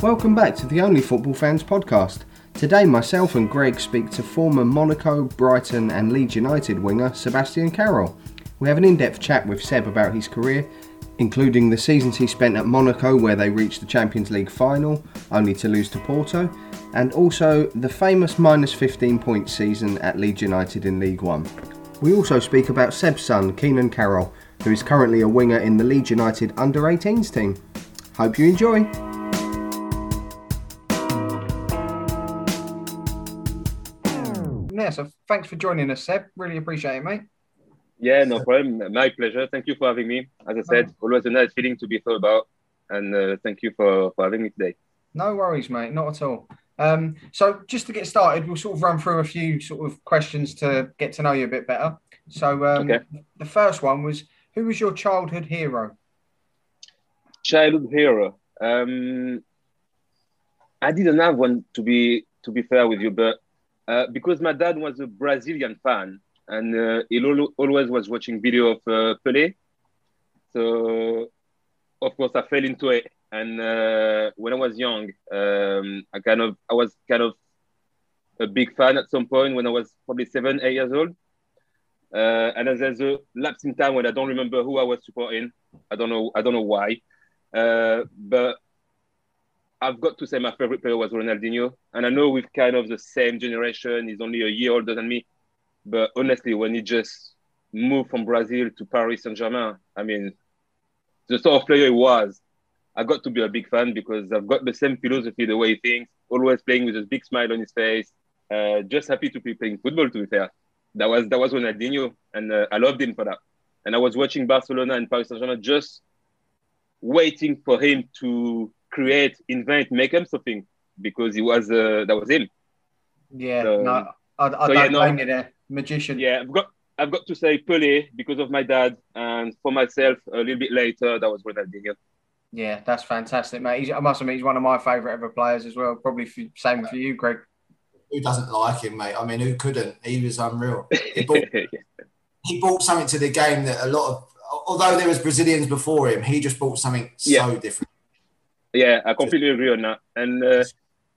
Welcome back to the Only Football Fans podcast. Today, myself and Greg speak to former Monaco, Brighton, and Leeds United winger Sebastian Carole. We have an in depth chat with Seb about his career, including the seasons he spent at Monaco, where they reached the Champions League final, only to lose to Porto, and also the famous minus 15 point season at Leeds United in League One. We also speak about Seb's son, Keenan Carole, who is currently a winger in the Leeds United under 18s team. Hope you enjoy. So thanks for joining us, Seb. Really appreciate it, mate. Yeah, no problem. My pleasure. Thank you for having me. As I said, always a nice feeling to be thought about, and uh, thank you for, for having me today. No worries, mate. Not at all. Um, so just to get started, we'll sort of run through a few sort of questions to get to know you a bit better. So um, Okay. the first one was, who was your childhood hero? Childhood hero. Um, I didn't have one to be to be fair with you, but uh, because my dad was a Brazilian fan and uh, he al- always was watching video of uh, Pelé, so of course I fell into it. And uh, when I was young, um, I kind of I was kind of a big fan at some point when I was probably seven, eight years old. Uh, and there's a lapse in time when I don't remember who I was supporting. I don't know. I don't know why. Uh, but I've got to say my favorite player was Ronaldinho, and I know we're kind of the same generation. He's only a year older than me, but honestly, when he just moved from Brazil to Paris Saint Germain, I mean, the sort of player he was, I got to be a big fan because I've got the same philosophy, the way he thinks, always playing with a big smile on his face, uh, just happy to be playing football. To be fair, that was that was Ronaldinho, and uh, I loved him for that. And I was watching Barcelona and Paris Saint Germain just waiting for him to create, invent, make him something because he was uh, that was him. Yeah, So- no, I, I so, don't yeah, no. blame you there. Magician. Yeah, I've got I've got to say Pelé because of my dad, and for myself a little bit later that was Ronaldinho. Yeah, that's fantastic, mate. He's, I must admit, he's one of my favourite ever players as well. Probably for, same for you, Greg. Who doesn't like him, mate? I mean, who couldn't? He was unreal. He brought, he brought something to the game that a lot of, although there was Brazilians before him, he just brought something so Yeah. different. Yeah, I completely agree on that. And uh,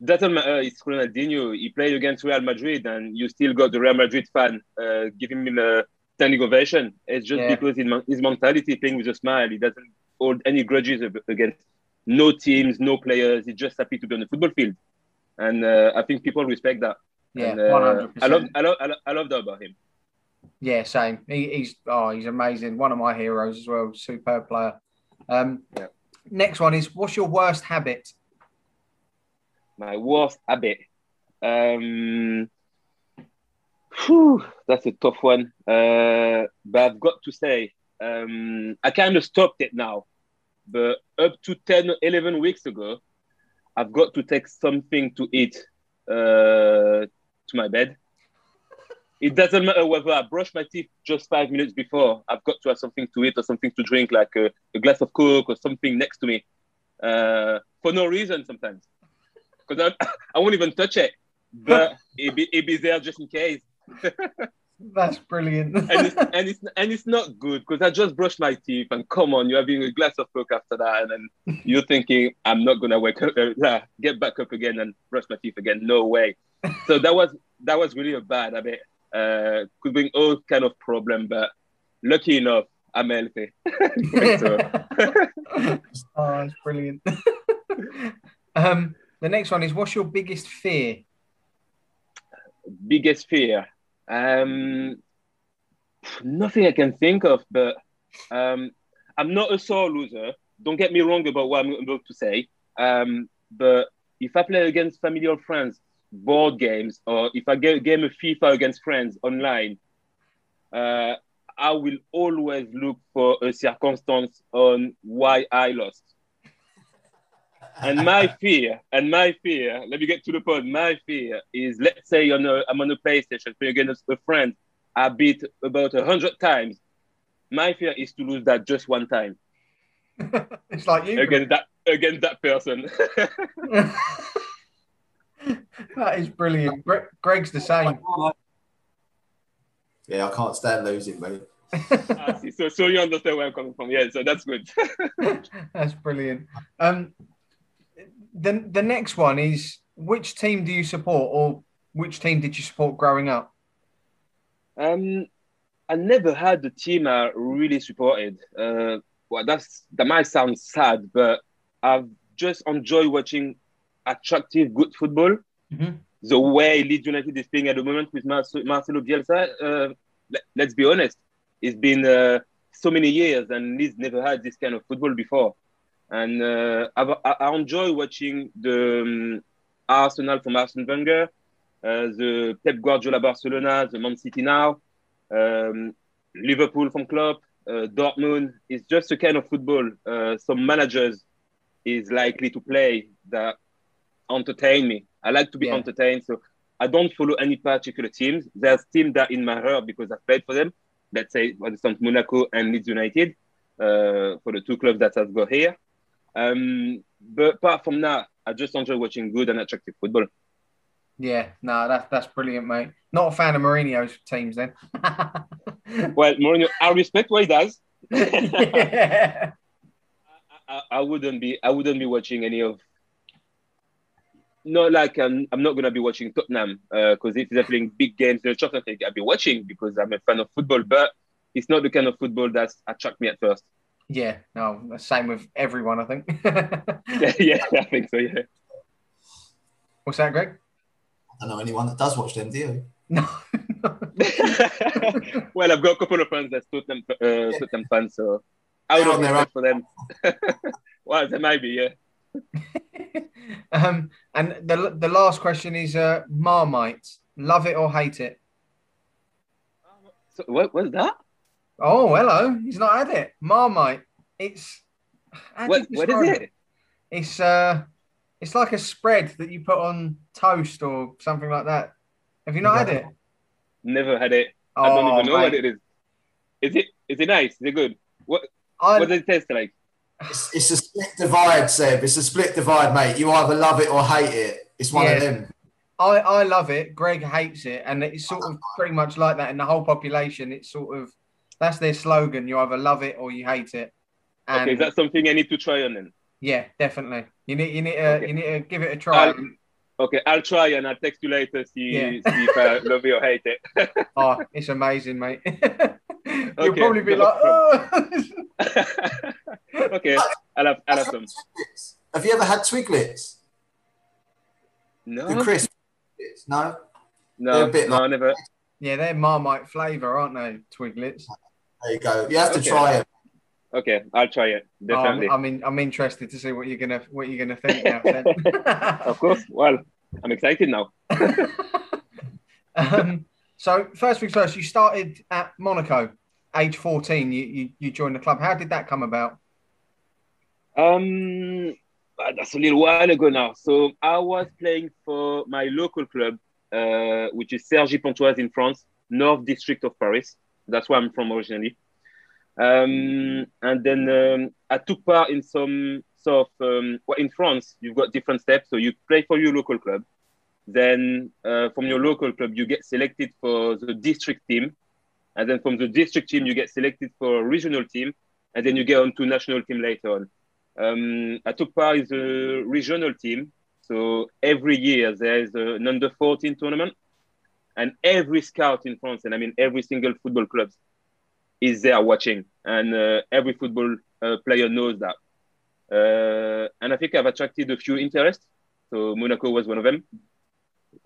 doesn't matter. It's Ronaldinho. He played against Real Madrid, and you still got the Real Madrid fan uh, giving him a standing ovation. It's just Yeah. because his, his mentality, playing with a smile, he doesn't hold any grudges against no teams, no players. He's just happy to be on the football field, and uh, I think people respect that. Yeah, And, uh, I love. I love, I love, I love that about him. Yeah, same. He, he's oh, he's amazing. One of my heroes as well. Superb player. Um, Yeah. Next one is, what's your worst habit? My worst habit. Um, whew, that's a tough one. Uh, but I've got to say, um, I kind of stopped it now. But up to 10, 11 weeks ago, I've got to take something to eat uh, to my bed. It doesn't matter whether I brush my teeth just five minutes before. I've got to have something to eat or something to drink, like a, a glass of Coke or something next to me, uh, for no reason sometimes. Because I, I won't even touch it, but it be, it be there just in case. That's brilliant. And it's, and it's, and it's not good because I just brushed my teeth and come on, you're having a glass of Coke after that. And then you're thinking, I'm not going to wake up, uh, get back up again and brush my teeth again. No way. So that was, that was really a bad habit. Uh, could bring all kind of problem, but lucky enough, I'm healthy. So- oh, that's brilliant. um, the next one is, what's your biggest fear? biggest fear um nothing i can think of but um i'm not a sore loser don't get me wrong about what i'm about to say um but if i play against family or friends board games or if i get a game of fifa against friends online uh i will always look for a circumstance on why i lost and my fear, and my fear, let me get to the point. My fear is, let's say on a, I'm on a PlayStation playing against a friend, I beat about a hundred times. My fear is to lose that just one time it's like you. against that against that person. that is brilliant. Gre- Greg's the same. Yeah, I can't stand losing, mate. I see. So, so you understand where I'm coming from. Yeah, so that's good. That's brilliant. Um, the the next one is which team do you support, or which team did you support growing up? Um, I never had a team I really supported. Uh, well, that's that might sound sad, but I've just enjoyed watching attractive, good football. Mhm. The way Leeds United is playing at the moment with Marcelo, Marcelo Bielsa, uh, let, us be honest, it's been uh, so many years and Leeds never had this kind of football before. And uh, I, I enjoy watching the um, Arsenal from Arsene Wenger, uh, the Pep Guardiola Barcelona, the Man City now, um, Liverpool from Klopp, uh, Dortmund. It's just a kind of football uh, some managers is likely to play that entertain me. I like to be Yeah. entertained, so I don't follow any particular teams. There's teams that in my heart because I've played for them. Let's say, for instance, Monaco and Leeds United, uh, for the two clubs that I've got here. Um, but apart from that, I just enjoy watching good and attractive football. Yeah, no, that's that's brilliant, mate. Not a fan of Mourinho's teams then. Well, Mourinho, I respect what he does. yeah. I, I wouldn't be I wouldn't be watching any of not like um, I'm not gonna be watching Tottenham because if they're playing big games in the Champions League, I'll be watching because I'm a fan of football, but it's not the kind of football that's attract me at first. Yeah, no, same with everyone, I think. yeah, yeah, I think so. Yeah. What's that, Greg? I don't know anyone that does watch them, do you? No. well, I've got a couple of friends that's Tottenham, uh, Tottenham fans, so I would They're have on their respect for them. well, there might be, yeah. um, and the the last question is uh, Marmite. Love it or hate it? So, what was that? Oh, hello. He's not had it. Marmite. It's What, what is it? It's uh, it's like a spread that you put on toast or something like that. Have you not had it? Never had it. I don't Oh, even know what it is. Is it? Is it nice? Is it good? What? I, What does it taste like? It's, it's a split divide, Seb. It's a split divide, mate. You either love it or hate it. It's one Yeah. of them. I, I love it. Greg hates it, and it's sort of pretty much like that in the whole population. It's sort of that's their slogan. You either love it or you hate it. And Okay, is that something I need to try on then? yeah, definitely. You need you need to Okay. you need to give it a try. I'll- Okay, I'll try and I'll text you later, see, Yeah. see if I love it or hate it. oh, it's amazing, mate. You'll probably be like, oh. okay, I'll have, I'll have some. Have you ever had Twiglets? The No, crisp No? no, they're a bit no, like- never. yeah, they're Marmite flavour, aren't they? Twiglets. There you go. You have to Okay. try it. Okay, I'll try it, Oh, definitely. I'm in, I'm interested to see what you're gonna what you're gonna think now. Of course, well, I'm excited now. um, so first things first, you started at Monaco, age 14. You, you you joined the club. How did that come about? Um, uh, that's a little while ago now. So I was playing for my local club, uh, which is Cergy-Pontoise in France, North District of Paris. That's where I'm from originally. Um, and then um, I took part in some sort of, um, well, in France, you've got different steps. So you play for your local club. Then uh, from your local club, you get selected for the district team. And then from the district team, you get selected for a regional team. And then you get on to national team later on. Um, I took part in the regional team. So every year there is an under 14 tournament. And every scout in France, and I mean every single football club, is there watching. And uh, every football uh, player knows that. Uh, and I think I've attracted a few interests. So Monaco was one of them.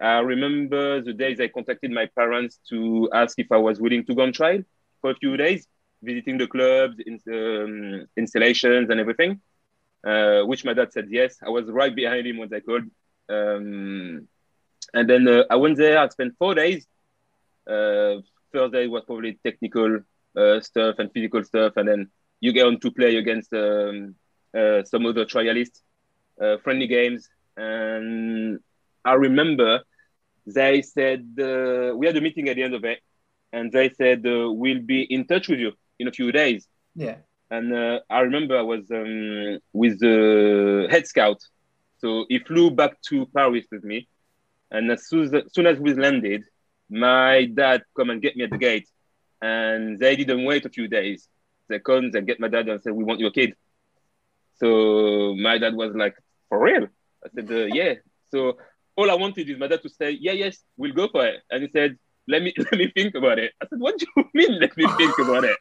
I remember the days I contacted my parents to ask if I was willing to go on trial for a few days, visiting the clubs, in, um, installations, and everything. Uh, which my dad said yes. I was right behind him when I called. Um, and then uh, I went there. I spent four days. Uh, first day was probably technical uh, stuff and physical stuff, and then you get on to play against um, uh, some other trialists, uh, friendly games. And I remember they said uh, we had a meeting at the end of it, and they said uh, we'll be in touch with you in a few days. Yeah. And uh, I remember I was um, with the head scout. So he flew back to Paris with me. And as soon as, soon as we landed, my dad come and get me at the gate. And they didn't wait a few days. They come, and get my dad and say, we want your kid. So my dad was like, for real? I said, uh, yeah. So all I wanted is my dad to say, yeah, yes, we'll go for it. And he said, let me let me think about it. I said, what do you mean let me think about it?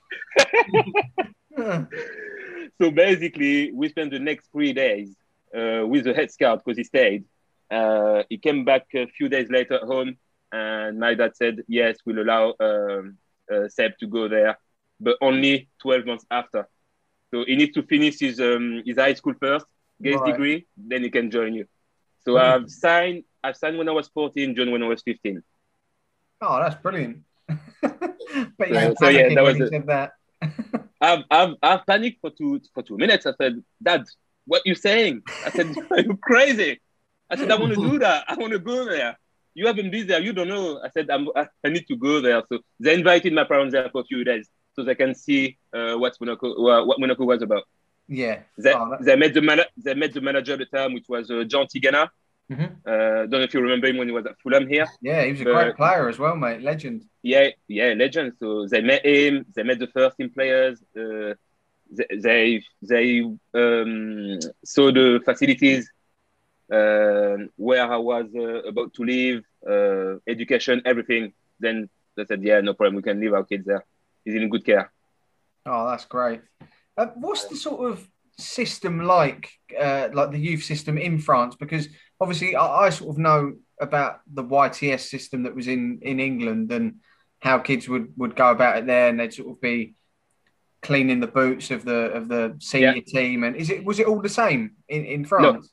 so basically, we spent the next three days uh, with the head scout because he stayed. Uh, he came back a few days later at home, and my dad said, yes, we'll allow um, uh, Seb to go there, but only 12 months after. So he needs to finish his um, his high school first, get his Right. degree, then he can join you. So. I've signed I've signed when I was 14, joined when I was 15. Oh, that's brilliant. but So- you so, yeah, that was it. that. I've, I've, I've panicked for two for two minutes. I said, Dad, what you saying? I said, Are you crazy? I said, I want to do that. I want to go there. You haven't been there. You don't know. I said, I'm, I I need to go there. So they invited my parents there for a few days so they can see uh, what Monaco uh, what Monaco was about. Yeah. They, Oh, they met the man- they met the manager at the time, which was uh, Jean Tigana. Mhm. Uh, don't know if you remember him when he was at Fulham here. Yeah, he was a But- great player as well, mate. Legend. Yeah, yeah, legend. So they met him. They met the first team players. Uh, they they, um, saw the facilities um where I was uh, about to live, uh, education, everything. Then they said, "Yeah, no problem. We can leave our kids there. He's in good care." Oh, that's great. Uh, what's the sort of system like, uh, like the youth system in France? Because obviously, I, I sort of know about the YTS system that was in in England and how kids would would go about it there, and they'd sort of be cleaning the boots of the of the senior team. And is it was it all the same in in France?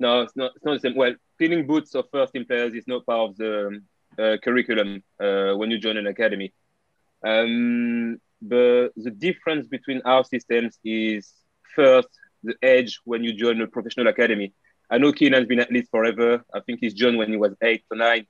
No, it's not. It's not the same. Well, cleaning boots of first team players is not part of the um, uh, curriculum uh, when you join an academy. Um, but the difference between our systems is first the age when you join a professional academy. I know Keenan's been at Leeds forever. I think he's joined when he was eight or nine,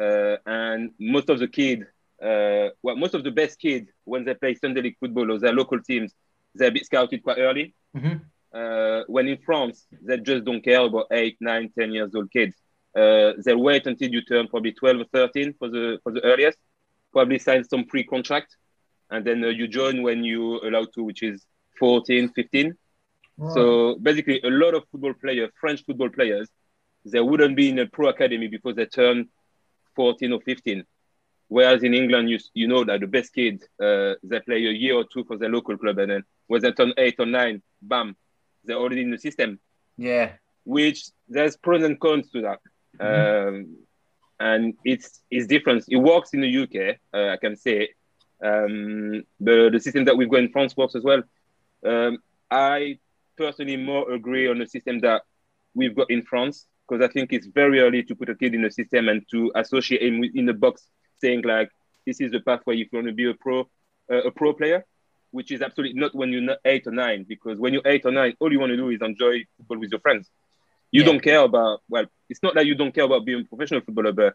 uh, and most of the kid, uh, well, most of the best kids when they play Sunday league football or their local teams, they're a bit scouted quite early Mhm. uh, when in France, they just don't care about eight, nine, 10 years old kids. Uh, they'll wait until you turn probably 12 or 13 for the, for the earliest, probably sign some pre contract, and then uh, you join when you're allowed to, which is 14, 15. Right. So basically, a lot of football players, French football players, they wouldn't be in a pro academy before they turn 14 or 15. Whereas in England, you, you know that the best kids, uh, they play a year or two for their local club, and then when they turn eight or nine, bam, they're already in the system. yeah, Which there's pros and cons to that, um, and it's it's different. It works in the UK, uh, I can say. Um, the the system that we've got in France works as well. Um, I personally more agree on the system that we've got in France because I think it's very early to put a kid in a system and to associate him in a box, saying like this is the pathway if you want to be a pro uh, a pro player, which is absolutely not when you're not eight or nine because when you're eight or nine, all you want to do is enjoy football with your friends. You Yeah. don't care about well, it's not that you don't care about being a professional footballer, but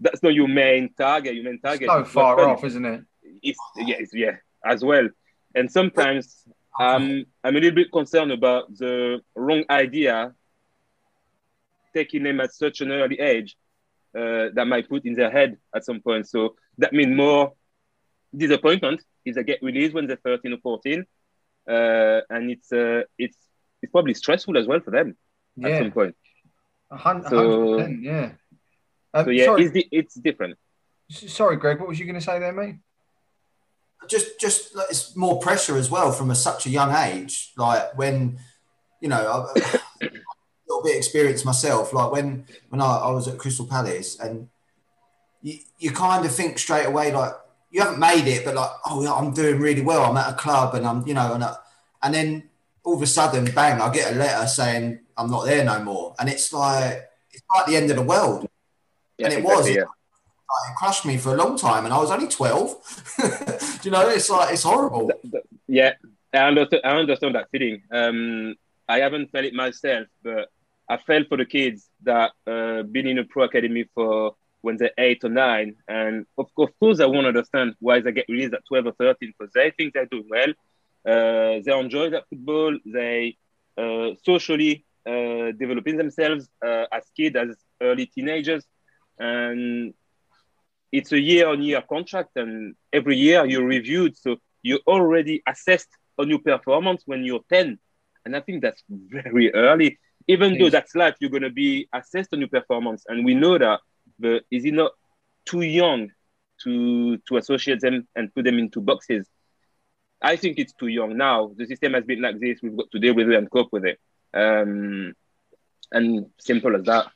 that's not your main target. Your main target so is far off, isn't it? It's yeah, yeah, as well. And sometimes um, I'm a little bit concerned about the wrong idea taking them at such an early age uh, that might put in their head at some point. So that means more disappointment if they get released when they're 13 or 14, uh, and it's uh, it's it's probably stressful as well for them at some point. hun- So-. Yeah. So yeah, it's it's different. sorry, Greg. What was you going to say there, mate? Just just like, it's more pressure as well from a, such a young age like when you know I- a little bit experience myself like when when I, I was at crystal palace and you, you kind of think straight away like you haven't made it but like oh i'm doing really well i'm at a club and i'm you know and, I, and then all of a sudden bang i get a letter saying i'm not there no more and it's like it's like the end of the world Yeah, And it exactly, was. yeah. It crushed me for a long time and i was only 12 Do you know it's like it's horrible yeah, I understand. I understand that feeling. Um, I haven't felt it myself, but I felt for the kids that uh, been in a pro academy for when they're eight or nine, and of, of course I won't understand why they get released at twelve or thirteen because they think they're doing well. Uh, they enjoy that football. They uh, socially uh, developing themselves uh, as kids, as early teenagers, and it's a year-on-year contract, and every year you're reviewed. So you're already assessed on your performance when you're 10. And I think that's very early. even though that's life, you're gonna be assessed on your performance, and we know that. But is it not too young to to associate them and put them into boxes? I think it's too young now. The system has been like this. We've got to deal with it and cope with it. Um, and simple as that.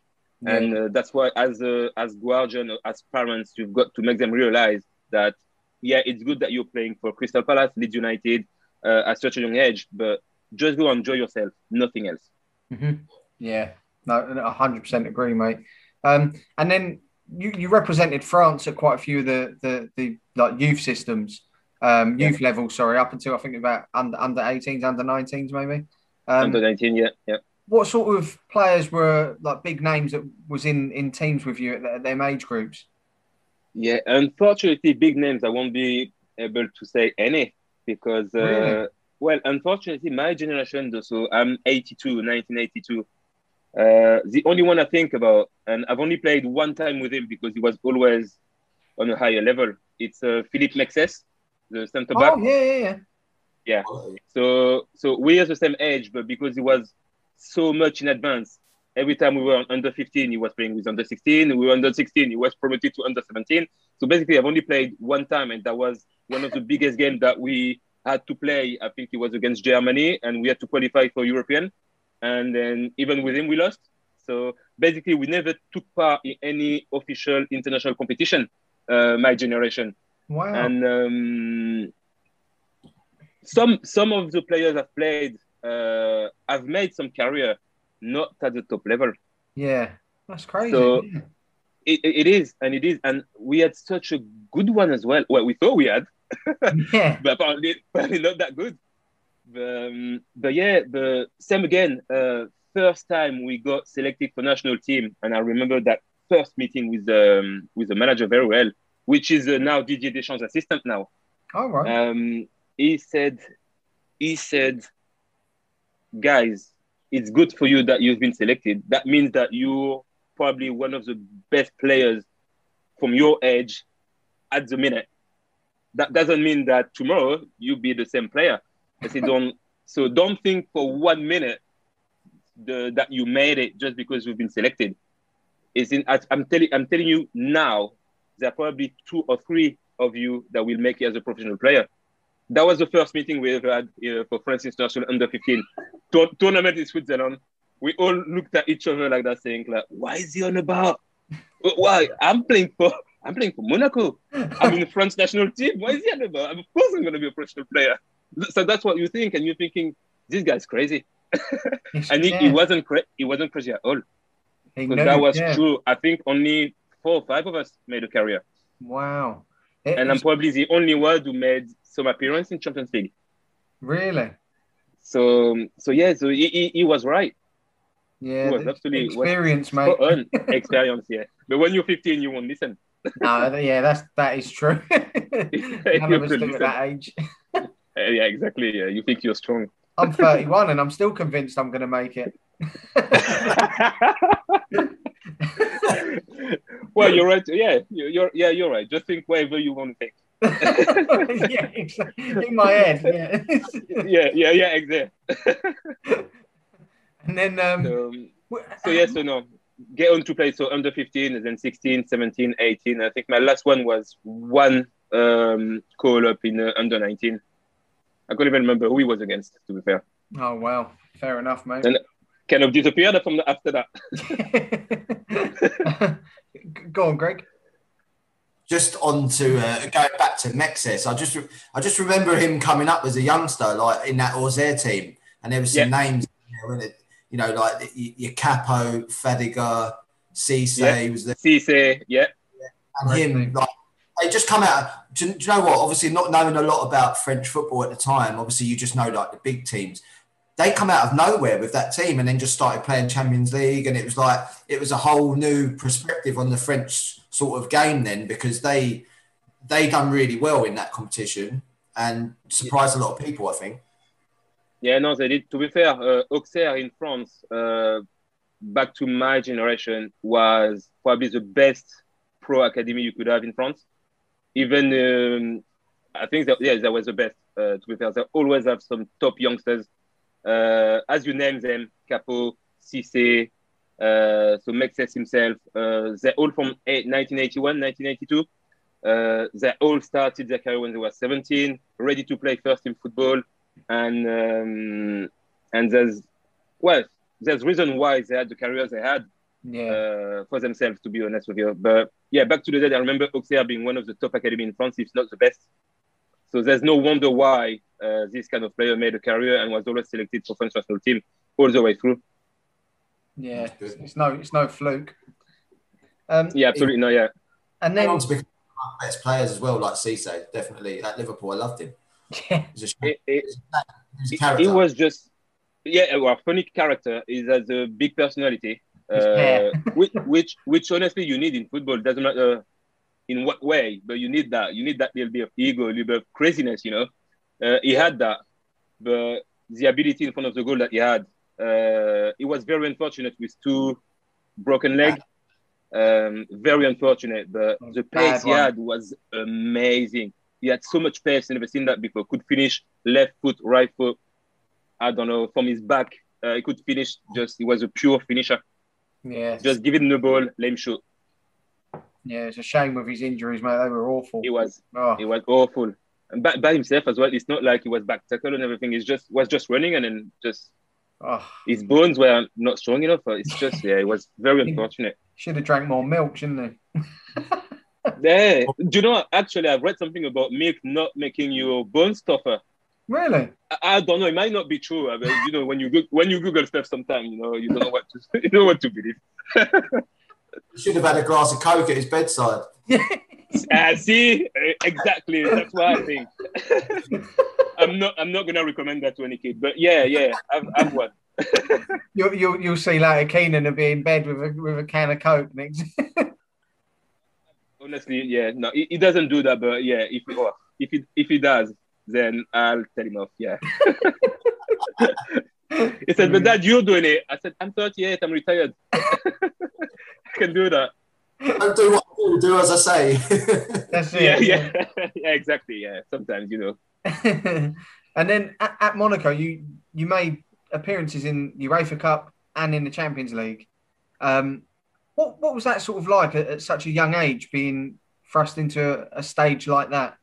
Yeah. And uh, that's why, as a, as guardian, as parents, you've got to make them realize that yeah, it's good that you're playing for Crystal Palace, Leeds United uh, at such a young age, but just go enjoy yourself, nothing else. Mhm. Yeah, no, a hundred percent agree, mate. Um, and then you, you represented France at quite a few of the the, the like youth systems, um, Yeah. youth level. Sorry, up until I think about under under 18s, under 19s, maybe. Um, Under 19, yeah, yeah. What sort of players were like big names that was in in teams with you at, the, at them age groups? Yeah, unfortunately, big names, I won't be able to say any because, uh, Really? well, unfortunately, my generation, so I'm 82, 1982. Uh, the only one I think about, and I've only played one time with him because he was always on a higher level. It's uh, Philippe Mexes, the centre back. Oh yeah, yeah, yeah, yeah. So so we are the same age, but because he was so much in advance, every time we were under 15, he was playing with under 16. We were under 16, he was promoted to under 17. So basically, I've only played one time, and that was one of the biggest games that we had to play. I think it was against Germany, and we had to qualify for European. And then even with him, we lost. So basically, we never took part in any official international competition. Uh, my generation Wow. and um, some some of the players I've played uh, have made some career, not at the top level. yeah, that's crazy. So- yeah. It, it is, and it is, and we had such a good one as well. Well, we thought we had, yeah. but apparently, apparently not that good. Um, but yeah, the same again. Uh, first time we got selected for national team, and I remember that first meeting with the um, with the manager very well, which is uh, now Didier Deschamps' assistant now. All right. um, he said, he said, guys, it's good for you that you've been selected. That means that you're probably one of the best players from your age at the minute. That doesn't mean that tomorrow you'll be the same player. Don't. So don't think for one minute the, that you made it just because you've been selected. It's in, I'm telling, I'm telling you now, there are probably two or three of you that will make it as a professional player. That was the first meeting we ever had uh, for France International Under 15 Tour- tournament in Switzerland. We all looked at each other like that, saying, like, "Why is he on about? Why I'm playing for? I'm playing for Monaco. I'm in the France national team. Why is he on about? Of course, I'm going to be a professional player." So that's what you think, and you're thinking, "This guy's crazy," and he, he wasn't. Cra- he wasn't crazy at all because that was true. I think only four or five of us made a career, Wow. It and I'm probably the only one who made some appearance in Champions League. really, So, so yeah, so he, he, he was right. yeah, was absolutely- was experience, mate. Spot experience, yeah. But when you're 15, you won't listen. No, yeah, that's that is true. None of us at that age. Uh, yeah, exactly. Yeah, you think you're strong. I'm 31 and I'm still convinced I'm going to make it. well, you're right. Yeah, you're, you're yeah, you're right. Just think whatever you want to think. yeah, exactly. In my head, yeah. Yeah, yeah, yeah, exactly. and then, um, So, so yes, so no. Get on to play. So under 15, and then 16, 17, 18. I think my last one was one um, call up in uh, under 19. I can't even remember who he was against. To be fair, oh wow, fair enough, mate. And- kind of disappeared from the, after that. Go on, Greg. Just on to uh, going back to Mexes, I just I just remember him coming up as a youngster, like in that Auxerre team, and there was some names, there, it? you know, like y- your Kapo, Fadiga, Cisse, Yeah. he was there, Cisse, yeah, and Great him. name. Like they just come out. Do, you- do you know what? Obviously, not knowing a lot about French football at the time, obviously you just know like the big teams. They come out of nowhere with that team, and then just started playing Champions League, and it was like it was a whole new perspective on the French sort of game then because they they done really well in that competition and surprised a lot of people. I think. yeah. No, they did. To be fair, uh, Auxerre in France, uh, back to my generation, was probably the best pro academy you could have in France. Even um, I think that yeah, that was the best. Uh, to be fair, they always have some top youngsters. Uh, as you name them, Kapo, Cisse, so Mexes himself. Uh, they're all from 1981, 1982. Uh, they all started their career when they were 17, ready to play first in football, and um, and there's well, there's reason why they had the careers they had Yeah. uh, for themselves, to be honest with you. But yeah, back to the day, I remember Auxerre being one of the top academy in France, if not the best. So there's no wonder why uh, this kind of player made a career and was always selected for French national team all the way through. Yeah. That's. It's no it's no fluke. Um, Yeah, absolutely. No, yeah. and then on to become one of best players as well, like Cisse. Definitely at Liverpool, I loved him. yeah, He was. It, it, was it, was just, yeah, well, funny character is has a big personality, uh, which, which, which honestly you need in football. Doesn't matter in what way, but you need that. You need that little bit of ego, a little bit of craziness, you know. Uh, he had that, but the ability in front of the goal that he had, uh, it was very unfortunate with two broken legs. Um, very unfortunate, but the pace he had was amazing. He had so much pace, never seen that before. Could finish left foot, right foot. I don't know from his back. Uh, he could finish. Just he was a pure finisher. yeah, Just give him the ball, let him shoot. yeah. It's a shame with his injuries, mate. They were awful. He was Oh, he was awful. And by, by himself as well. It's not like he was back tackle and everything. He's just was just running and then just oh. his bones were not strong enough. It's just yeah, it was very unfortunate. Should have drank more milk, shouldn't he? Yeah. Do you know actually I've read something about milk not making your bones tougher. Really? I, I don't know. It might not be true. I mean, you know, when you go, when you Google stuff, sometimes you know you don't know what to you don't know what to believe. He should have had a glass of coke at his bedside. Ah, see, exactly. That's what I think. I'm not. I'm not gonna recommend that to any kid. But yeah, yeah, I've, I've one. You'll, you'll, you'll see later Keenan will be in bed with a, with a can of Coke next. Honestly, yeah, no, he, he doesn't do that. But yeah, if he, oh, if he if he does, then I'll tell him off. Yeah. he said, "But dad, you're doing it." I said, "I'm 38. I'm retired. I can do that." Don't do what I do, do as I say. That's it. Yeah, yeah, yeah, exactly. Yeah, sometimes you know. and then at, at Monaco, you you made appearances in the UEFA Cup and in the Champions League. Um, what what was that sort of like at, at such a young age, being thrust into a, a stage like that?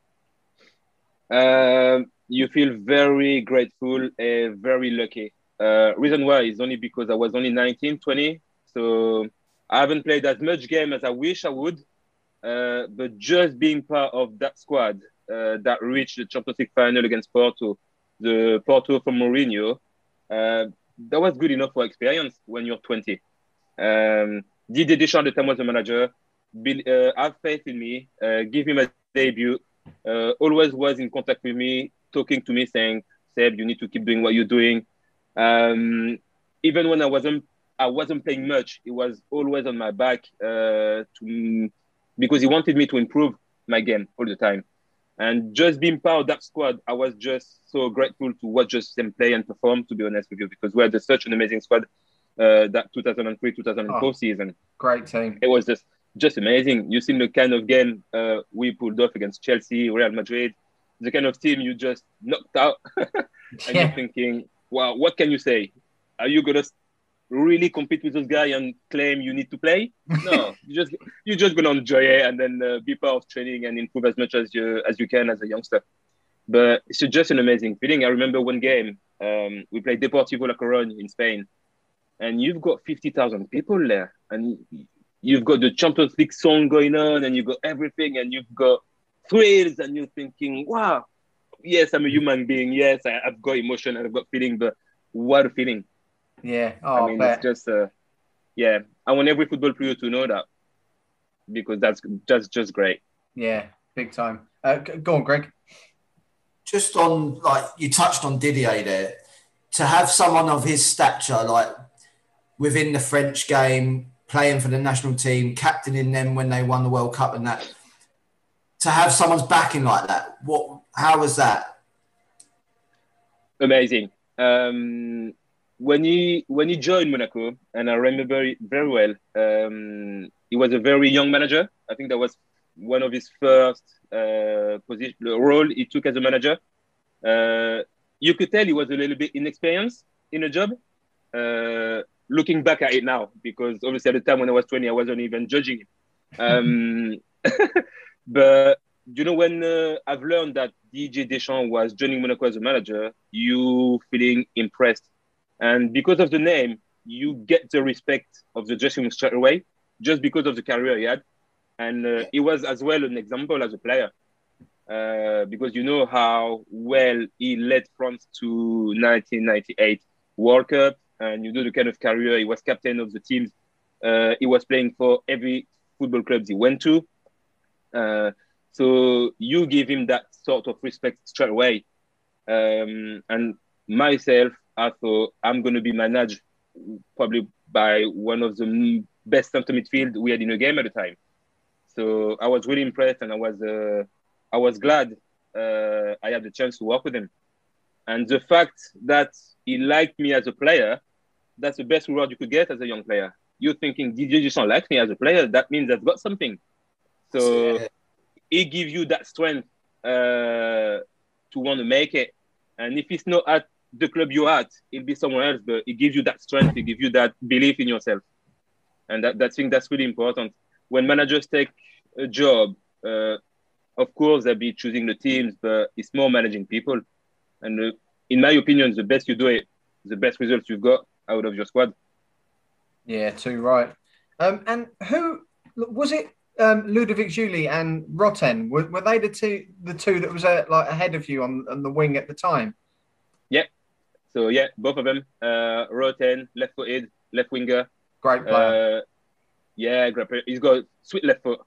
Um, you feel very grateful and very lucky. Uh, reason why is only because I was only 19, 20. So I haven't played as much game as I wish I would. Uh, but just being part of that squad uh, that reached the Champions League final against Porto, the Porto from Mourinho, uh, that was good enough for experience when you're 20. Um, Didier Deschamps at the time was the manager. Be, uh, have faith in me. Uh, give me my debut uh, always was in contact with me, talking to me, saying, "Seb, you need to keep doing what you're doing." Um, even when I wasn't, I wasn't playing much. He was always on my back uh, to, because he wanted me to improve my game all the time. And just being part of that squad, I was just so grateful to watch just them play and perform. To be honest with you, because we had such an amazing squad uh, that 2003, 2004 Oh. season Great team. it was just just amazing. You've seen the kind of game uh, we pulled off against Chelsea, Real Madrid, the kind of team you just knocked out, and you're thinking, wow, what can you say? Are you gonna really compete with those guys and claim you need to play? No, you just you're just gonna enjoy it and then uh, be part of training and improve as much as you as you can as a youngster. But it's just an amazing feeling. I remember one game um, we played Deportivo La Coruña in Spain, and you've got fifty thousand people there, and you've got the Champions League song going on, and you've got everything, and you've got thrills, and you're thinking, wow, yes, I'm a human being. Yes, I, I've got emotion I've got feeling, but what a feeling. Yeah. Oh, I I mean, bet. it's just, uh, yeah, I want every football player to know that because that's just just great. Yeah, big time. Uh, go on, Greg. Just on like you touched on Didier there, to have someone of his stature like within the French game, playing for the national team, captaining them when they won the World Cup, and that to have someone's backing like that, what? How was that? amazing. Um, when he when he joined Monaco, and I remember very, well, um, he was a very young manager. I think that was one of his first uh, position role he took as a manager. Uh, you could tell he was a little bit inexperienced in a job, uh, looking back at it now, because obviously at the time when I was 20, I wasn't even judging him. Um, but you know, when uh, I've learned that Didier Deschamps was joining Monaco as a manager, you feeling impressed, and because of the name, you get the respect of the dressing room straight away, just because of the career he had, and uh, he was as well an example as a player. Uh, because you know how well he led France to 1998 World Cup, and you know the kind of career he was captain of the teams. Uh, he was playing for every football club he went to. Uh, so you give him that sort of respect straight away. Um, and myself, I thought I'm going to be managed probably by one of the best center midfield we had in the game at the time. So I was really impressed, and I was uh, I was glad uh, I had the chance to work with him. And the fact that he liked me as a player, that's the best reward you could get as a young player. You're thinking, Didier Deschamps like me as a player? That means I've got something. So yeah. it gives you that strength uh, to want to make it. And if it's not at the club you're at, it'll be somewhere else, but it gives you that strength, it gives you that belief in yourself. And that, that thing that's really important. When managers take a job, uh, of course they'll be choosing the teams, but it's more managing people. And uh, in my opinion, the best you do it, the best results you've got out of your squad. Yeah, too right. Um, and who was it? Um, Ludovic Giuly and Rothen were, were they the two the two that was uh, like ahead of you on, on the wing at the time? Yeah. So yeah, both of them. Uh, Rothen, left-footed, left winger. Great player. Uh, yeah, great player. He's got sweet left foot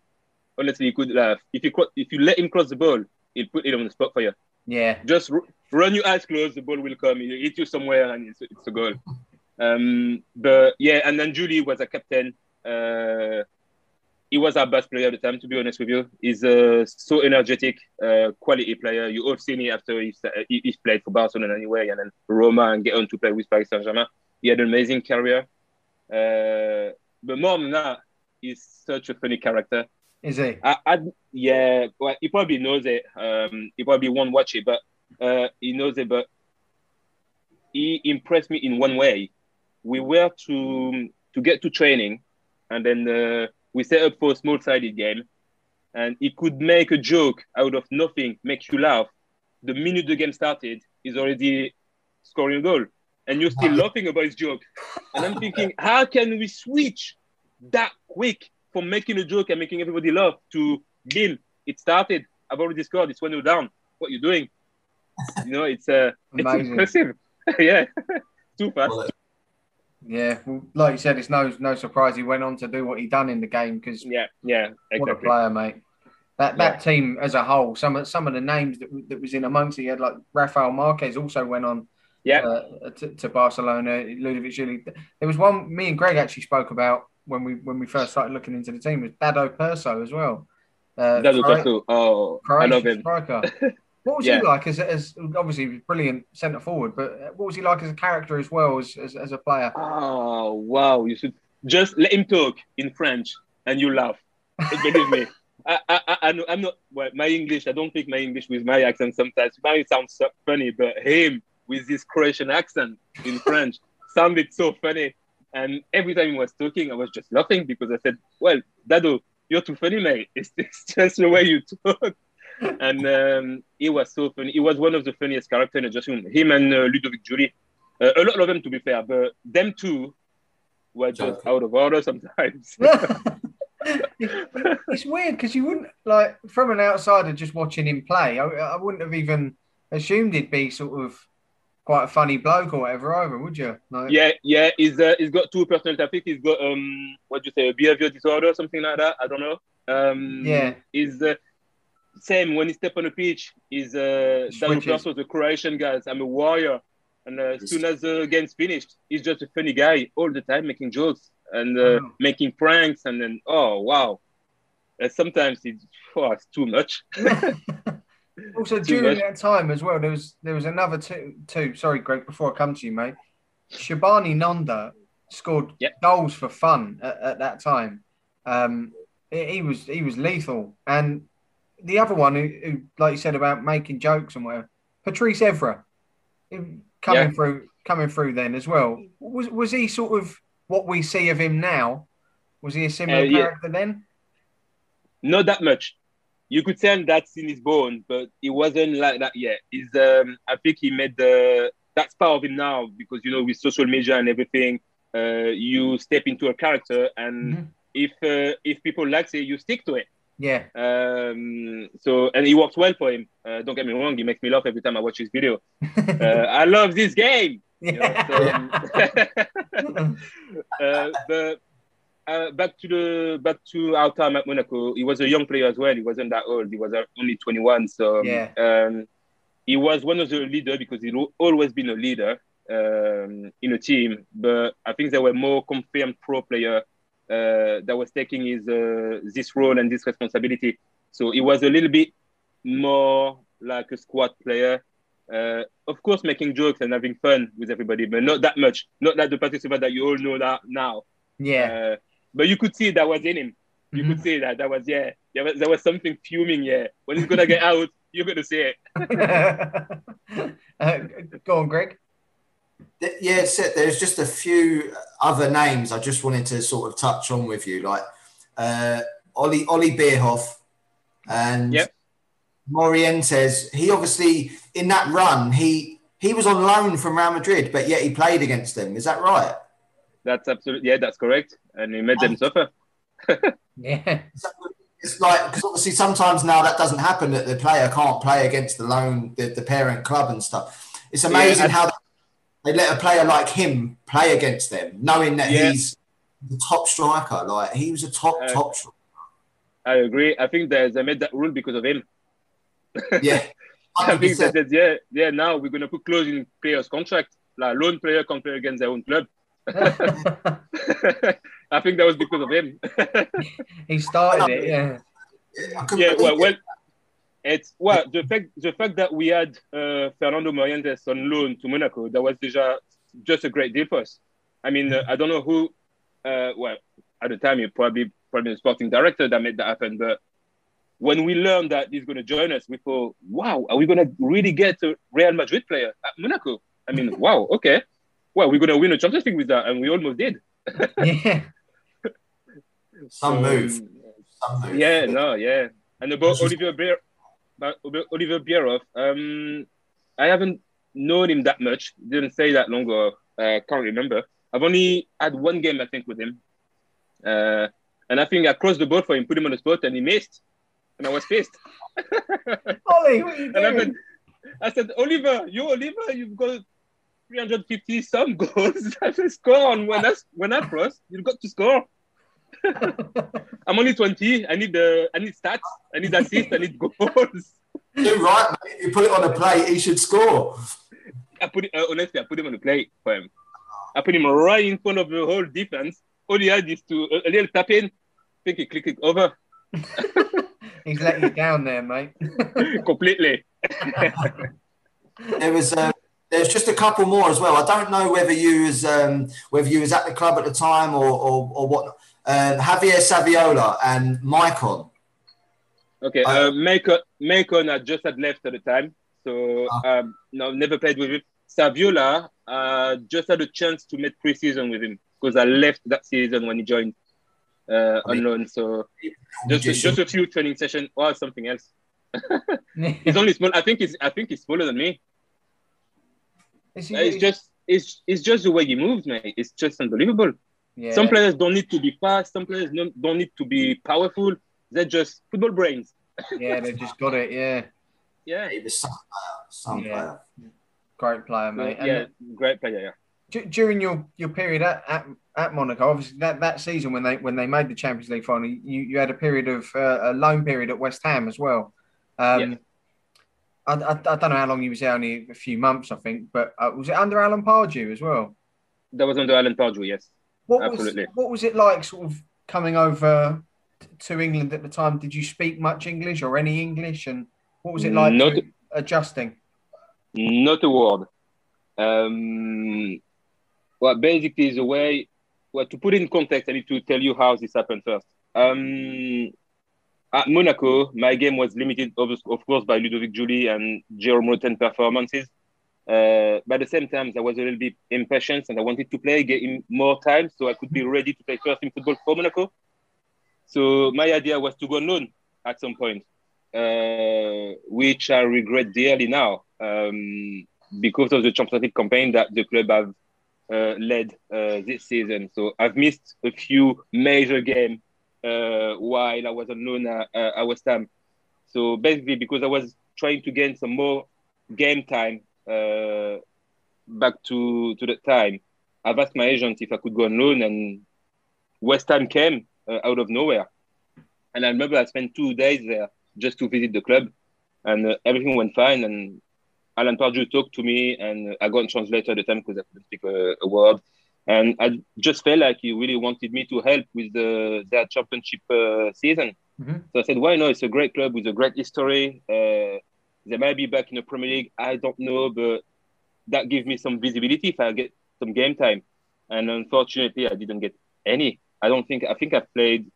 honestly, you could uh, if you if you let him cross the ball, he'll put it on the spot for you. Yeah. Just r- run your eyes closed, the ball will come. He'll hit you somewhere, and it's, it's a goal. Um, but yeah, and then Giuly was a captain. Uh, he was our best player at the time, to be honest with you. He's a so energetic, uh, quality player. You all seen it after he's, uh, he's played for Barcelona anyway, and then Roma and get on to play with Paris Saint Germain. He had an amazing career. Uh, but more than that, he's such a funny character. Is he? I, I, yeah, well, he probably knows it. Um, he probably won't watch it, but uh, he knows it. But he impressed me in one way. We were to to get to training, and then uh, we set up for a small-sided game, and he could make a joke out of nothing, make you laugh. The minute the game started, he's already scoring a goal, and you're still laughing about his joke. And I'm thinking, how can we switch that quick from making a joke and making everybody laugh to Bill, it started. I've already scored. It's when you're down. What you doing? You know, it's uh, it's impressive. yeah, too fast. Yeah, well, like you said, it's no no surprise he went on to do what he done in the game because yeah, yeah, exactly. what a player, mate. That that yeah. team as a whole, some of some of the names that, that was in amongst it, had like Rafael Marquez also went on. Yeah, uh, to, to, Barcelona, Ludovic Giuly. There was one me and Greg actually spoke about when we when we first started looking into the team was Dado Prso as well. Uh, Dado Prso, oh, Croatian I love him. Striker. What was yeah. he like as, as obviously he was brilliant centre forward, but what was he like as a character as well as, as, as a player? Oh wow! You should just let him talk in French and you laugh. Believe me. I, I, I, I'm not well, my English. I don't think my English with my accent sometimes might sound so funny, but him with his Croatian accent in French sounded so funny. And every time he was talking, I was just laughing because I said, Well, Dado, you're too funny, mate. It's, it's just the way you talk. And um, he was so funny. He was one of the funniest characters in the dressing room. Him and uh, Ludovic Giuly. Uh, a lot of them, to be fair, but them two were just out of order sometimes. it's weird because you wouldn't like from an outsider just watching him play. I, I wouldn't have even assumed he'd be sort of quite a funny bloke or whatever either, would you? Like... Yeah, yeah. He's uh, he's got two personality. I think he's got um what do you say, a behavior disorder, or something like that. I don't know. Um, yeah. He's uh, same when he step on the pitch. He's uh, Dado Prso, the Croatian guys. I'm a warrior, and uh, as soon as the game's finished, he's just a funny guy all the time, making jokes and uh, oh. making pranks, and then oh wow. Uh, sometimes it's, oh, it's too much. Also, during that time as well, there was there was another two. Two. Sorry, Greg. Before I come to you, mate, Shabani Nonda scored yep. goals for fun at, at that time. Um, he was he was lethal, and the other one who, who, like you said about making jokes and whatever, Patrice Evra, coming yeah. through coming through then as well. Was was he sort of what we see of him now, was he a similar Uh, yeah. character then? Not that much. You could tell that's in his bone, but it wasn't like that yet. Is um, I think he made the that's part of him now because you know with social media and everything, uh, you step into a character, and Mhm. if uh, if people like it, you stick to it. Yeah. Um, so and it works well for him. Uh, don't get me wrong, he makes me laugh every time I watch his video. Uh, I love this game. You know, so, uh, but uh, back to the back to our time at Monaco, he was a young player as well. He wasn't that old. He was uh, only 21. So Yeah. um, he was one of the leader because he'd always been a leader um, in a team. But I think there were more confirmed pro player that was taking his uh, this role and this responsibility. So he was a little bit more like a squad player. Uh, of course, making jokes and having fun with everybody, but not that much. Not like the participant that you all know that now. yeah. Uh, but you could see that was in him. You Mhm. could see that that was yeah. There was, there was something fuming. Yeah, when he's gonna get out, you're gonna see it. uh, go on, Greg. Th- Yeah, it's it. There's just a few other names I just wanted to sort of touch on with you, like uh, Ollie Ollie Bierhoff and Yep. Morientes. He obviously in that run he he was on loan from Real Madrid, but yet he played against them. Is that right? That's absolutely yeah. That's correct. And he made them suffer. Yeah. It's like because obviously sometimes now that doesn't happen that the player can't play against the loan the, the parent club and stuff. It's amazing Yeah, how they let a player like him play against them, knowing that Yeah. he's the top striker. Like he was a top Uh, top striker. I agree. I think that they made that rule because of him. Yeah. I think 100%. that yeah, yeah. Now we're gonna put clause in players' contract. Like loan player can play against their own club. I think that was because of him. he started it. Yeah. Yeah, well, well, it's well the fact the fact that we had uh, Fernando Morientes on loan to Monaco that was déjà just a great deal for us. I mean, uh, I don't know who. Uh, well, at the time, it probably probably the sporting director that made that happen. But when we learned that he's going to join us, we thought, wow, are we going to really get a Real Madrid player at Monaco? I mean, wow, okay. Well, we're going to win a Champions League with that, and we almost did. Yeah. Some So, move. Some move. yeah, no, yeah. And about This is- Oliver Beer, about Oliver Bierhoff, um, I haven't known him that much. Didn't say that long ago. I can't remember. I've only had one game, I think, with him. Uh, and I think I crossed the board for him, put him on the spot, and he missed. And I was pissed. Ollie, what are you And I said, I said, Oliver, you Oliver, you've got 350 some goals. I said, score on when I when I cross, you've got to score. I'm only 20. I need the I need stats. I need assists. I need goals. You're right, mate. You put it on a plate, he should score. I put it uh, honestly. I put him on the plate for him. I put him right in front of the whole defense. All he had is to a, a little tap in. I think he clicked it over He's let you down there, mate. completely. There was uh, there's just a couple more as well. I don't know whether you was um, whether you was at the club at the time or or, or what. Um, Javier Saviola and Maicon. Okay, Uh, uh, Maicon, Maicon I just had left at the time, so Ah. um, no, never played with him. Saviola uh, just had a chance to make pre-season with him because I left that season when he joined uh, I mean- on loan. So just a, just a few training sessions or something else. He's only small. I think he's I think he's smaller than me. He- Uh, It's just it's it's just the way he moves, mate. It's just unbelievable. Yeah. Some players don't need to be fast. Some players don't, don't need to be powerful. They're just football brains. yeah, they just got it. Yeah, Yeah. He was some player, some Yeah. player. great player, mate. And yeah, great player. Yeah. d- during your, your period at, at, at Monaco, obviously that, that season when they when they made the Champions League final, you, you had a period of uh, a loan period at West Ham as well. Um, Yeah. I, I, I don't know how long you was there, only a few months, I think. But uh, was it under Alan Pardew as well? That was under Alan Pardew, yes. What Absolutely. was what was it like, sort of coming over to England at the time? Did you speak much English or any English? And what was it like Not- adjusting? Not a word. Um, well, basically, the way, well, to put it in context, I need to tell you how this happened first. Um, at Monaco, my game was limited, of, course, by Ludovic Giuly and Jerome Rothen performances. Uh, but at the same time, I was a little bit impatient and I wanted to play, get him more time so I could be ready to play first in football for Monaco. So my idea was to go on loan at some point, uh, which I regret dearly now um, because of the Champions League campaign that the club have uh, led uh, this season. So I've missed a few major games uh, while I was on loan at, at West Ham. So basically, because I was trying to gain some more game time uh, back to to the time, I've asked my agent if I could go on loan, and West Ham came uh, out of nowhere. And I remember I spent two days there just to visit the club, and uh, everything went fine. And Alan Pardew talked to me, and I got a translator at the time because I couldn't speak a, a, word. And I just felt like he really wanted me to help with the their championship uh, season. Mm-hmm. So I said, why not? It's a great club with a great history. Uh, they might be back in the Premier League. I don't know, but that gives me some visibility if I get some game time. And unfortunately, I didn't get any. I don't think. I think I played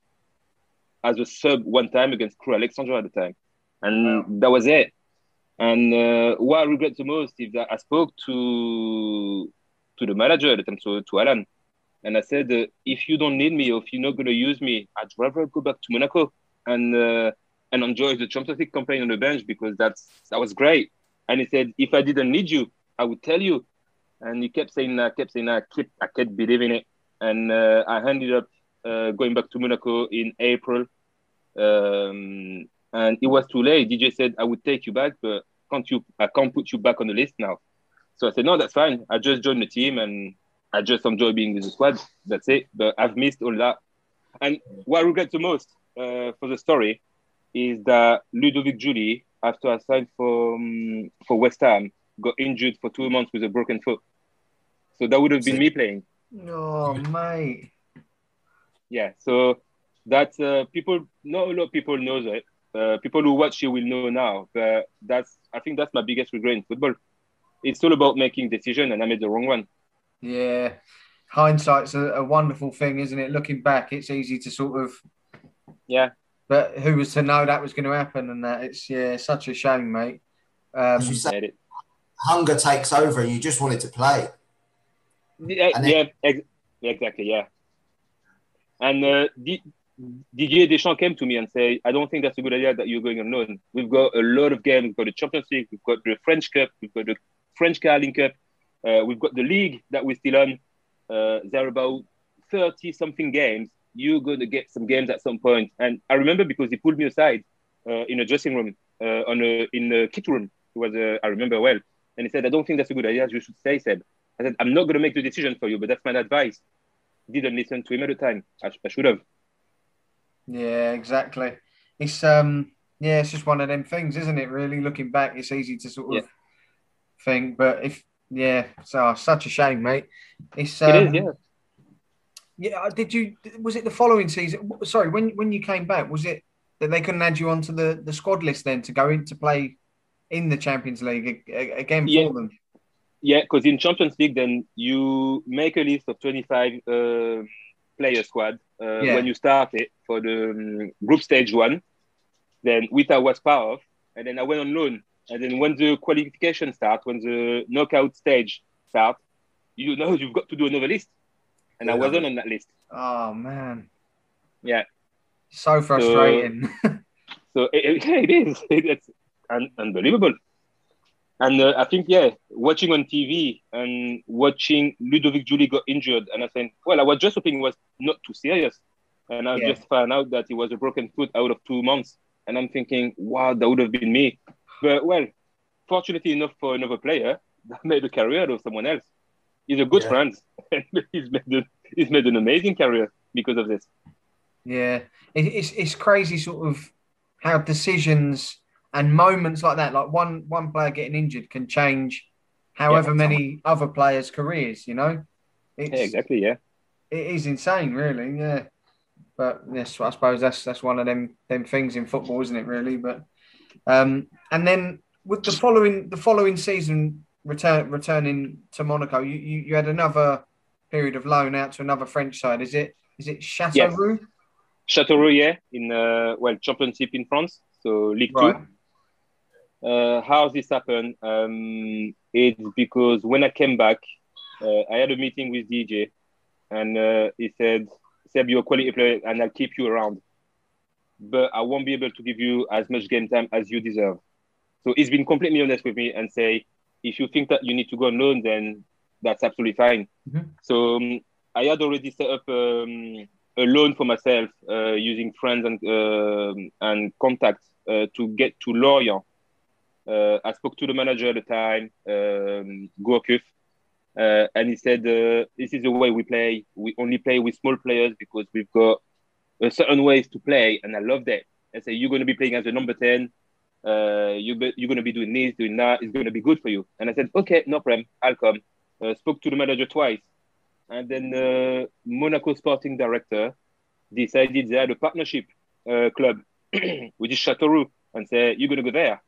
as a sub one time against Crewe Alexandra at the time, and wow. that was it. And uh, what I regret the most is that I spoke to to the manager at the time, to, to Alan, and I said, uh, if you don't need me or if you're not going to use me, I'd rather go back to Monaco and uh, and enjoy the League campaign on the bench because that's that was great. And he said, if I didn't need you, I would tell you. And he kept saying that, kept saying that, I kept, I kept believing it. And uh, I ended up uh, going back to Monaco in April. Um, and it was too late. DJ said, I would take you back, but can't you, I can't put you back on the list now. So I said, no, that's fine. I just joined the team and I just enjoy being with the squad. That's it. But I've missed all that. And what I regret the most uh, for the story is that Ludovic Giuly, after I signed for um, for West Ham, got injured for two months with a broken foot. So that would have been me playing. Oh, mate. Yeah. So that's uh, people. Not a lot of people knows it. Uh, people who watch you will know now. But that's I think that's my biggest regret in football. It's all about making decision, and I made the wrong one. Yeah, hindsight's a, a wonderful thing, isn't it? Looking back, it's easy to sort of yeah but who was to know that was going to happen? And that it's yeah, such a shame, mate. Um, As you said, hunger takes over, and you just wanted to play. Yeah, then, yeah, ex- exactly, yeah. And uh, Didier Deschamps came to me and said, "I don't think that's a good idea that you're going alone. We've got a lot of games. We've got the Champions League. We've got the French Cup. We've got the French Carling Cup. Uh, we've got the league that we're still on. Uh, there are about thirty something games you're going to get some games at some point. And I remember because he pulled me aside uh, in a dressing room, uh, on a, in the kit room. It was, uh, I remember well. And he said, I don't think that's a good idea. You should stay, Seb. I said, I'm not going to make the decision for you, but that's my advice. Didn't listen to him at the time. I, I should have. Yeah, exactly. It's um, yeah, it's just one of them things, isn't it? Really, looking back, it's easy to sort of yeah. think, but if yeah, so such a shame, mate. It's um, it is, yeah. Yeah, uh, did you? Was it the following season? Sorry, when when you came back, was it that they couldn't add you onto the the squad list then to go in to play in the Champions League again yeah. for them? Yeah, because in Champions League, then you make a list of twenty five uh, player squad uh, yeah. when you start it for the um, group stage one. Then Wita was part of, and then I went on loan. And then when the qualification start, when the knockout stage start, you know you've got to do another list and yeah. I wasn't on that list. Oh man. Yeah. So frustrating. So, so it, it is. It's un- unbelievable. And uh, I think, yeah, watching on TV and watching Ludovic Giuly got injured, and I said, well, I was just hoping it was not too serious. And I yeah. just found out that it was a broken foot out of two months. And I'm thinking, wow, that would have been me. But well, fortunately enough for another player, that made a career out of someone else he's a good yeah. friend. he's made a, he's made an amazing career because of this. Yeah, it's it's crazy, sort of how decisions and moments like that, like one one player getting injured, can change however yeah, many other players' careers. You know, it's, yeah, exactly. Yeah, it is insane, really. Yeah, but yes, I suppose that's that's one of them them things in football, isn't it? Really, but um, and then with the following the following season return returning to Monaco, you, you, you had another period of loan out to another French side. Is it is it Châteauroux? Yes. Châteauroux, yeah, in uh, well Championship in France, so League right. Two. uh, how this happened? Um, it's because when I came back, uh, I had a meeting with DJ, and uh, he said, "Seb, you're a quality player, and I'll keep you around, but I won't be able to give you as much game time as you deserve." So he's been completely honest with me and say, "If you think that you need to go on loan, then that's absolutely fine." Mhm. So um, I had already set up um, a loan for myself uh, using friends and um and contacts uh, to get to Lorient. Uh, I spoke to the manager at the time, um, Gourcuff, uh, and he said, uh, "This is the way we play. We only play with small players because we've got a certain ways to play, and I love that." I say, "You're going to be playing as a number ten. Uh, you you're going to be doing this, doing that. It's going to be good for you." And I said, "Okay, no problem. I'll come." Uh, spoke to the manager twice, and then uh, Monaco sporting director decided they had a partnership uh, club, which is Châteauroux, and said, "You're going to go there."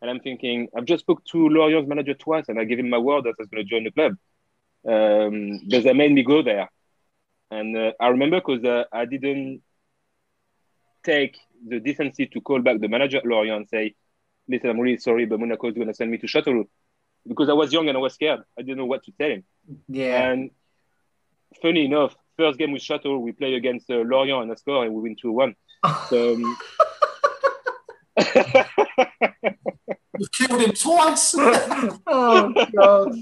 And I'm thinking, I've just spoke to Lorient's manager twice, and I gave him my word that I was going to join the club. Um, but they made me go there, and uh, I remember because uh, I didn't take the decency to call back the manager at Lorient and say, "Listen, I'm really sorry, but Monaco is going to send me to Châteauroux," because I was young and I was scared. I didn't know what to tell him. Yeah. And funny enough, first game with Chateau, we play against uh, Lorient and I score and we win 2 1. So, um, You've killed him twice. oh god.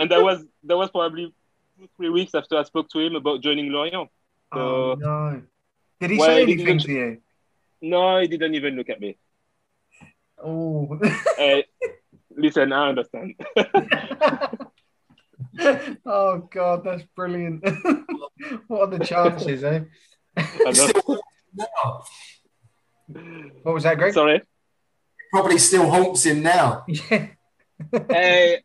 and that was that was probably two, three weeks after I spoke to him about joining Lorient. oh no. Did he Well, say he anything didn't- to you? No, he didn't even look at me. Oh. Uh, listen, I understand. oh god, that's brilliant. what are the chances, eh? I know. now. What was that, Greg? Sorry. Probably still haunts him now. Yeah. Uh,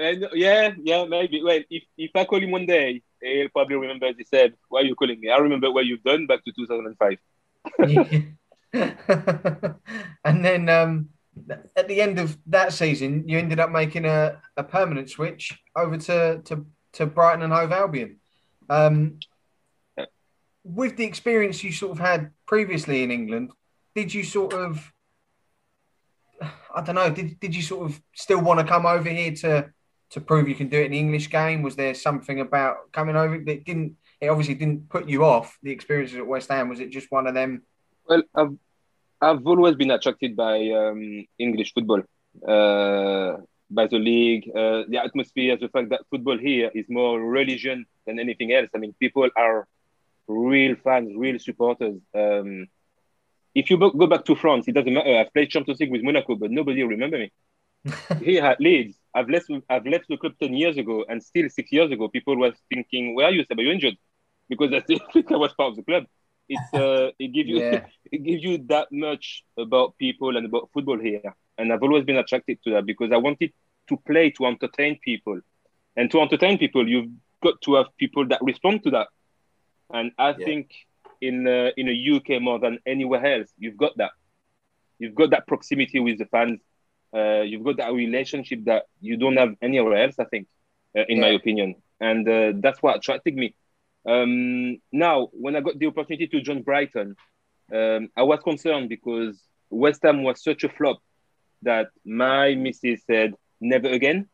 uh, yeah, yeah, maybe. Well, if, if I call him one day, he'll probably remember. He said, "Why are you calling me?" I remember what you've done back to 2005. and then um, at the end of that season, you ended up making a, a permanent switch over to, to, to Brighton and Hove Albion. Um, with the experience you sort of had previously in England, did you sort of, I don't know, did, did you sort of still want to come over here to, to prove you can do it in the English game? Was there something about coming over that didn't, it obviously didn't put you off the experiences at West Ham? Was it just one of them? Well, I've I've always been attracted by um, English football, uh, by the league, uh, the atmosphere, the fact that football here is more religion than anything else. I mean, people are real fans, real supporters. Um, if you go back to France, it doesn't matter. I've played Champions League with Monaco, but nobody will remember me. here at Leeds, I've left. I've left the club ten years ago, and still six years ago, people were thinking, "Where are you, Seb? Are you injured?" Because I still think I was part of the club. It's uh, it gives you Yeah. it gives you that much about people and about football here. And I've always been attracted to that because I wanted to play to entertain people. And to entertain people, you've got to have people that respond to that. And I Yeah. think in uh, in the UK more than anywhere else, you've got that. You've got that proximity with the fans. Uh, you've got that relationship that you don't have anywhere else. I think, uh, in my opinion, and uh, that's what attracted me. Um, now, when I got the opportunity to join Brighton, um, I was concerned because West Ham was such a flop that my missus said, never again.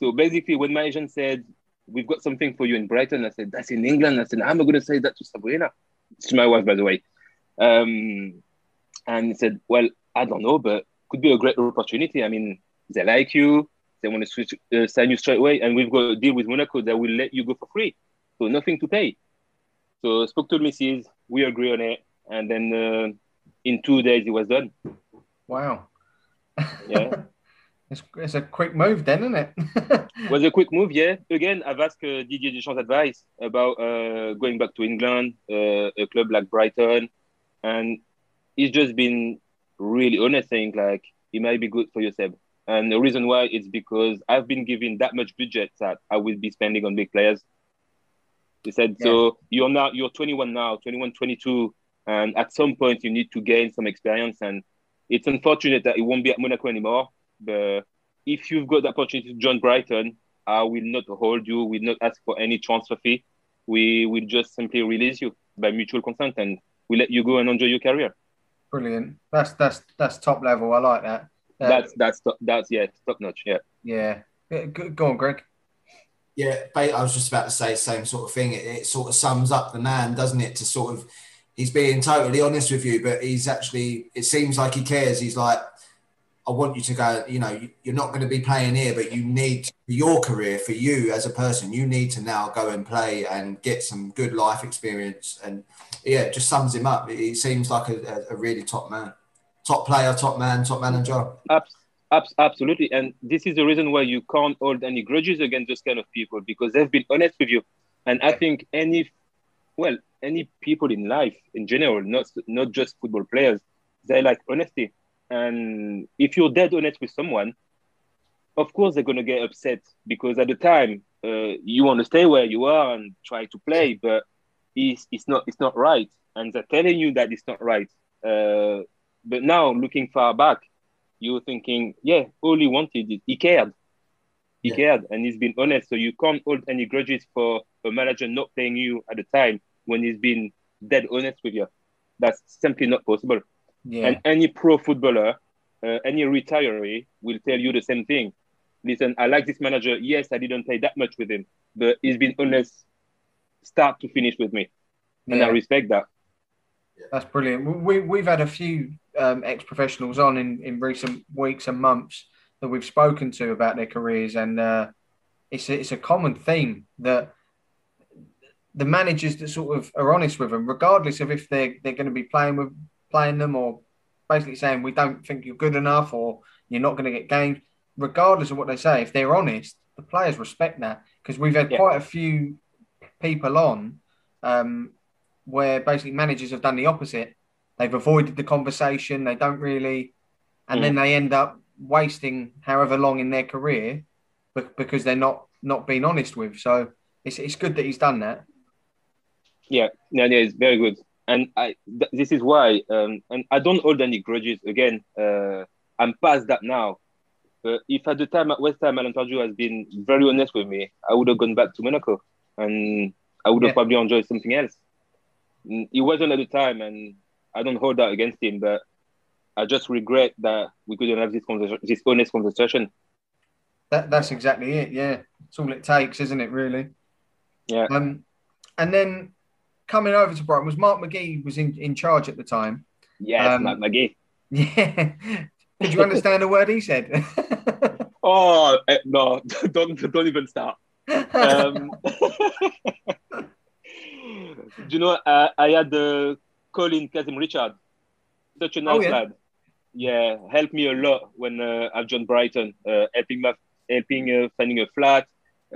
So basically, when my agent said, we've got something for you in Brighton, I said, that's in England. I said, I'm not going to say that to Sabrina. It's my wife, by the way. Um, and he said, well, I don't know, but could be a great opportunity. I mean, they like you. They want to switch, uh, sign you straight away. And we've got a deal with Monaco that will let you go for free. So nothing to pay. So spoke to the Mrs. We agree on it. And then uh, in two days, it was done. Wow. Yeah. it's, it's a quick move then, isn't it? was a quick move, yeah. Again, I've asked uh, Didier Deschamps' advice about uh, going back to England, uh, a club like Brighton, and he's just been really honest, saying like it might be good for yourself. And the reason why is because I've been given that much budget that I will be spending on big players. He said, so you're now you're 21 now, 21, 22, and at some point you need to gain some experience. And it's unfortunate that it won't be at Monaco anymore, but if you've got the opportunity to join Brighton, I will not hold you, We will not ask for any transfer fee. We will just simply release you by mutual consent and we let you go and enjoy your career. Brilliant. That's that's that's top level. I like that. Uh, that's that's top, that's yeah, top notch. Yeah. yeah. Yeah, go on, Greg. Yeah, I was just about to say same sort of thing. It, it sort of sums up the man, doesn't it? To sort of, he's being totally honest with you, but he's actually. It seems like he cares. He's like, I want you to go. You know, you- you're not going to be playing here, but you need for your career, for you as a person, you need to now go and play and get some good life experience. And yeah, it just sums him up. He seems like a, a, really top man, top player, top man, top manager. Abs- abs- absolutely. And this is the reason why you can't hold any grudges against those kind of people because they've been honest with you. And I think any, well, any people in life in general, not not just football players, they like honesty. And if you're dead honest with someone, of course they're gonna get upset because at the time uh, you want to stay where you are and try to play, but it's it's not it's not right, and they're telling you that it's not right. Uh, but now looking far back, you're thinking, yeah, all he wanted is he cared. He Yeah. cared and he's been honest. So you can't hold any grudges for a manager not playing you at the time when he's been dead honest with you. That's simply not possible. Yeah. And any pro footballer, uh, any retiree will tell you the same thing. Listen, I like this manager. Yes, I didn't play that much with him, but he's been honest start to finish with me. And I respect that. That's brilliant. We, we've had a few um, ex professionals on in, in recent weeks and months that we've spoken to about their careers, and uh, it's, a, it's a common theme that the managers that sort of are honest with them, regardless of if they're, they're going to be playing with playing them or basically saying we don't think you're good enough or you're not going to get games, regardless of what they say, if they're honest, the players respect that because we've had Yeah. quite a few people on um, where basically managers have done the opposite. They've avoided the conversation. They don't really, and then they end up wasting however long in their career because they're not not being honest with. So it's it's good that he's done that. Yeah, yeah, yeah, it's very good. And I, th- this is why, um, and I don't hold any grudges. Again, uh, I'm past that now. Uh, if at the time at West Ham, Alan Pardew has been very honest with me, I would have gone back to Monaco, and I would have Yeah. probably enjoyed something else. It wasn't at the time, and I don't hold that against him. But I just regret that we couldn't have this conversation, this honest conversation. That that's exactly it. Yeah, it's all it takes, isn't it? Really. Yeah. Um, and then coming over to Brighton was Mark McGee was in, in charge at the time. Yes, Um, Mark McGee. Yeah. Did you understand a word he said? Oh eh, no! Don't don't even start. um, you know, uh, I had uh, Colin Kazim Richard, such a nice Oh, yeah. lad. Yeah, helped me a lot when uh, I've joined Brighton, uh, helping my, helping uh, finding a flat,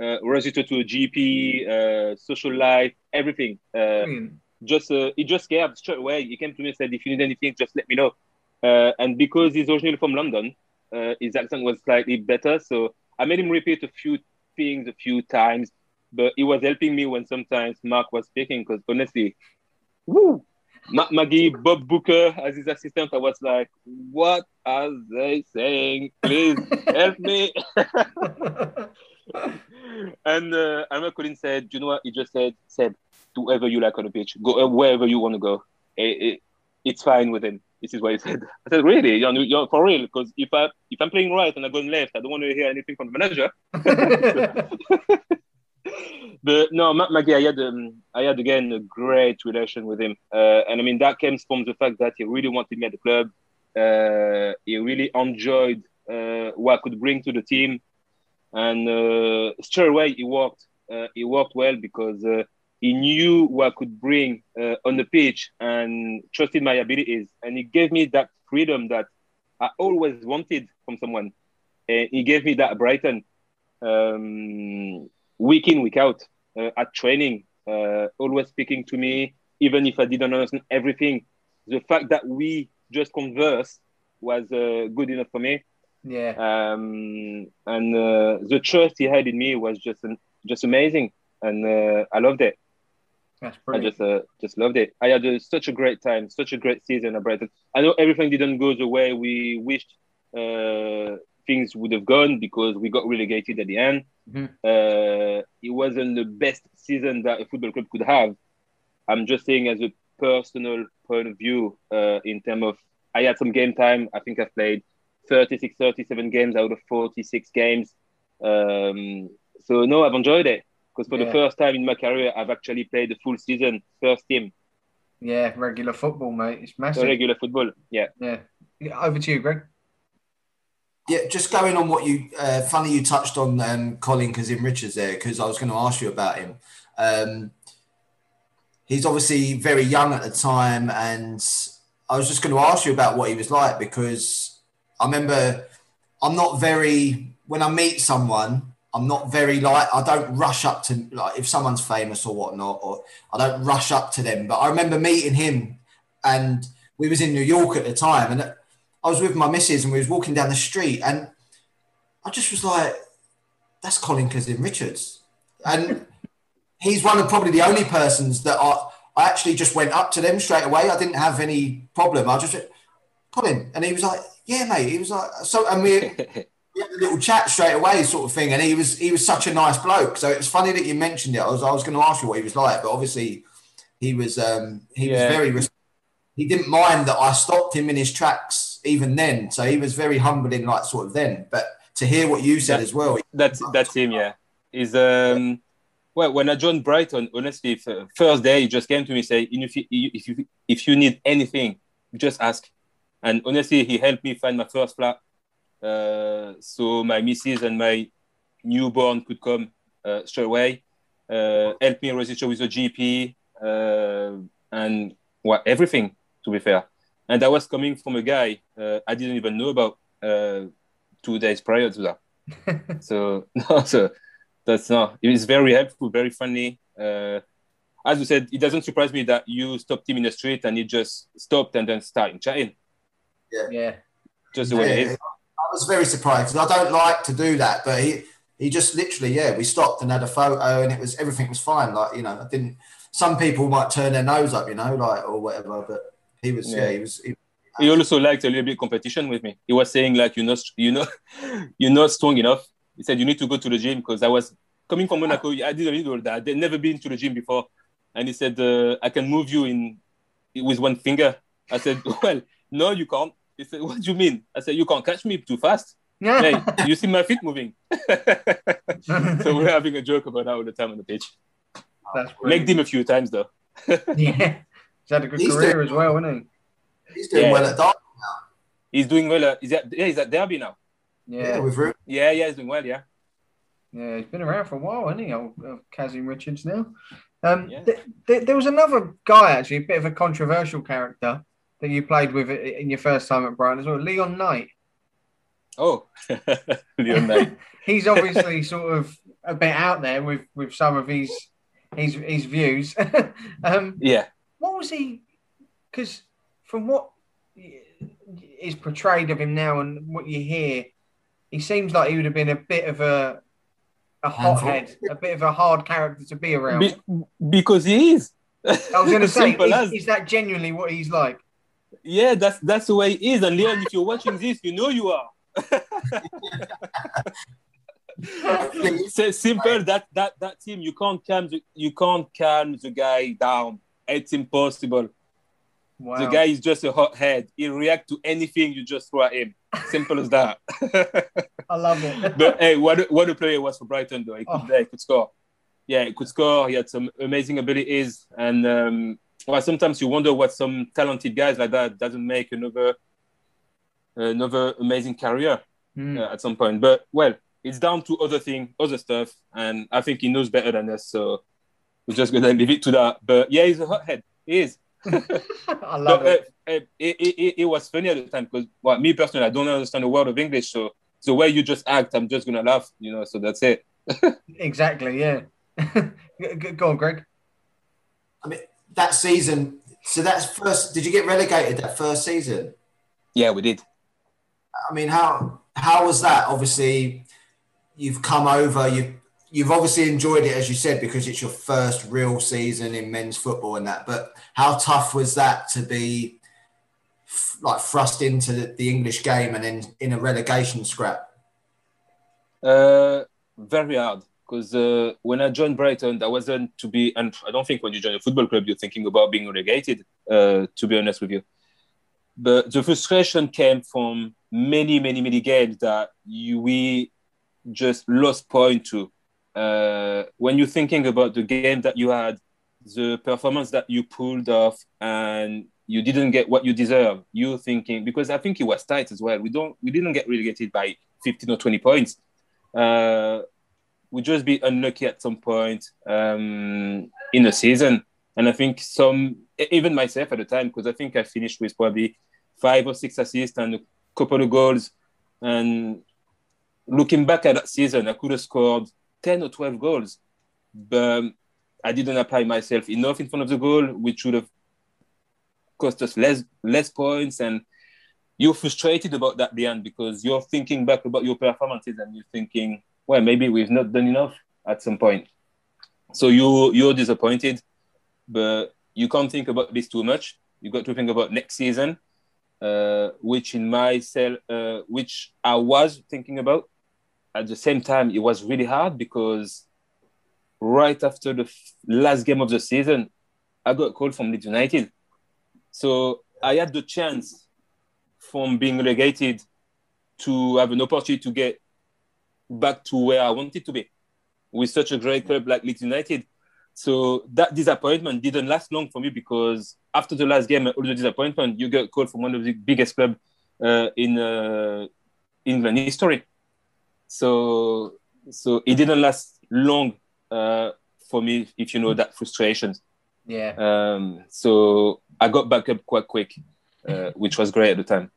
uh, register to a GP, uh, social life, everything. Uh, Brilliant. just uh, he just scared straight away. He came to me and said, "If you need anything, just let me know." Uh, and because he's originally from London, uh, his accent was slightly better, so I made him repeat a few things a few times. But it was helping me when sometimes Mark was speaking, because honestly, woo, Mark McGee, Bob Booker as his assistant, I was like, "What are they saying? Please help me!" and uh, I remember Colin said, you know what?" He just said, "Said, do whatever you like on the pitch. Go uh, wherever you want to go. It, it, it's fine with him." This is what he said. I said, "Really? You're, you're for real? Because if I if I'm playing right and I'm going left, I don't want to hear anything from the manager." but no, Mark McGee, I had um, I had again a great relation with him, uh, and I mean that comes from the fact that he really wanted me at the club. Uh, he really enjoyed uh, what I could bring to the team, and uh, straight away he worked. Uh, he worked well because uh, he knew what I could bring on the pitch and trusted my abilities, and he gave me that freedom that I always wanted from someone. And he gave me that at Brighton, um, week in, week out, uh, at training, uh, always speaking to me, even if I didn't understand everything. The fact that we just converse was uh, good enough for me. yeah. Um, and uh, the trust he had in me was just an, just amazing, and uh, I loved it. That's I just uh, just loved it. I had uh, such a great time, such a great season at Brighton. I know everything didn't go the way we wished uh, things would have gone because we got relegated at the end. Mhm. Uh, it wasn't the best season that a football club could have. I'm just saying as a personal point of view, uh, in terms of I had some game time. I think I've played 36, 37 games out of 46 games. Um, so no, I've enjoyed it because for Yeah. the first time in my career, I've actually played the full season, first team, Yeah, regular football, mate. It's massive. so regular football. Yeah. Yeah, Over to you, Greg. Yeah, just going on what you, uh, funny you touched on um, Colin Kazim Richards there, because I was going to ask you about him. Um, he's obviously very young at the time, and I was just going to ask you about what he was like because I remember I'm not very, when I meet someone, I'm not very like, I don't rush up to, like, if someone's famous or whatnot, or I don't rush up to them. But I remember meeting him, and we was in New York at the time, and I was with my missus and we was walking down the street and I just was like, that's Colin Kazim Richards. And he's one of probably the only persons that I, I actually just went up to them straight away. I didn't have any problem. I just Colin. And he was like, yeah, mate. He was like, so, and we, we had a little chat straight away sort of thing. And he was, he was such a nice bloke. So it's funny that you mentioned it. I was, I was going to ask you what he was like, but obviously he was, um, he Yeah. was very, he didn't mind that I stopped him in his tracks even then. So he was very humbling, like sort of then. But to hear what you said Yeah. as well, That's that's him. Yeah, is um. Well, when I joined Brighton, honestly, first day he just came to me say, if you, if you if you need anything, just ask. And honestly, he helped me find my first flat, uh, so my missus and my newborn could come uh, straight away. Uh, helped me register with a GP uh, and what everything. To be fair, and that was coming from a guy uh, I didn't even know about uh, two days prior to that. so no, so that's not. It's very helpful, very funny. Uh, as you said, it doesn't surprise me that you stopped him in the street and he just stopped and then started chatting. Yeah. yeah, Just the way it Yeah, is. I was very surprised because I don't like to do that, but he he just literally yeah we stopped and had a photo and it was everything was fine. Like you know I didn't. Some people might turn their nose up, you know, like or whatever, but he was yeah, Yeah. he was. He, He also liked a little bit competition with me. He was saying like you're not you know you're not strong enough. He said you need to go to the gym because I was coming from Monaco. I did a little that. I'd never been to the gym before, and he said uh, I can move you in with one finger. I said well no you can't. He said what do you mean? I said you can't catch me too fast. hey, you see my feet moving. so we're having a joke about that all the time on the pitch. That's Make him a few times though. Yeah. He's had a good He's career doing- as well, hasn't he? he's doing Yeah. well at Dark. He's doing well. Uh, is that yeah? Is that Derby now? Yeah, Yeah. with Ru- Yeah, yeah, he's doing well. Yeah. Yeah, he's been around for a while, hasn't he? Old uh, Kazim Richards now. Um, Yeah. th- th- there was another guy actually, a bit of a controversial character that you played with in your first time at Brighton as well, Leon Knight. Oh, Leon Knight. He's obviously sort of a bit out there with with some of his his his views. um, Yeah. What was he? Because from what is portrayed of him now and what you hear, he seems like he would have been a bit of a a hothead, a bit of a hard character to be around. Be- because he is. I was going to say, is, is that genuinely what he's like? Yeah, that's that's the way he is. And Leon, if you're watching this, you know you are. It's simple that that that team you can't calm the, you can't calm the guy down. It's impossible. Wow. The guy is just a hot head. He react to anything you just throw at him. Simple as that. I love it. but hey, what a, what a player was for Brighton though. He could, Oh. he could score. Yeah, he could score. He had some amazing abilities, and um, well, sometimes you wonder what some talented guys like that doesn't make another another amazing career Hmm. uh, at some point. But well, it's down to other thing, other stuff, and I think he knows better than us. So we're just gonna leave it to that. But yeah, he's a hothead. He is. I love But it. uh, uh, it, it, it, it was funny at the time because, well, me personally, I don't understand a word of English. So the way you just act, I'm just gonna laugh, you know. So that's it. Exactly. Yeah. G- g- Go on, Greg. I mean, that season. So that's first. Did you get relegated that first season? Yeah, we did. I mean, how how was that? Obviously, you've come over. You you've obviously enjoyed it, as you said, because it's your first real season in men's football and that. But how tough was that to be f- like thrust into the, the English game and then in a relegation scrap? Uh, very hard because uh, when I joined Brighton, that wasn't to be, and I don't think when you join a football club, you're thinking about being relegated. Uh, to be honest with you, but the frustration came from many, many, many games that you, we just lost point to. Uh, when you're thinking about the game that you had, the performance that you pulled off, and you didn't get what you deserve, you're thinking because I think it was tight as well. We don't, we didn't get relegated by 15 or 20 points. Uh, we just be unlucky at some point um, in the season, and I think some, even myself at the time, because I think I finished with probably five or six assists and a couple of goals, and looking back at that season, I could have scored 10 or 12 goals, but I didn't apply myself enough in front of the goal, which would have cost us less less points. And you're frustrated about that, Leanne, because you're thinking back about your performances and you're thinking, well, maybe we've not done enough at some point. So you you're disappointed, but you can't think about this too much. You've got to think about next season, uh, which in my cell, uh, which I was thinking about at the same time, it was really hard because right after the f- last game of the season, I got called from Leeds United. So I had the chance from being relegated to have an opportunity to get back to where I wanted to be with such a great club like Leeds United. So that disappointment didn't last long for me because after the last game, all the disappointment, you get called from one of the biggest clubs uh, in uh, England history. So so it didn't last long uh, for me, if you know that frustration. Yeah. Um, so I got back up quite quick, uh, which was great at the time.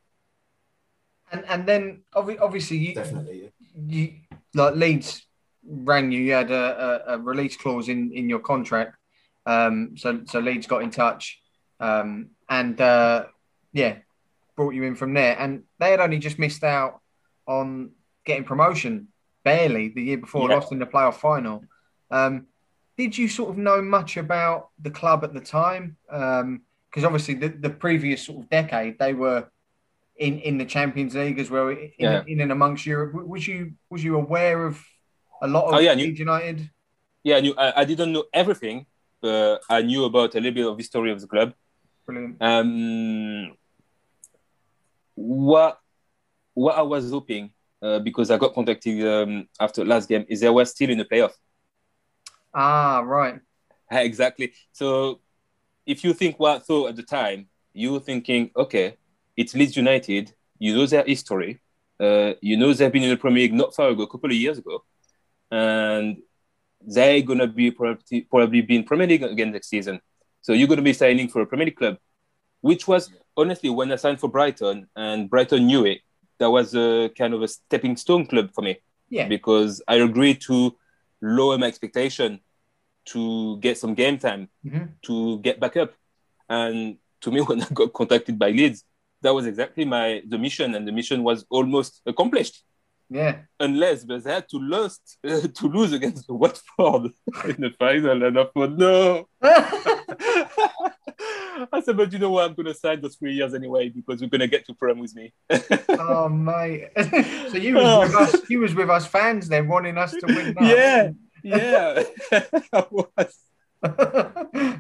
And and then obvi- obviously you, Definitely. you like Leeds rang you. You had a, a, a release clause in in your contract. Um, so so Leeds got in touch, um, and uh, yeah, brought you in from there. And they had only just missed out on getting promotion barely the year before, Yeah. lost in the playoff final. Um, did you sort of know much about the club at the time? Because obviously the, the previous sort of decade they were in, in the Champions League as well, in, Yeah. in and amongst Europe. Was you was you aware of a lot of Oh, yeah, Leeds United? Yeah, I, knew, I, I didn't know everything, but I knew about a little bit of the story of the club. Brilliant. Um, what what I was hoping, uh, because I got contacted um, after last game, is they were still in the playoff. Ah, right. exactly. So if you think what I thought at the time, you're thinking, okay, it's Leeds United. You know their history. Uh, you know they've been in the Premier League not far ago, a couple of years ago, and they're gonna be probably probably be in Premier League again next season. So you're gonna be signing for a Premier League club, which was honestly when I signed for Brighton, and Brighton knew it. That was a kind of a stepping stone club for me Yeah. because I agreed to lower my expectation to get some game time Mhm. to get back up. And to me, when I got contacted by Leeds, that was exactly my the mission, and the mission was almost accomplished. Yeah. Unless but they had to lose to lose against Watford in the final, and I thought, no. I said, but you know what? I'm going to sign those three years anyway because we're going to get to Prem with me. oh mate. so you was oh. with us you was with us fans then wanting us to win that. yeah, yeah, I was.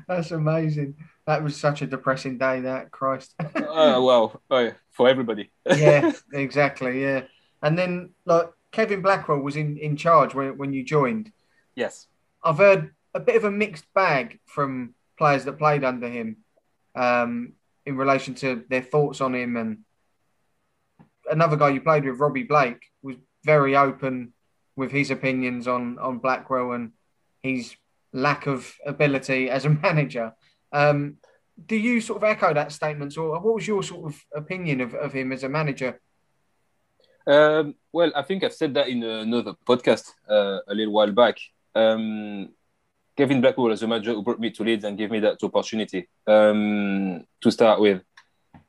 That's amazing. That was such a depressing day, that Christ. Oh well, oh, for everybody. yeah, exactly. Yeah. And then like Kevin Blackwell was in, in charge when, when you joined. Yes. I've heard a bit of a mixed bag from players that played under him um, in relation to their thoughts on him. And another guy you played with, Robbie Blake, was very open with his opinions on, on Blackwell and his lack of ability as a manager. Um, do you sort of echo that statement, or what was your sort of opinion of, of him as a manager? Um, well, I think I've said that in another podcast uh, a little while back. Um, Kevin Blackwell was the manager who brought me to Leeds and gave me that opportunity um, to start with.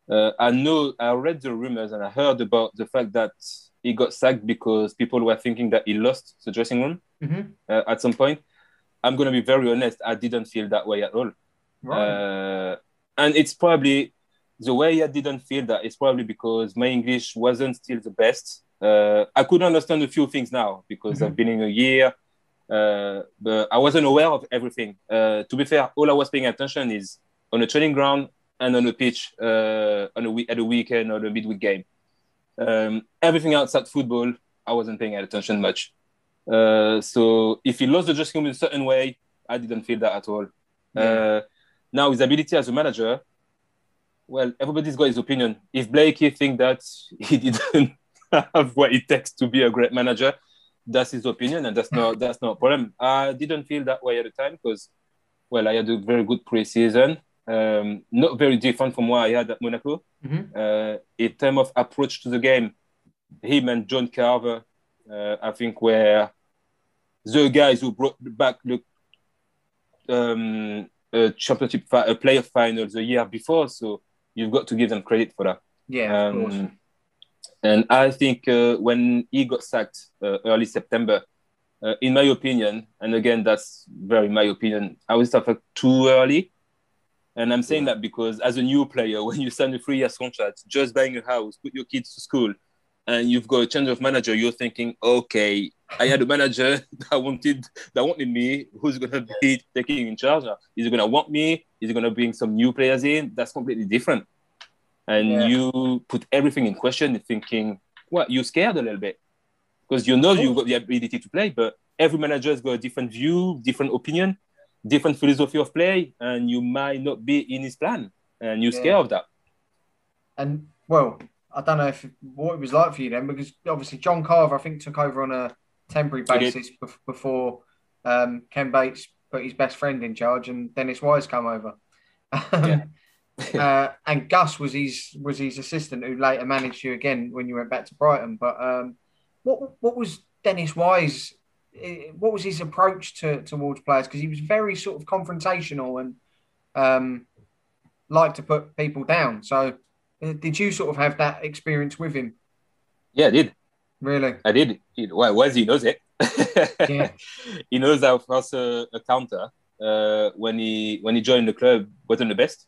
Uh, I know I read the rumors and I heard about the fact that he got sacked because people were thinking that he lost the dressing room Mm-hmm. uh, at some point. I'm going to be very honest, I didn't feel that way at all. Right. Uh, and it's probably the way I didn't feel that is probably because my English wasn't still the best. Uh, I could understand a few things now because Mhm. I've been in a year, but I wasn't aware of everything. Uh, to be fair, all I was paying attention is on a training ground and on a pitch uh, on a week, at a weekend or a midweek game. Um, everything outside football, I wasn't paying attention much. Uh, so if he lost the dressing room in a certain way, I didn't feel that at all. Uh, now his ability as a manager, well, everybody's got his opinion. If Blakey think that he didn't have what it takes to be a great manager, that's his opinion, and that's not that's not a problem. I didn't feel that way at the time because, well, I had a very good preseason, um, not very different from what I had at Monaco. Mhm. Uh, in terms of approach to the game, him and John Carver, uh, I think, were the guys who brought back the um, uh, championship fi- player final the year before. So you've got to give them credit for that. Yeah, of course. Um, and I think uh, when he got sacked uh, early September, uh, in my opinion, and again, that's very my opinion, I was suffer too early. And I'm saying that because as a new player, when you sign a three years contract, just buying a house, put your kids to school, and you've got a change of manager, you're thinking, okay, I had a manager that wanted that wanted me. Who's gonna be taking in charge? Is he gonna want me? Is he gonna bring some new players in? That's completely different. And Yeah. you put everything in question, thinking, what you're scared a little bit because you know you've got the ability to play, but every manager has got a different view, different opinion, different philosophy of play, and you might not be in his plan, and you're Yeah. scared of that. And well, I don't know if what it was like for you then, because obviously John Carver, I think, took over on a temporary basis bef- before um, Ken Bates put his best friend in charge, and Dennis Wise come over. Yeah. uh, and Gus was his was his assistant, who later managed you again when you went back to Brighton. But um, what what was Dennis Wise? eh, What was his approach to towards players? Because he was very sort of confrontational and um, liked to put people down. So, uh, did you sort of have that experience with him? Yeah, I did. Really? I did. He, well, Wes, he knows it. Yeah. he knows that first uh, a counter uh, when he when he joined the club wasn't the best.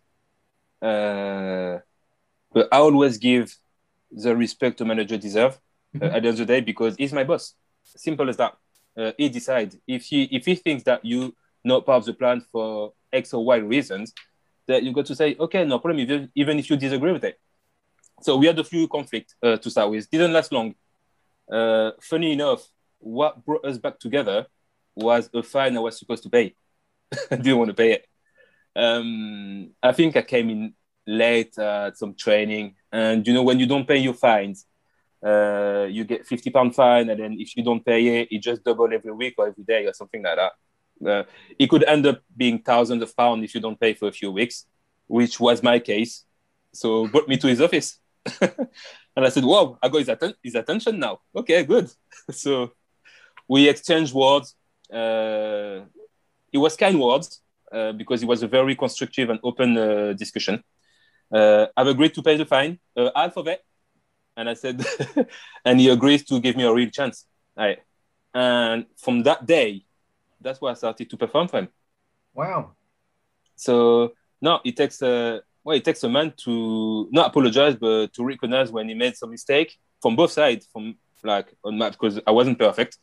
Uh, but I always give the respect a manager deserve uh, at the end of the day because he's my boss. Simple as that. Uh, he decides if he if he thinks that you not part of the plan for X or Y reasons, that you got to say okay, no problem, even even if you disagree with it. So we had a few conflict uh, to start with. Didn't last long. Uh, funny enough, what brought us back together was a fine I was supposed to pay. I didn't want to pay it. Um, I think I came in late uh, at some training, and you know when you don't pay your fines, uh, you get fifty pound fine, and then if you don't pay it, it just double every week or every day or something like that. Uh, it could end up being thousands of pounds if you don't pay for a few weeks, which was my case. So brought me to his office. and I said, "Wow, I got his, atten- his attention now. Okay, good." so we exchanged words. Uh, it was kind words uh, because it was a very constructive and open uh, discussion. Uh, I've agreed to pay the fine, uh, half of it, and I said, and he agrees to give me a real chance. Right. And from that day, that's why I started to perform for him. Wow. So no, it takes a well, it takes a man to not apologize, but to recognize when he made some mistake from both sides. From like on my because I wasn't perfect,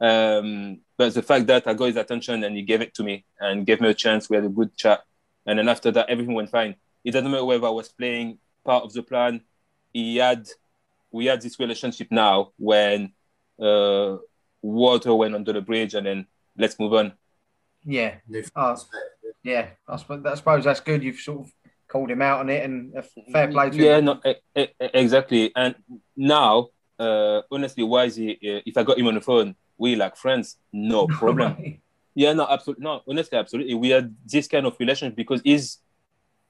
um, but the fact that I got his attention and he gave it to me and gave me a chance, we had a good chat, and then after that everything went fine. It doesn't matter whether I was playing part of the plan. He had we had this relationship now when uh, water went under the bridge, and then let's move on. Yeah. New Oh. Yeah. I suppose, I suppose that's good. You've sort of called him out on it, and a fair play to yeah him. no e- e- exactly and now uh honestly why is he uh, if i got him on the phone we like friends no problem. yeah no absolutely no honestly absolutely. We had this kind of relationship because he's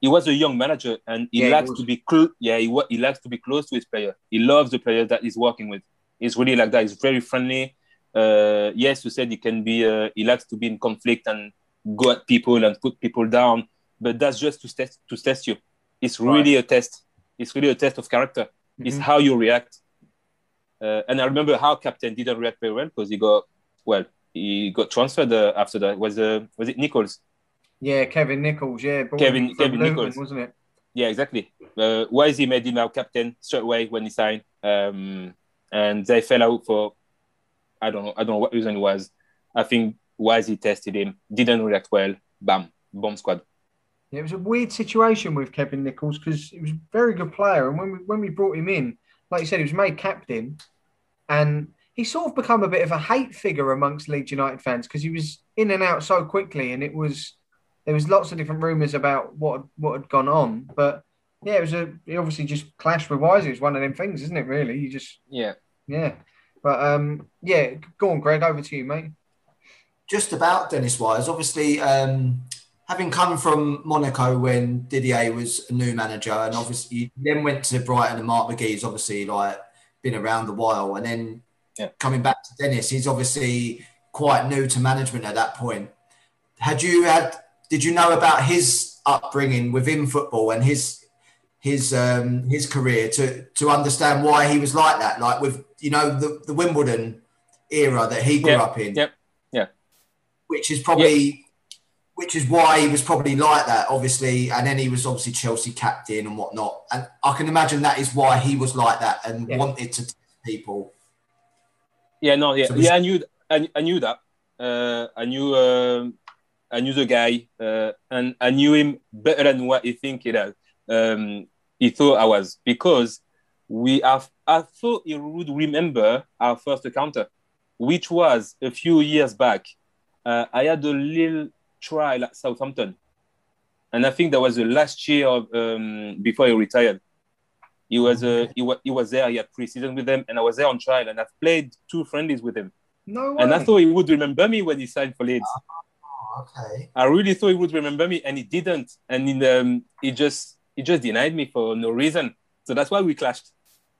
he was a young manager and he Yeah, likes was. to be close yeah he, he likes to be close to his player. He loves the player that he's working with. He's really like that. He's very friendly. Uh yes you said he can be uh, he likes to be in conflict and go at people and put people down but that's just to test to test you. It's really a test. It's really a test of character. It's Mhm. how you react uh, and i remember how captain didn't react very well because he got well he got transferred uh, after that was uh, was it nicholls Yeah, Kevin Nicholls. Yeah, Kevin- Kevin Luton, Nicholls. wasn't it? yeah exactly uh, Wisey made him our captain straight away when he signed um, and they fell out for i don't know i don't know what reason it was i think Wisey tested him didn't react well bam bomb squad Yeah, it was a weird situation with Kevin Nicholls because he was a very good player, and when we when we brought him in, like you said, he was made captain, and he sort of become a bit of a hate figure amongst Leeds United fans because he was in and out so quickly, and it was there was lots of different rumours about what what had gone on, but yeah, it was a he obviously just clashed with Wise. It was one of them things, isn't it? Really, you just Yeah. yeah, but um, yeah, go on, Greg, over to you, mate. just about Dennis Wise. Obviously, um, having come from Monaco when Didier was a new manager, and obviously you then went to Brighton and Mark McGee's obviously like been around a while, and then Yeah. coming back to Dennis, he's obviously quite new to management at that point. Had you had? Did you know about his upbringing within football and his his um, his career to to understand why he was like that? Like with you know the, the Wimbledon era that he grew Yeah. up in Yep. Yeah. which is probably which is why he was probably like that, obviously. And then he was obviously Chelsea captain and whatnot. And I can imagine that is why he was like that and Yeah. wanted to people. Yeah, no, yeah, So yeah. I knew, I, I knew that. Uh, I knew, um I knew the guy, uh, and I knew him better than what he think it had. Um, he thought I was because we have. I thought he would remember our first encounter, which was a few years back. Uh, I had a little trial at Southampton, and I think that was the last year of um, before he retired. He was uh, he, wa- he was there. He had pre-season with them, and I was there on trial, and I've played two friendlies with him. No way. And I thought he would remember me when he signed for Leeds. Oh, okay. I really thought he would remember me, and he didn't. And in um, he just he just denied me for no reason. So that's why we clashed.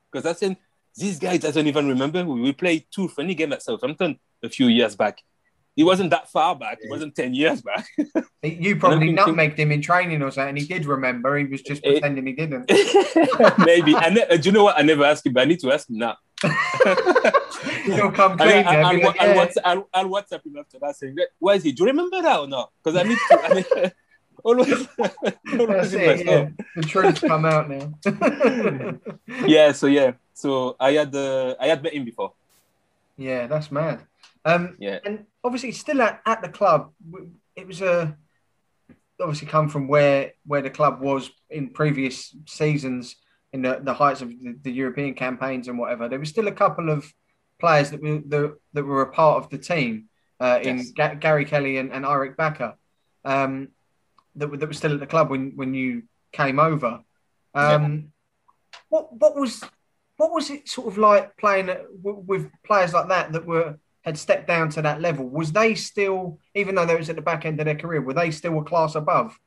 Because I said this guy doesn't even remember. We we played two friendly games at Southampton a few years back. He wasn't that far back. It wasn't ten years back. you probably nutmegged him in training or something. He did remember. He was just pretending he didn't. Maybe. And uh, do you know what? I never asked him, but I need to ask him now. He'll come clean. I'll, be I'll, like, yeah. I'll WhatsApp him after that saying, where is he? Do you remember that or not? Because I need to. I need, always, always it, yeah. The truth come out now. Yeah, so yeah. So I had uh, I had met him before. yeah, that's mad. Um, Yeah. and obviously, still at, at the club, it was a obviously come from where where the club was in previous seasons in the, the heights of the, the European campaigns and whatever. There was still a couple of players that were that, that were a part of the team uh, in Yes. Ga- Gary Kelly and, and Eric Bakke um, that were, that were still at the club when when you came over. Um, What what was what was it sort of like playing with players like that that were had stepped down to that level? Was they still, even though they was at the back end of their career, were they still a class above?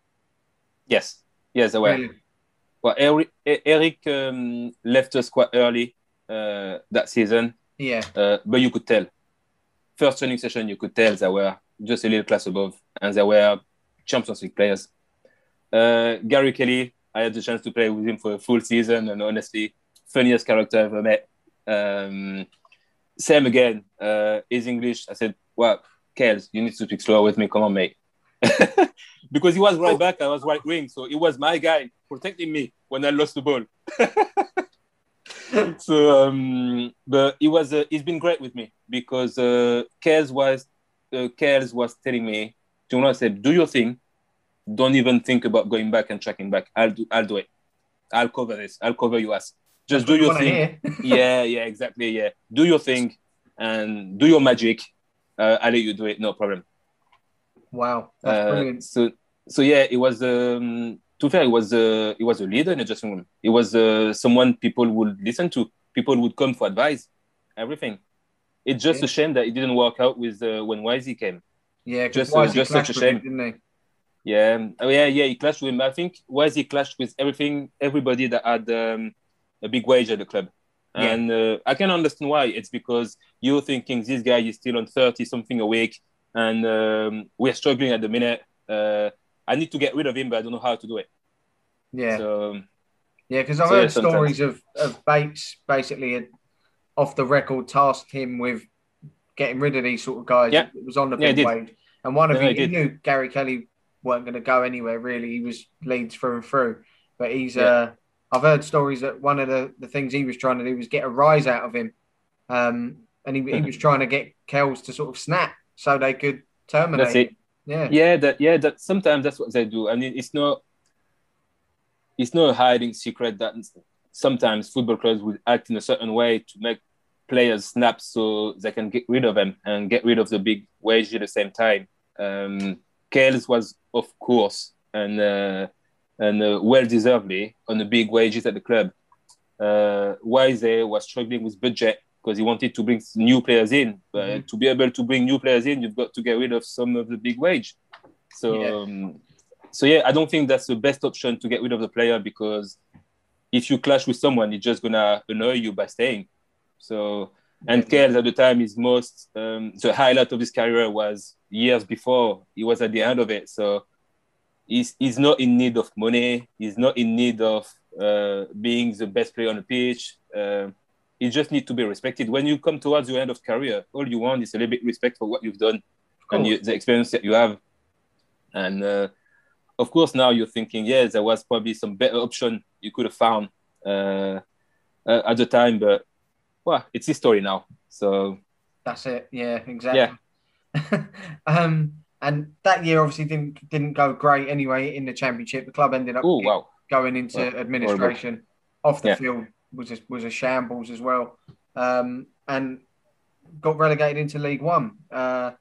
Yes, yes, they were. Really? Well, Eric, Eric um, left us quite early uh, that season, Yeah, uh, but you could tell. First training session, you could tell they were just a little class above, and they were Champions League players. Uh, Gary Kelly, I had the chance to play with him for a full season, and honestly, funniest character I've ever met. Um, same again. Uh, his English. I said, "Well, Kels, you need to speak slower with me. Come on, mate." because he was right back, I was right wing, so it was my guy protecting me when I lost the ball. so, um, but he was. Uh, he's been great with me because uh, Kels was. Uh, Kels was telling me, "Do you know?" I said, "Do your thing. Don't even think about going back and tracking back. I'll do. I'll do it. I'll cover this. I'll cover your ass. Just do your thing." yeah, yeah, exactly. Yeah, do your thing and do your magic. Uh, I'll let you do it. No problem. Wow, that's Uh, brilliant. so, so yeah, it was. Um, to fair, it was. Uh, it was a leader in the dressing room. It was uh, someone people would listen to. People would come for advice. Everything. It's just Yeah. a shame that it didn't work out with uh, when Wisey came. Yeah, just- because just such a shame. didn't Yeah, oh, yeah, yeah. He clashed with him. I think Wisey clashed with everything, everybody that had um, a big wage at the club. Yeah. And uh, I can understand why. It's because you're thinking this guy is still on 30 something a week, and um, we're struggling at the minute. Uh, I need to get rid of him, but I don't know how to do it. Yeah, So, um, yeah, because I've so, heard sometimes. stories of of Bates basically had, off the record tasked him with getting rid of these sort of guys. Yeah. It was on the Yeah, big did. wage, and one of Yeah, you he knew Gary Kelly weren't going to go anywhere. Really, he was Leeds through and through. But he's Yeah. uh, I've heard stories that one of the, the things he was trying to do was get a rise out of him, um, and he, he was trying to get Kells to sort of snap so they could terminate. that's it. Yeah, Yeah, that yeah, that sometimes that's what they do. I mean, it's not it's not a hiding secret that sometimes football clubs would act in a certain way to make players snap so they can get rid of them and get rid of the big wage at the same time. Um, Kels was, of course, and uh, and uh, well deservedly on the big wages at the club. Uh, Wise was struggling with budget because he wanted to bring new players in. But mm-hmm. to be able to bring new players in, you've got to get rid of some of the big wage. So, yeah. Um, so yeah, I don't think that's the best option to get rid of the player because if you clash with someone, it's just gonna annoy you by staying. So, and Kels at the time, is most um, the highlight of his career was years before he was at the end of it. So, he's he's not in need of money. He's not in need of uh, being the best player on the pitch. Uh, he just needs to be respected. When you come towards your end of career, all you want is a little bit respect for what you've done and you, the experience that you have. And uh, of course, now you're thinking, yes, there was probably some better option you could have found uh, uh, at the time, but well, it's history now. So that's it. Yeah, exactly. Yeah. um, and that year obviously didn't didn't go great anyway in the championship. The club ended up Ooh, wow. going into administration horrible. off the yeah. field was a, was a shambles as well, um, and got relegated into League One. Uh,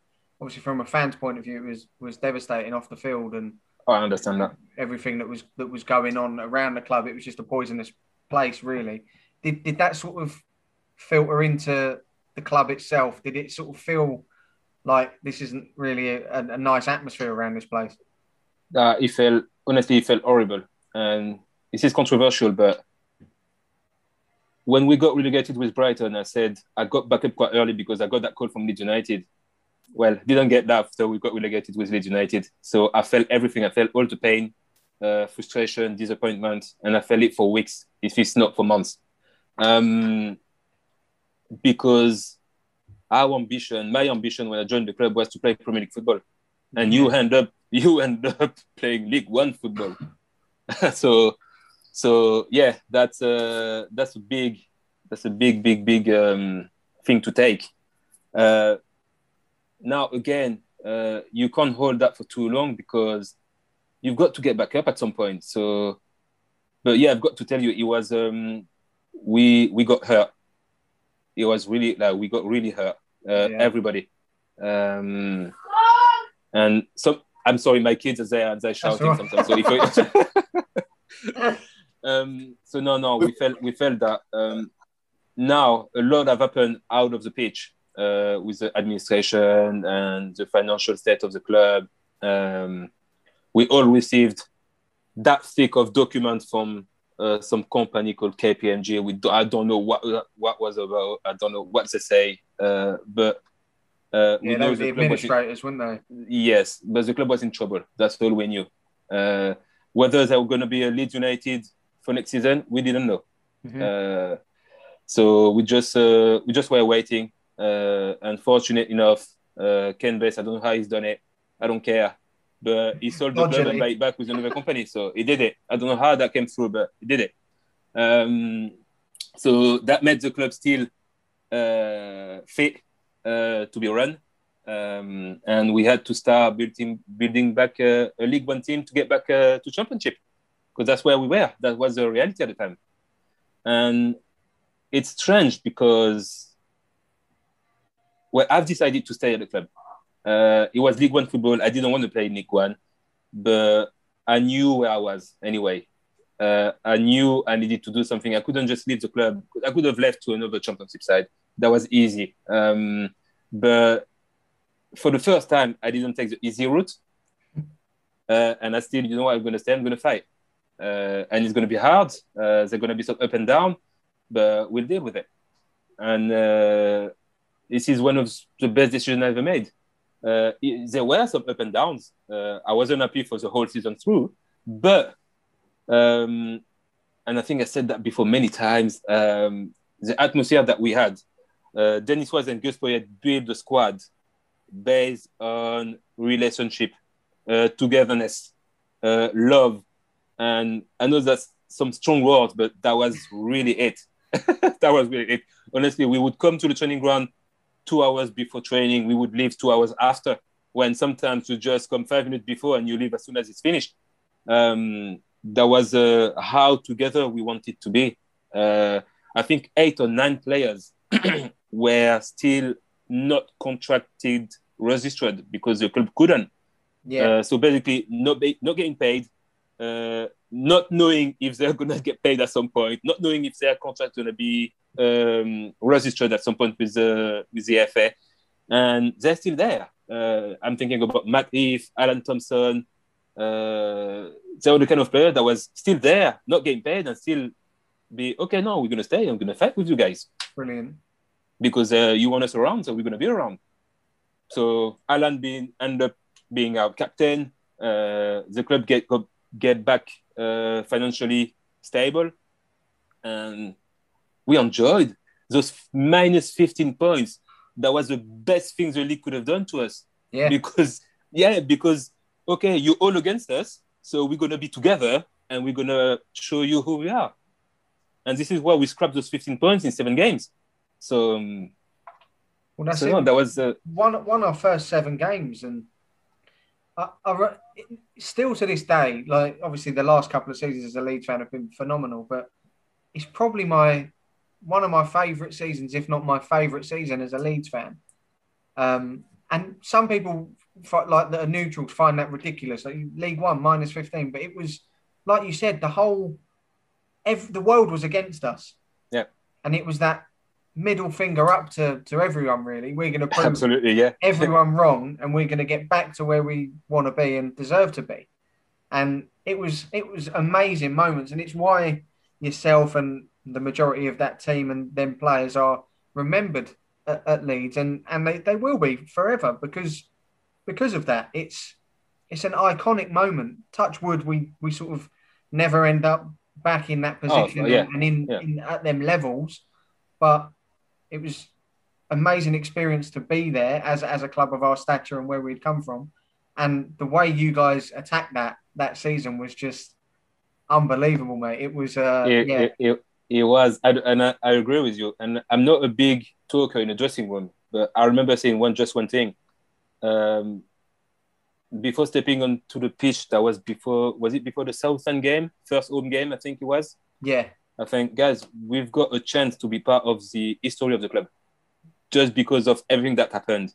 obviously, from a fan's point of view, it was was devastating off the field, and I understand that everything that was that was going on around the club. It was just a poisonous place, really. Did did that sort of filter into the club itself? Did it sort of feel like this isn't really a, a nice atmosphere around this place? Uh, it felt honestly, it felt horrible, and this is controversial, but when we got relegated with Brighton, I said I got back up quite early because I got that call from Leeds United. Well, didn't get that, so we got relegated with Leeds United. So I felt everything. I felt all the pain, uh, frustration, disappointment, and I felt it for weeks, if it's not for months. Um, because our ambition, my ambition when I joined the club was to play Premier League football, and you end up you end up playing League One football. so so yeah, that's a that's a big that's a big big big um, thing to take. Uh, now again, uh, you can't hold that for too long because you've got to get back up at some point. So, but yeah, I've got to tell you, it was um, we we got hurt. It was really like we got really hurt. Uh, yeah. Everybody, um, and so I'm sorry, my kids are there and they're shouting right. sometimes. So if Um, so no, no, we felt we felt that um, now a lot have happened out of the pitch uh, with the administration and the financial state of the club. Um, we all received that thick of documents from uh, some company called KPMG. We do, I don't know what what was about. I don't know what to say. Uh, but uh, yeah, know the, the administrators, in, weren't they? Yes, but the club was in trouble. That's all we knew. Uh, whether they were going to be a Leeds United for next season, we didn't know. Mm-hmm. Uh, so we just uh, we just were waiting. Uh, unfortunate enough, uh, Ken Bates, I don't know how he's done it. I don't care. But he sold the club and buy it back with another company. So he did it. I don't know how that came through, but he did it. Um, so that made the club still uh, fit uh, to be run. Um, and we had to start building building back a, a League One team to get back uh, to Championship because that's where we were. That was the reality at the time. And it's strange because well, I've decided to stay at the club. Uh, it was League One football. I didn't want to play in League One, but I knew where I was anyway. Uh, I knew I needed to do something. I couldn't just leave the club. I could have left to another championship side. That was easy. Um, but for the first time, I didn't take the easy route. Uh, and I still, you know, I'm going to stay. I'm going to fight uh, and it's going to be hard. Uh, there's going to be some up and down, but we'll deal with it. And uh, this is one of the best decisions I ever made. Uh, it, there were some up and downs. Uh, I wasn't happy for the whole season through, but um, and I think I said that before many times. Um, the atmosphere that we had, uh, Dennis Wise and Gus Poyet built the squad based on relationship, togetherness, love, and I know that's some strong words, but that was really it. that was really it. Honestly, we would come to the training ground two hours before training. We would leave two hours after. When sometimes you just come five minutes before and you leave as soon as it's finished. Um, that was uh, how together we wanted to be. Uh, I think eight or nine players were still not contracted registered because the club couldn't. Yeah. Uh, so basically, not not getting paid, uh, not knowing if they're gonna get paid at some point, not knowing if their contract gonna be um, registered at some point with the with the FA, and they're still there. Uh, I'm thinking about Matt Heath, Alan Thompson. Uh, they were the kind of player that was still there, not getting paid, and still be okay. No, we're gonna stay. I'm gonna fight with you guys Brilliant. because uh, you want us around, so we're gonna be around. So Alan being end up being our captain. Uh, the club get get back uh, financially stable, and we enjoyed those minus 15 points. That was the best thing the league could have done to us Yeah. because yeah, because okay, you're all against us, so we're gonna be together and we're gonna show you who we are. And this is why we scrapped those 15 points in seven games. So, um, Well, that's so it. no, that was uh, won won our first seven games, and I, I still to this day, like obviously the last couple of seasons as a Leeds fan have been phenomenal, but it's probably my one of my favourite seasons, if not my favourite season as a Leeds fan. Um, and some people like that are neutrals find that ridiculous. Like League One minus fifteen, but it was like you said, the whole ev- the world was against us. Yeah. and it was that middle finger up to to everyone. Really, we're going to prove absolutely yeah. everyone wrong and we're going to get back to where we want to be and deserve to be and it was it was amazing moments and it's why yourself and the majority of that team and them players are remembered at, at Leeds and and they, they will be forever because because of that it's it's an iconic moment touch wood we we sort of never end up back in that Oh, position yeah, and in, yeah. in at them levels but it was amazing experience to be there as as a club of our stature and where we'd come from. And the way you guys attacked that that season was just unbelievable, mate. It was uh it, yeah, it, it, it was, I, and I, I agree with you. And I'm not a big talker in the dressing room, but I remember saying one just one thing. Um, before stepping onto the pitch, that was before, was it before the Southend game, first home game, I think it was. yeah, I think, guys, we've got a chance to be part of the history of the club just because of everything that happened.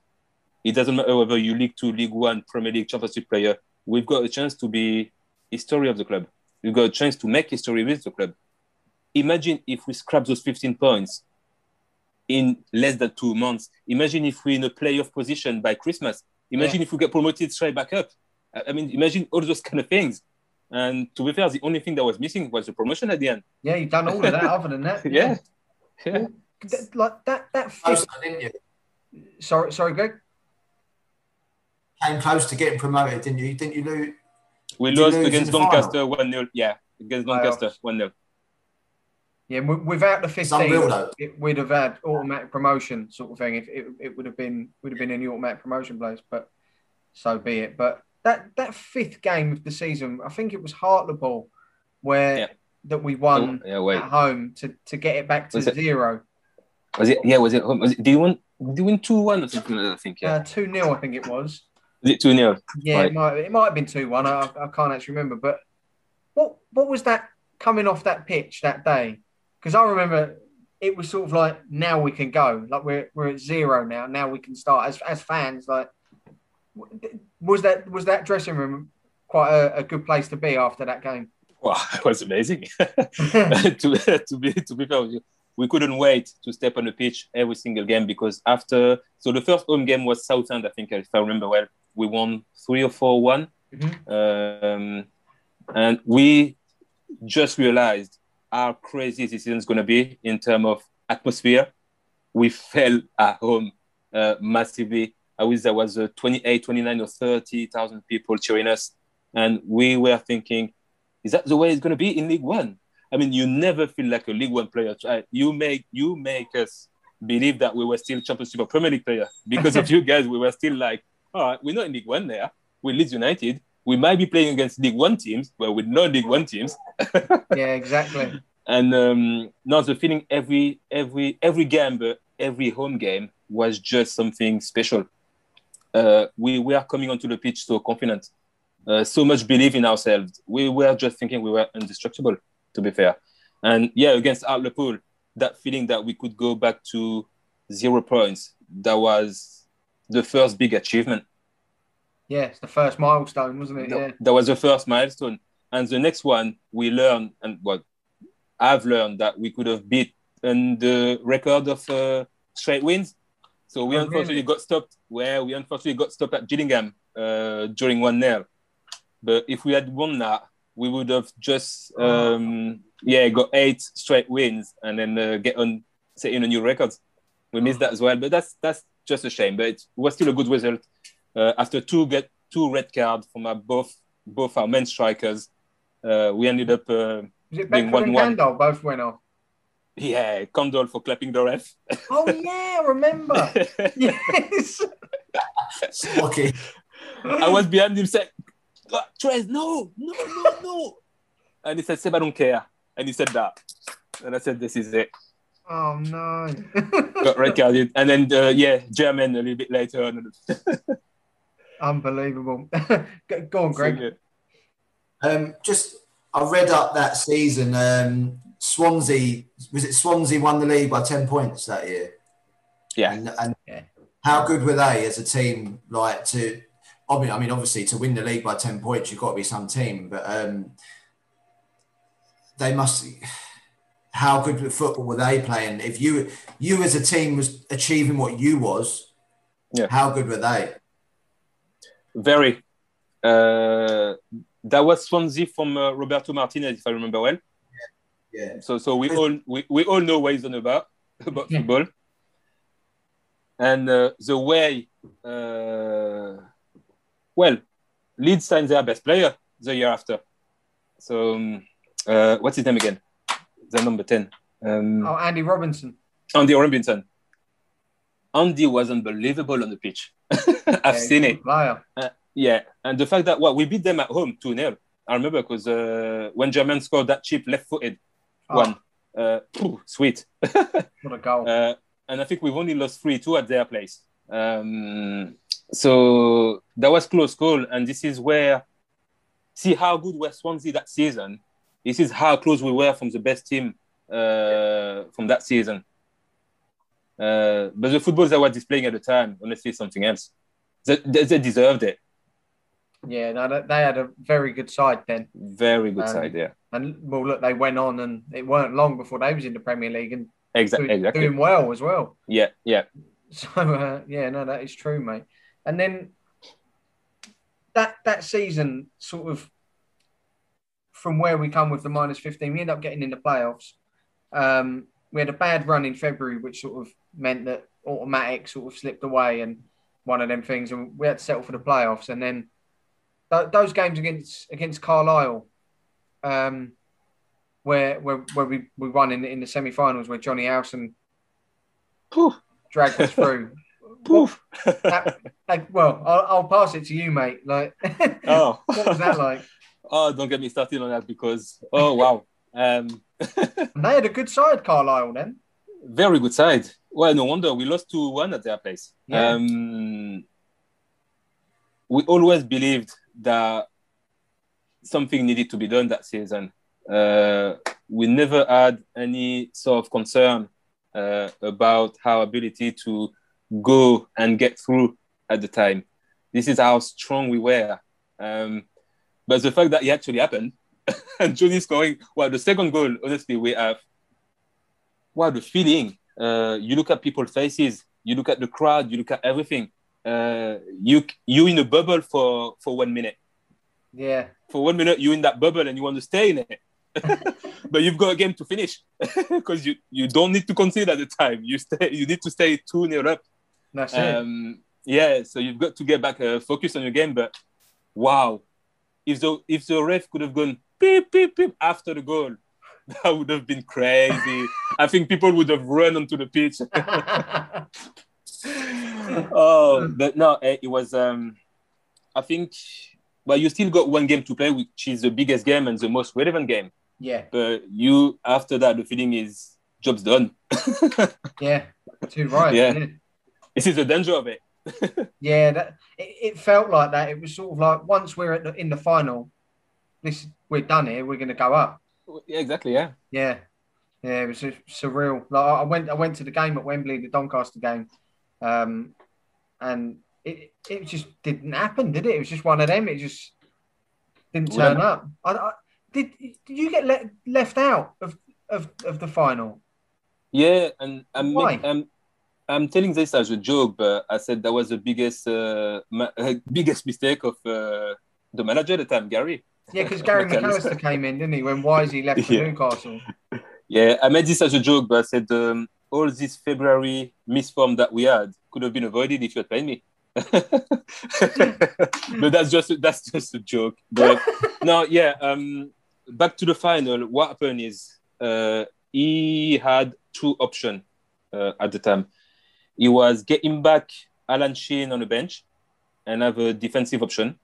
It doesn't matter whether you League Two, League One, Premier League, Championship player. We've got a chance to be history of the club. We've got a chance to make history with the club. Imagine if we scrap those 15 points in less than two months. Imagine if we're in a playoff position by Christmas. Imagine if we get promoted straight back up. I I mean, imagine all those kind of things. And to be fair, the only thing that was missing was the promotion at the end. yeah. You've done all of that. other than that, Yeah. Yeah. Th- like that that Close, fifth, didn't you? sorry sorry Greg. Came close to getting promoted, didn't you? Didn't you lose? We lost against? Doncaster 1 0. Yeah, against Doncaster 1 0. Yeah, without the It's fifteen, it, we'd have had automatic promotion sort of thing. If it, it would have been would have been in the automatic promotion place, but so be it. But that that fifth game of the season, I think it was Hartlepool, where Yeah. that we won yeah, at home to, to get it back to Was it- zero. Was it? Yeah, was it? Was it did you win? Did you win 2 1 or something? I think, yeah. Uh, two 0 I think it was. was it 2 0? Yeah, Right. it might it might have been two one. I, I can't actually remember. But what what was that coming off that pitch that day? Because I remember it was sort of like now we can go. Like we're we're at zero now. Now we can start as as fans. Like was that was that dressing room quite a, a good place to be after that game? Wow, it was amazing. to, to, be, to be fair with you, we couldn't wait to step on the pitch every single game because after, so the first home game was Southend, I think, if I remember well. We won 3 or 4 1. Mhm. Um, and we just realized how crazy this season is going to be in terms of atmosphere. We fell at home uh, massively. I wish there was uh, 28, 29 or 30,000 people cheering us. And we were thinking, is that the way it's going to be in League One? I mean, you never feel like a League One player. You make you make us believe that we were still Championship or Premier League player because of you guys. We were still like, all right, we're not in League One there. We're Leeds United. We might be playing against League One teams, but we're not League One teams. yeah, exactly. And um, now the feeling every every every game, but every home game was just something special. Uh, we were coming onto the pitch so confident, uh, so much belief in ourselves. We were just thinking we were indestructible. To be fair, And yeah, against Hartlepool, that feeling that we could go back to zero points, that was the first big achievement. Yeah, it's the first milestone, wasn't it? That- Yeah. That was the first milestone. And the next one, we learned, and what I've learned that we could have beaten the record of uh, straight wins. So we Oh, unfortunately really? got stopped. Where we unfortunately got stopped at Gillingham uh, during one 0 But if we had won that, we would have just Oh. um, yeah got eight straight wins and then uh, get on setting a new record. We missed that as well, but that's that's just a shame. But it was still a good result uh, after two get two red cards from our both both our main strikers. Uh, we ended up uh, Being 1-1. Kandol both went off? yeah Kandol for clapping the ref. Oh yeah, remember. yes. Okay. I was behind him saying, "Ah, Trez, no, no, no, no. And he said, Seb, I don't care. And he said that. And I said, this is it. Oh no. Got red carded. And then, uh, yeah, Jermaine a little bit later on. Unbelievable. Go- Go on, Greg. Um, just I read up that season. Um, Swansea was it Swansea won the league by ten points that year. Yeah. And, and Yeah. how good were they as a team? Like to, I mean, I mean, obviously to win the league by ten points, you've got to be some team. But um, they must. How good with football were they playing? If you you as a team was achieving what you was, Yeah. How good were they? Very. Uh, that was Swansea from uh, Roberto Martinez, if I remember well. Yeah. So, so we all we, we all know what he's on about about Yeah. football, and uh, the way, uh, well, Leeds signed their best player the year after. So, um, uh, what's his name again? The number ten, um, Oh, Andy Robinson. Andy Robinson. Andy was unbelievable on the pitch. I've Yeah, seen good it. Player. Yeah, and the fact that well, we beat them at home 2 0. I remember because uh, when Jermaine scored that cheap left footed Oh, one, uh, phew, sweet. What a goal. Uh, and I think we've only lost 3 2 at their place. Um, so that was close call. And this is where, see how good were Swansea that season. This is how close we were from the best team uh, from that season. Uh, but the footballs they were displaying at the time, honestly, something else. They, they, they deserved it. yeah, no, they- they had a very good side then. Very good Um, side, yeah. And well, look, they went on, and it weren't long before they was in the Premier League and Exactly. doing, Exactly. doing well as well. Yeah. Yeah. So uh, yeah, no, that is true, mate. And then that that season, sort of from where we come with the minus fifteen, we end up getting in the playoffs. Um, we had a bad run in February, which sort of meant that automatic sort of slipped away and one of them things, and we had to settle for the playoffs. And then th- those games against against Carlisle, um, where where where we, we won in in the semi-finals, where Jonny Howson Poof. dragged us through. Poof. That- like, well, I'll, I'll pass it to you, mate. Like, oh. what was that like? oh, don't get me started on that because oh wow. Um, they had a good side, Carlisle. Then, very good side. Well, no wonder we lost two one at their place. Yeah. Um, we always believed that something needed to be done that season. Uh, we never had any sort of concern uh, about our ability to go and get through at the time. This is how strong we were. Um, but the fact that it actually happened and Jonny scoring, well, the second goal, honestly, we have, wow, the feeling. Uh, you look at people's faces, you look at the crowd, you look at everything. Uh, you you in a bubble for for one minute. yeah, For one minute, you're in that bubble and you want to stay in it. but you've got a game to finish because you, you don't need to concede at the time. You stay. You need to stay two nil up. that's it. Um, yeah, so you've got to get back uh, focus on your game. But wow, if the if the ref could have gone beep beep beep after the goal, that would have been crazy. I think people would have run onto the pitch. oh, but no, eh, it was. Um, I think. Well, you still got one game to play, which is the biggest game and the most relevant game. yeah, But you, after that, the feeling is job's done. yeah, too right. Yeah. yeah. this is the danger of it. Yeah, that it, it felt like that. It was sort of like once we're at the, in the final, this we're done here. We're going to go up. Yeah, exactly. Yeah. Yeah, Yeah, it was surreal. Like I went, I went to the game at Wembley, the Doncaster game, um, and it it just didn't happen, did it? It was just one of them. It just didn't turn Well, up. I, I, did did you get le- left out of, of of the final? Yeah, and I'm, Why? make- I'm I'm telling this as a joke, but I said that was the biggest uh, ma- biggest mistake of uh, the manager at the time, Gary. Yeah, because Gary McAllister. Came in, didn't he? When Wisey left for Yeah. Newcastle. Yeah, I made this as a joke, but I said um, all this February misform that we had could have been avoided if you had paid me. but that's just that's just a joke. But no, yeah. Um, back to the final. What happened is uh, he had two options uh, at the time. He was getting back Alan Sheehan on the bench and have a defensive option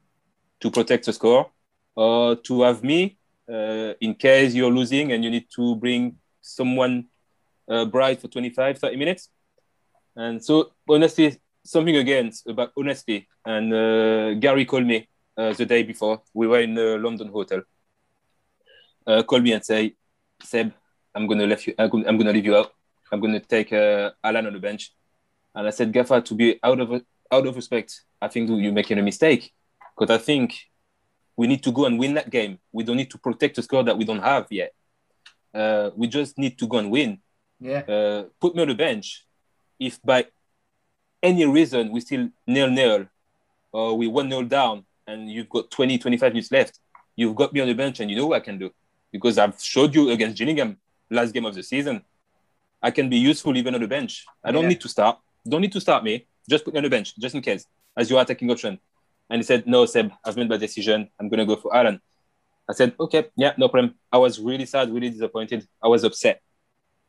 to protect the score, or to have me uh, in case you're losing and you need to bring someone uh, bright for 25, 30 minutes. And so, honestly, something against about honesty. And uh, Gary called me the day before. We were in the London hotel. Called me and say, Seb, I'm gonna leave you. I'm gonna leave you out. I'm gonna take uh, Alan on the bench. And I said, Gaffer, to be out of out of respect, I think you're making a mistake because I think we need to go and win that game. We don't need to protect a score that we don't have yet. Uh, we just need to go and win. Yeah, Uh, put me on the bench. If by any reason we still nil nil or we one nil down and you've got 20, 25 minutes left, you've got me on the bench and you know what I can do because I've showed you against Gillingham last game of the season. I can be useful even on the bench. I don't Yeah. need to start. Don't need to start me. Just put me on the bench, just in case, as your attacking option. And he said, No, Seb, I've made my decision. I'm going to go for Alan. I said, Okay, yeah, no problem. I was really sad, really disappointed. I was upset.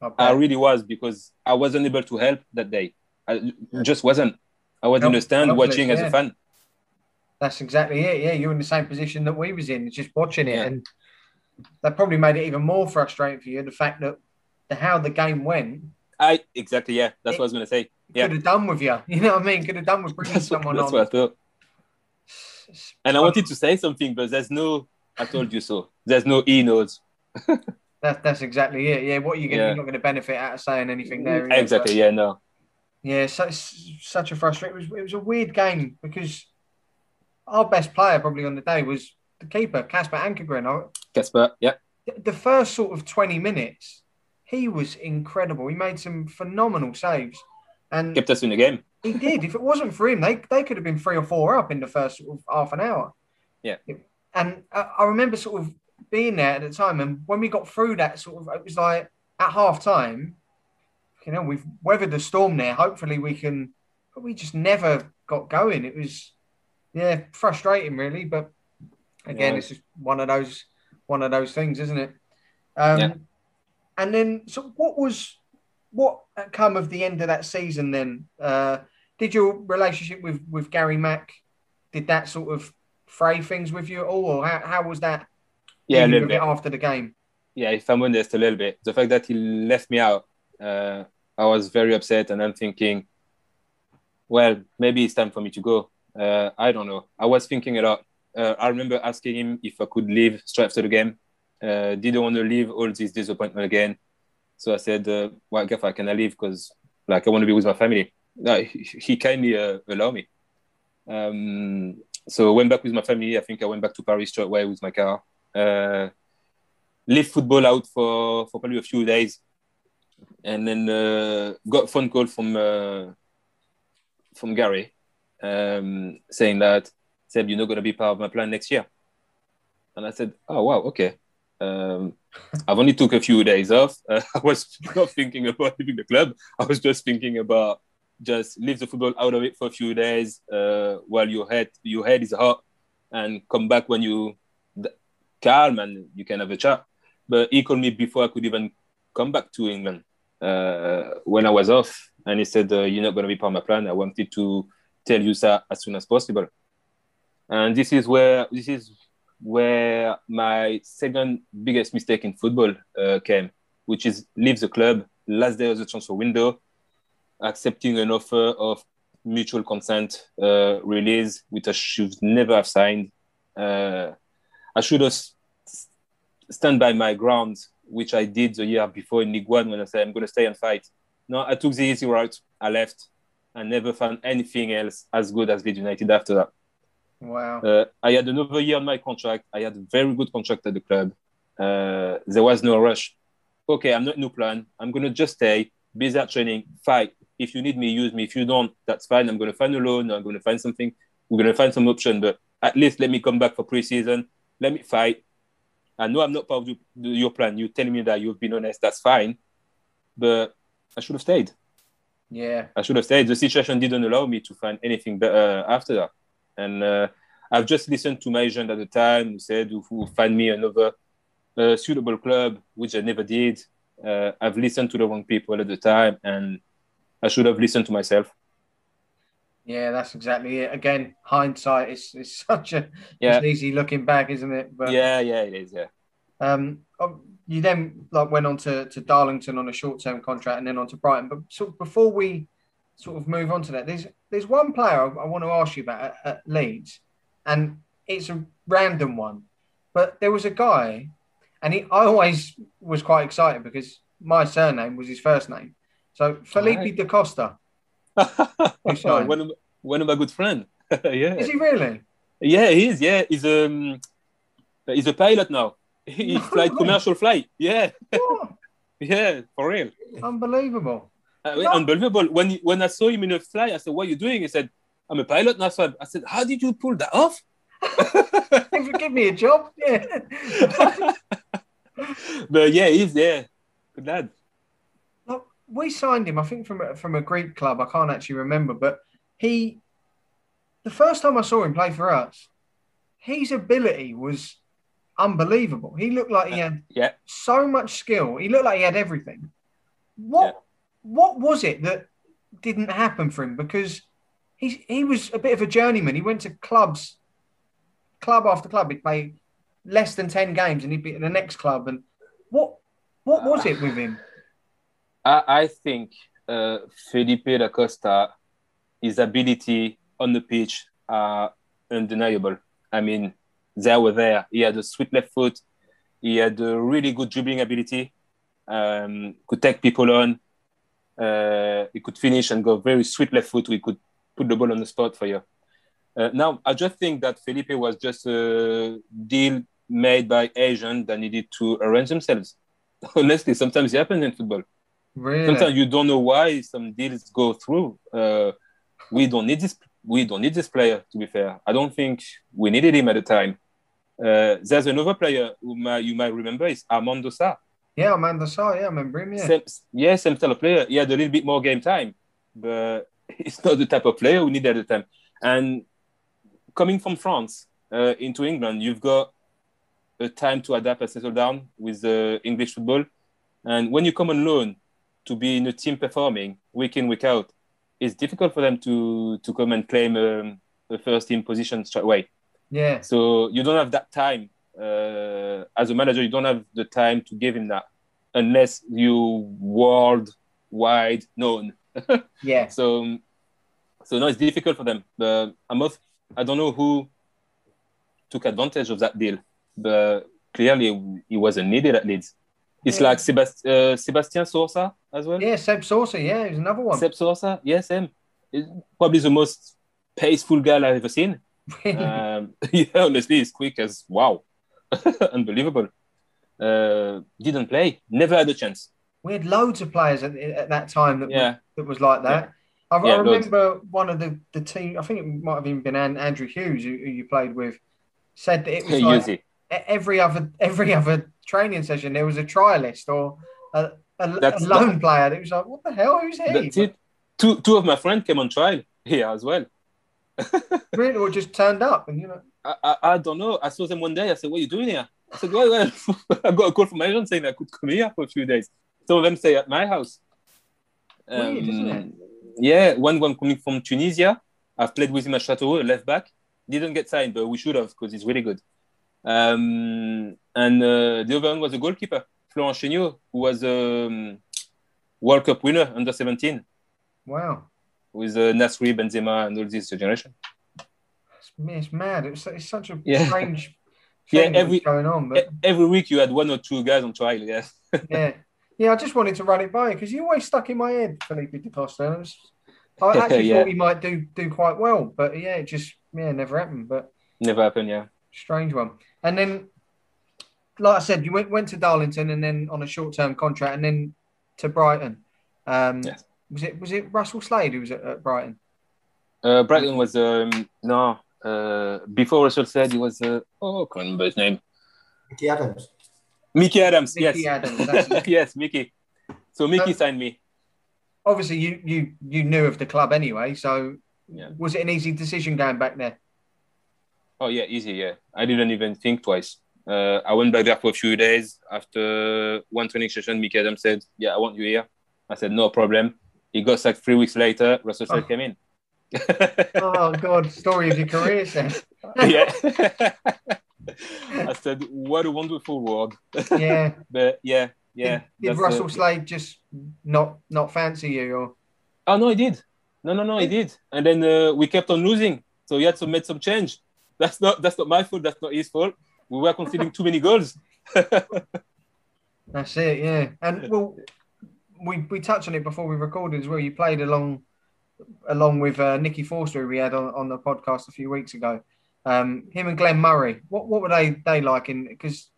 I I really was because I wasn't able to help that day. I just wasn't. I was in Help- the stand watching as a fan. That's exactly it. Yeah, you're in the same position that we was in, just watching it, Yeah. and that probably made it even more frustrating for you. The fact that the how the game went I exactly yeah. That's what I was gonna say. Yeah, could have done with you. You know what I mean? Could have done with bringing that's, what, that's on. what I thought. And I wanted to say something, but there's no. I told you so. There's no e nodes. That, that's exactly it. Yeah, what are you going? Yeah. You're not going to benefit out of saying anything there. Exactly. Yeah. No. yeah, so, such a frustrating. It was, it was a weird game because our best player probably on the day was the keeper, Casper Ankergren. Casper. Yeah. the first sort of 20 minutes, he was incredible. He made some phenomenal saves. And Kept us in the game. He did. If it wasn't for him, they, they could have been three or four up in the first sort of half an hour. Yeah. And I, I remember sort of being there at the time. And when we got through that sort of, it was like at half time, you know, we've weathered the storm there. Hopefully we can, but we just never got going. It was, yeah, frustrating really. But again, Yeah. it's just one of those, one of those things, isn't it? Um, Yeah. And then, so what was, what come of the end of that season then? Uh, did your relationship with, with Gary Mack, did that sort of fray things with you at all? Or how, how was that Yeah. A little bit. after the game? Yeah. If I'm honest, a little bit. The fact that he left me out, uh, I was very upset, and I'm thinking, well, maybe it's time for me to go. Uh, I don't know. I was thinking a lot. Uh, I remember asking him if I could leave straight after the game. Uh, didn't want to leave all this disappointment again. So I said, uh, "Well, Gaffer, can I leave? Because like I want to be with my family." No, he, he kindly uh, allowed me. Um, so I went back with my family. I think I went back to Paris straight away with my car. Uh, leave football out for, for probably a few days, and then uh, got a phone call from uh, from Gary um, saying that Seb, you're not going to be part of my plan next year. And I said, oh wow, okay. Um, I've only took a few days off. I was not thinking about leaving the club. I was just thinking about just leave the football out of it for a few days uh, while your head your head is hot, and come back when you calm and you can have a chat. But he called me before I could even come back to England uh, when I was off, and he said, uh, "You're not going to be part of my plan. I wanted to tell you that as soon as possible." And this is where this is where my second biggest mistake in football uh, came, which is leave the club last day of the transfer window, accepting an offer of mutual consent uh, release, which I should never have signed. Uh, I should have stand by my ground which I did the year before in League One when I said I'm going to stay and fight. No, I took the easy route. I left. I never found anything else as good as Leeds United after that. Wow. Uh, I had another year on my contract. I had a very good contract at the club. Uh, there was no rush. Okay, I'm not no plan. I'm going to just stay, busy at training, fight. If you need me, use me. If you don't, that's fine. I'm going to find a loan. I'm going to find something. We're going to find some option. But at least let me come back for preseason. Let me fight. I know I'm not part of your plan. You're telling me that you've been honest. That's fine. But I should have stayed. Yeah. I should have stayed. The situation didn't allow me to find anything better after that. And uh, I've just listened to my agent at the time who said, who, who find me another uh, suitable club, which I never did. Uh, I've listened to the wrong people at the time, and I should have listened to myself. Yeah, that's exactly it. Again, hindsight is, is such a Yeah. it's easy looking back, isn't it? But Yeah, yeah, it is. Yeah. um, um, you then like went on to, to Darlington on a short term contract and then on to Brighton. But sort of before we sort of move on to that, there's there's one player I, I want to ask you about at, at Leeds, and it's a random one. But there was a guy, and he I always was quite excited because my surname was his first name. So Felipe Right. da Costa. one, of, one of my good friend. yeah. Is he really? Yeah, he is. Yeah, he's um, he's a pilot now. He No flight way. commercial flight. Yeah, What? yeah, for real. Unbelievable. Uh, No. Unbelievable. When when I saw him in a flight, I said, "What are you doing?" He said, "I'm a pilot now." So I said, "How did you pull that off?" Give, give me a job. Yeah. but yeah, he's yeah, good lad. We signed him, I think, from a, from a Greek club. I can't actually remember, but he, the first time I saw him play for us, his ability was unbelievable. He looked like he had Yeah. so much skill. He looked like he had everything. What Yeah. what was it that didn't happen for him? Because he's he was a bit of a journeyman. He went to clubs, club after club. He'd play less than ten games, and he'd be at the next club. And what what was it with him? I, I think uh, Felipe da Costa, his ability on the pitch are undeniable. I mean, they were there. He had a sweet left foot. He had a really good dribbling ability. Um, could take people on. Uh, he could finish and go very sweet left foot. We could put the ball on the spot for you. Uh, now, I just think that Felipe was just a deal made by agent that needed to arrange themselves. Honestly, sometimes it happens in football Really? sometimes you don't know why some deals go through. Uh, we don't need this. We don't need this player. To be fair, I don't think we needed him at the time. Uh, there's another player who might, you might remember is Armando Sa. Yeah, Armando Sa. Yeah, I remember him. Yeah. Same, yeah, same style of player. He had a little bit more game time, but it's not the type of player we need at the time. And coming from France uh, into England, you've got a time to adapt and settle down with uh, English football. And when you come on loan to be in a team performing week in, week out, it's difficult for them to, to come and claim um, a first team position straight away. Yeah. So you don't have that time. Uh, as a manager, you don't have the time to give him that unless you worldwide known. Yeah. So, so no, it's difficult for them. But I'm not, I don't know who took advantage of that deal, but clearly he wasn't needed at Leeds. It's Yeah. like Sebast- uh, Sebastian Sosa as well. Yeah, Seb Sosa. Yeah, he's another one. Seb Sosa, yes, him. He's probably the most paceful guy I've ever seen. Really? Um, yeah, honestly, he's quick as wow, unbelievable. Uh, didn't play, never had a chance. we had loads of players at, at that time that, Yeah, that was like that. I, Yeah, I loads. remember one of the, the team, I think it might have even been An- Andrew Hughes, who, who you played with, said that it was like every other every other training session there was a trialist or a, a, That's- a lone player. It was like, what the hell? Who's he? That's it. Two two of my friends came on trial here as well. Really, or just turned up and you know. I, I, I don't know. I saw them one day. I said, "What are you doing here?" I said, "Well, well I got a call from my agent saying I could come here for a few days." Some of them stay at my house. Um, Weird, isn't it? Yeah, one one coming from Tunisia. I've played with him at Chateau, left back. Didn't get signed, but we should have because he's really good. Um, and uh, the other one was a goalkeeper, Florent Chenot, who was a um, World Cup winner under 17 Wow, with uh, Nasri, Benzema, and all this generation. it's, it's mad. It's, it's such a Yeah. strange Yeah, every- going on. But Every week you had one or two guys on trial. Yes. yeah, yeah. I just wanted to run it by you because you always stuck in my head, Felipe Da Costa. I actually Yeah. thought he might do do quite well, but yeah, it just yeah never happened. But Never happened. Yeah. strange one. And then, like I said, you went went to Darlington and then on a short term contract, and then to Brighton. Um, Yes. Was it was it Russell Slade who was at, at Brighton? Uh, Brighton was um, no. Uh, before Russell said he was. Uh, oh, I can't remember his name. Mickey Adams. Mickey Adams. Mickey yes. Adams, yes, Mickey. So Mickey Um, signed me. Obviously, you you you knew of the club anyway, so Yeah. was it an easy decision going back there? Oh yeah, easy. Yeah, I didn't even think twice. Uh, I went back there for a few days. After one training session, Mick Adams said, "Yeah, I want you here." I said, "No problem." He got sacked three weeks later. Russell Slade Oh. came in. Oh God, story of your career, Sam. yeah. I said, "What a wonderful world." yeah. But yeah, yeah. Did, did that's, Russell uh, Slade just not not fancy you or? Oh no, he did. No, no, no, he did. And then uh, we kept on losing, so he had to make some change. That's not that's not my fault. That's not his fault. We were conceding too many goals. That's it, yeah. And well, we we touched on it before we recorded as well. You played along along with uh, Nicky Forster, who we had on, on the podcast a few weeks ago. Um, him and Glenn Murray. What what were they they like in because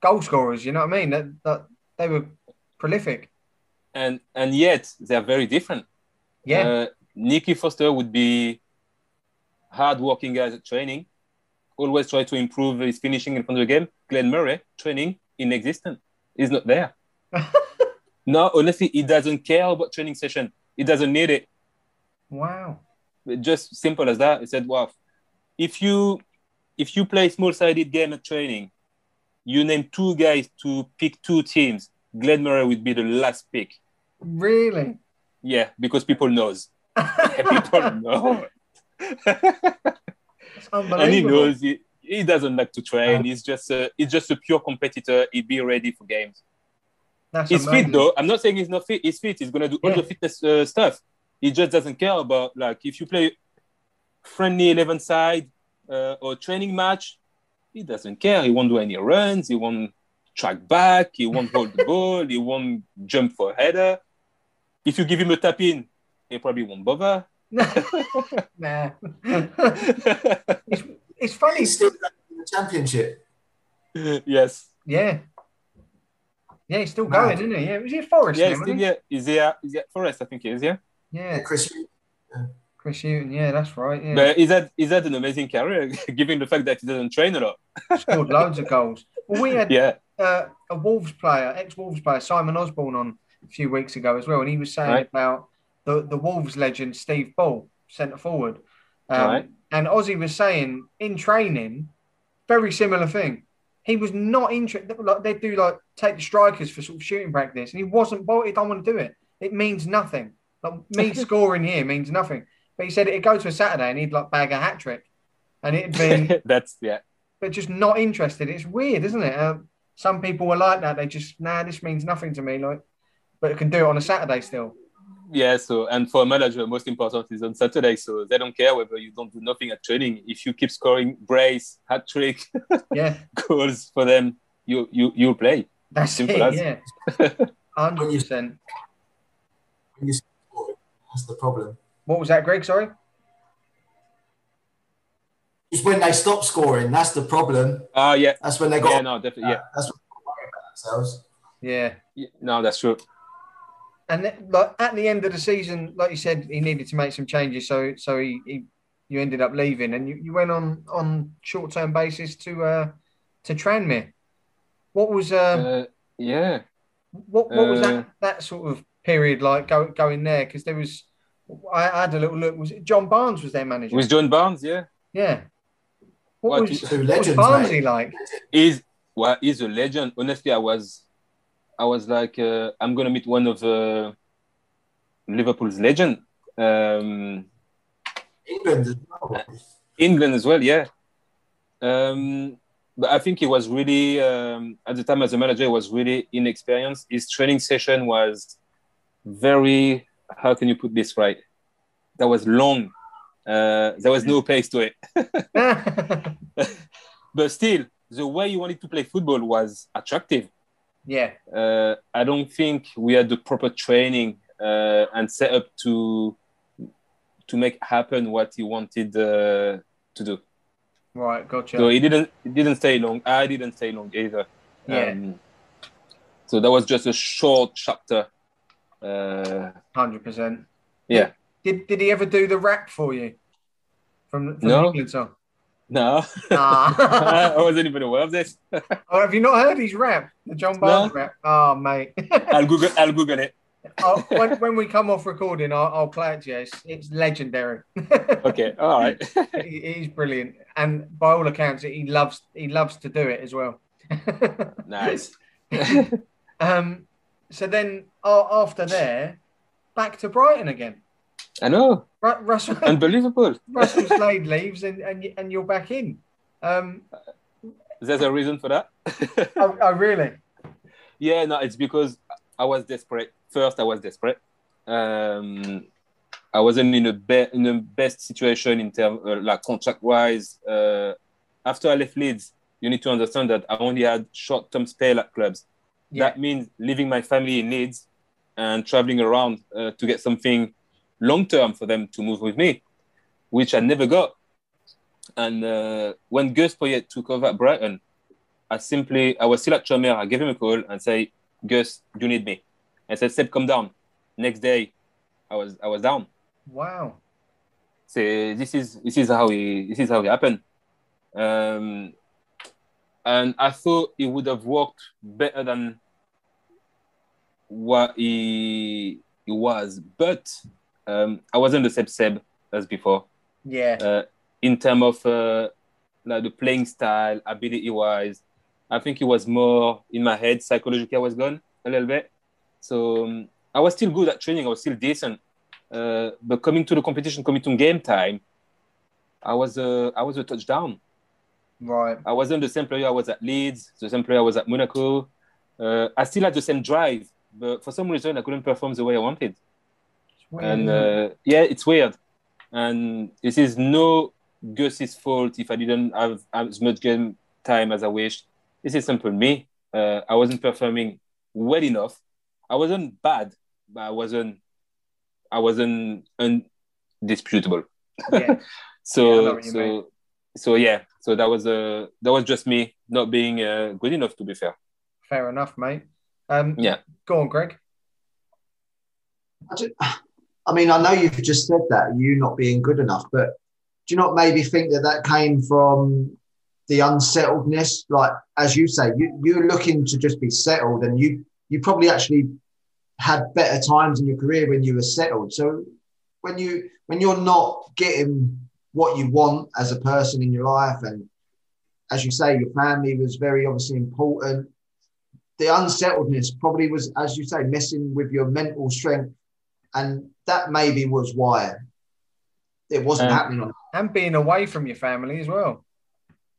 goal scorers? You know what I mean? That, that they were prolific. and and yet they are very different. Yeah, Uh, Nicky Forster would be hard-working guy at training, always try to improve his finishing in front of the game. Glenn Murray, training inexistent. He's not there. no, honestly, he doesn't care about training session. He doesn't need it. wow. Just simple as that. He said, "Wow, if you if you play small-sided game at training, you name two guys to pick two teams. Glenn Murray would be the last pick. Really? Yeah, because people knows. people know." And he knows he, he doesn't like to train. He's just a, he's just a pure competitor. He'd be ready for games. That's He's amazing. fit though. I'm not saying he's not fit. He's fit. He's gonna do all Yeah. the fitness uh, stuff. He just doesn't care about like if you play friendly 11 side uh, or training match. He doesn't care. He won't do any runs. He won't track back. He won't hold the ball. He won't jump for a header. If you give him a tap in, he probably won't bother. nah. it's, it's funny. He's still in the championship. yes. Yeah. Yeah, he's still going, Mad. isn't he? Yeah, was he at Forest Yeah, now, he's wasn't still, he? yeah, is he at, is he at Forest? I think he is, yeah. Yeah, Chris, Chris Hughton. Yeah, that's right. Yeah, But he's had, he's had an amazing career, given the fact that he doesn't train a lot. scored loads of goals. Well, we had Yeah. uh, a Wolves player, ex-Wolves player, Simon Osborn, on a few weeks ago as well, and he was saying Right. about the the Wolves legend Steve Bull, centre forward. Um, Right. And Ozzy was saying in training, very similar thing. He was not interested. Like they do, like take the strikers for sort of shooting practice, and he wasn't. He don't want to do it. It means nothing. Like me scoring here means nothing. But he said it'd go to a Saturday and he'd like bag a hat trick, and it'd be That's, yeah. but just not interested. It's weird, isn't it? Um, some people are like that. They just nah, this means nothing to me. Like, but it can do it on a Saturday still. Yeah, so, and for a manager, most important is on Saturday. So they don't care whether you don't do nothing at training. If you keep scoring brace, hat trick, Yeah, goals for them, you, you, you'll play. that's Simple it. as. Yeah, hundred percent. when you score, that's the problem. What was that, Greg? Sorry. It's when they stop scoring. That's the problem. Ah, yeah. That's when they got. Yeah, no, definitely. Yeah. That's what they worry about themselves. Yeah. Yeah, No, that's true. And like at the end of the season, like you said, he needed to make some changes. So, so he, he you ended up leaving, and you, you went on on short term basis to uh to Tranmere. What was uh, Uh, yeah. What what was Uh, that that sort of period like go, going there? Because there was, I, I had a little look. Was it John Barnes was their manager? Was John Barnes, yeah. yeah. What What was, Two what was legends, Barnsley mate. like? He's, well, he's a legend. Honestly, I was, I was like, uh, I'm going to meet one of uh, Liverpool's legend. Um, England as well. England as well, yeah. Um, but I think he was really um, at the time as a manager, he was really inexperienced. His training session was very. How can you put this right? That was long. Uh, there was no pace to it. But still, the way he wanted to play football was attractive. Yeah. Uh, I don't think we had the proper training uh, and set up to to make happen what he wanted uh, to do. Right. Gotcha. So he didn't he didn't stay long. I didn't stay long either. Yeah. Um, so that was just a short chapter. Uh, Hundred percent. yeah. Did Did he ever do the rap for you? From, from No. England song. No, Ah. I wasn't even aware of this. oh, have you not heard his rap? The John Barnes rap. Oh, mate. I'll Google. I'll Google it. I'll, when, when we come off recording, I'll, I'll play it to you. It's, it's legendary. Okay. All right. he, he's brilliant, and by all accounts, he loves he loves to do it as well. nice. um, so then uh, after there, back to Brighton again. I know. Ru- Russell Unbelievable. Russell Slade leaves, and and, and you're back in. Um, There's a reason for that. oh, oh, really? Yeah, no, it's because I was desperate. First, I was desperate. Um, I wasn't in a be- in the best situation in terms uh, like contract wise. Uh, after I left Leeds, you need to understand that I only had short term spell at clubs. Yeah. That means leaving my family in Leeds and traveling around uh, to get something long term for them to move with me, which I never got. And uh, when Gus Poyet took over at Brighton, I simply, I was still at Chomer. I gave him a call and say, Gus, you need me. I said, Seb, come down. Next day, I was, I was down. Wow. So this is, this is how he, this is how it happened. Um, and I thought it would have worked better than what he, he was, but um, I wasn't the same Seb as before Yeah. uh, in terms of uh, like the playing style, ability wise. I think it was more in my head. Psychologically, I was gone a little bit. So um, I was still good at training. I was still decent. Uh, but coming to the competition, coming to game time, I was uh, I was a touchdown. Right. I wasn't the same player I was at Leeds, the same player I was at Monaco. Uh, I still had the same drive, but for some reason I couldn't perform the way I wanted weird, and uh, yeah, it's weird. And this is no Gus's fault if I didn't have as much game time as I wished. This is simple me. Uh, I wasn't performing well enough. I wasn't bad, but I wasn't. I wasn't undisputable. yeah. Yeah, So what mean. so so yeah. So that was uh, that was just me not being uh, good enough to be fair. Fair enough, mate. Um, Yeah. Go on, Greg. I, ju- I mean, I know you've just said that you not being good enough, but do you not maybe think that that came from the unsettledness? Like as you say, you you're looking to just be settled, and you you probably actually had better times in your career when you were settled. So when you when you're not getting what you want as a person in your life, and as you say, your family was very obviously important. The unsettledness probably was, as you say, messing with your mental strength and that maybe was why it wasn't Um, happening on And being away from your family as well.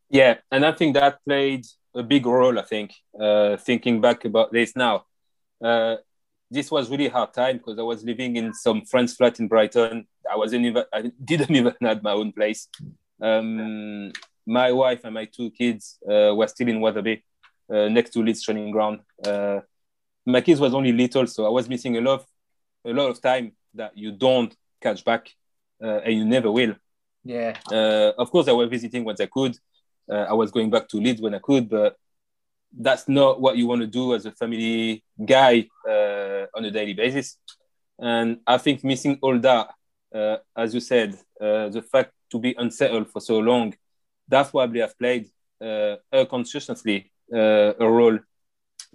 Yeah, and I think that played a big role. I think uh, thinking back about this now, uh, this was really hard time because I was living in some friend's flat in Brighton. I wasn't even, I didn't even have my own place. Um, my wife and my two kids uh, were still in Wetherby, uh, next to Leeds training ground. Uh, my kids was only little, so I was missing a lot, of, a lot of time that you don't catch back, uh, and you never will. Yeah. Uh, of course, I was visiting when I could. Uh, I was going back to Leeds when I could, but that's not what you want to do as a family guy uh, on a daily basis. And I think missing all that, uh, as you said, uh, the fact to be unsettled for so long, that probably have played uh, unconsciously a role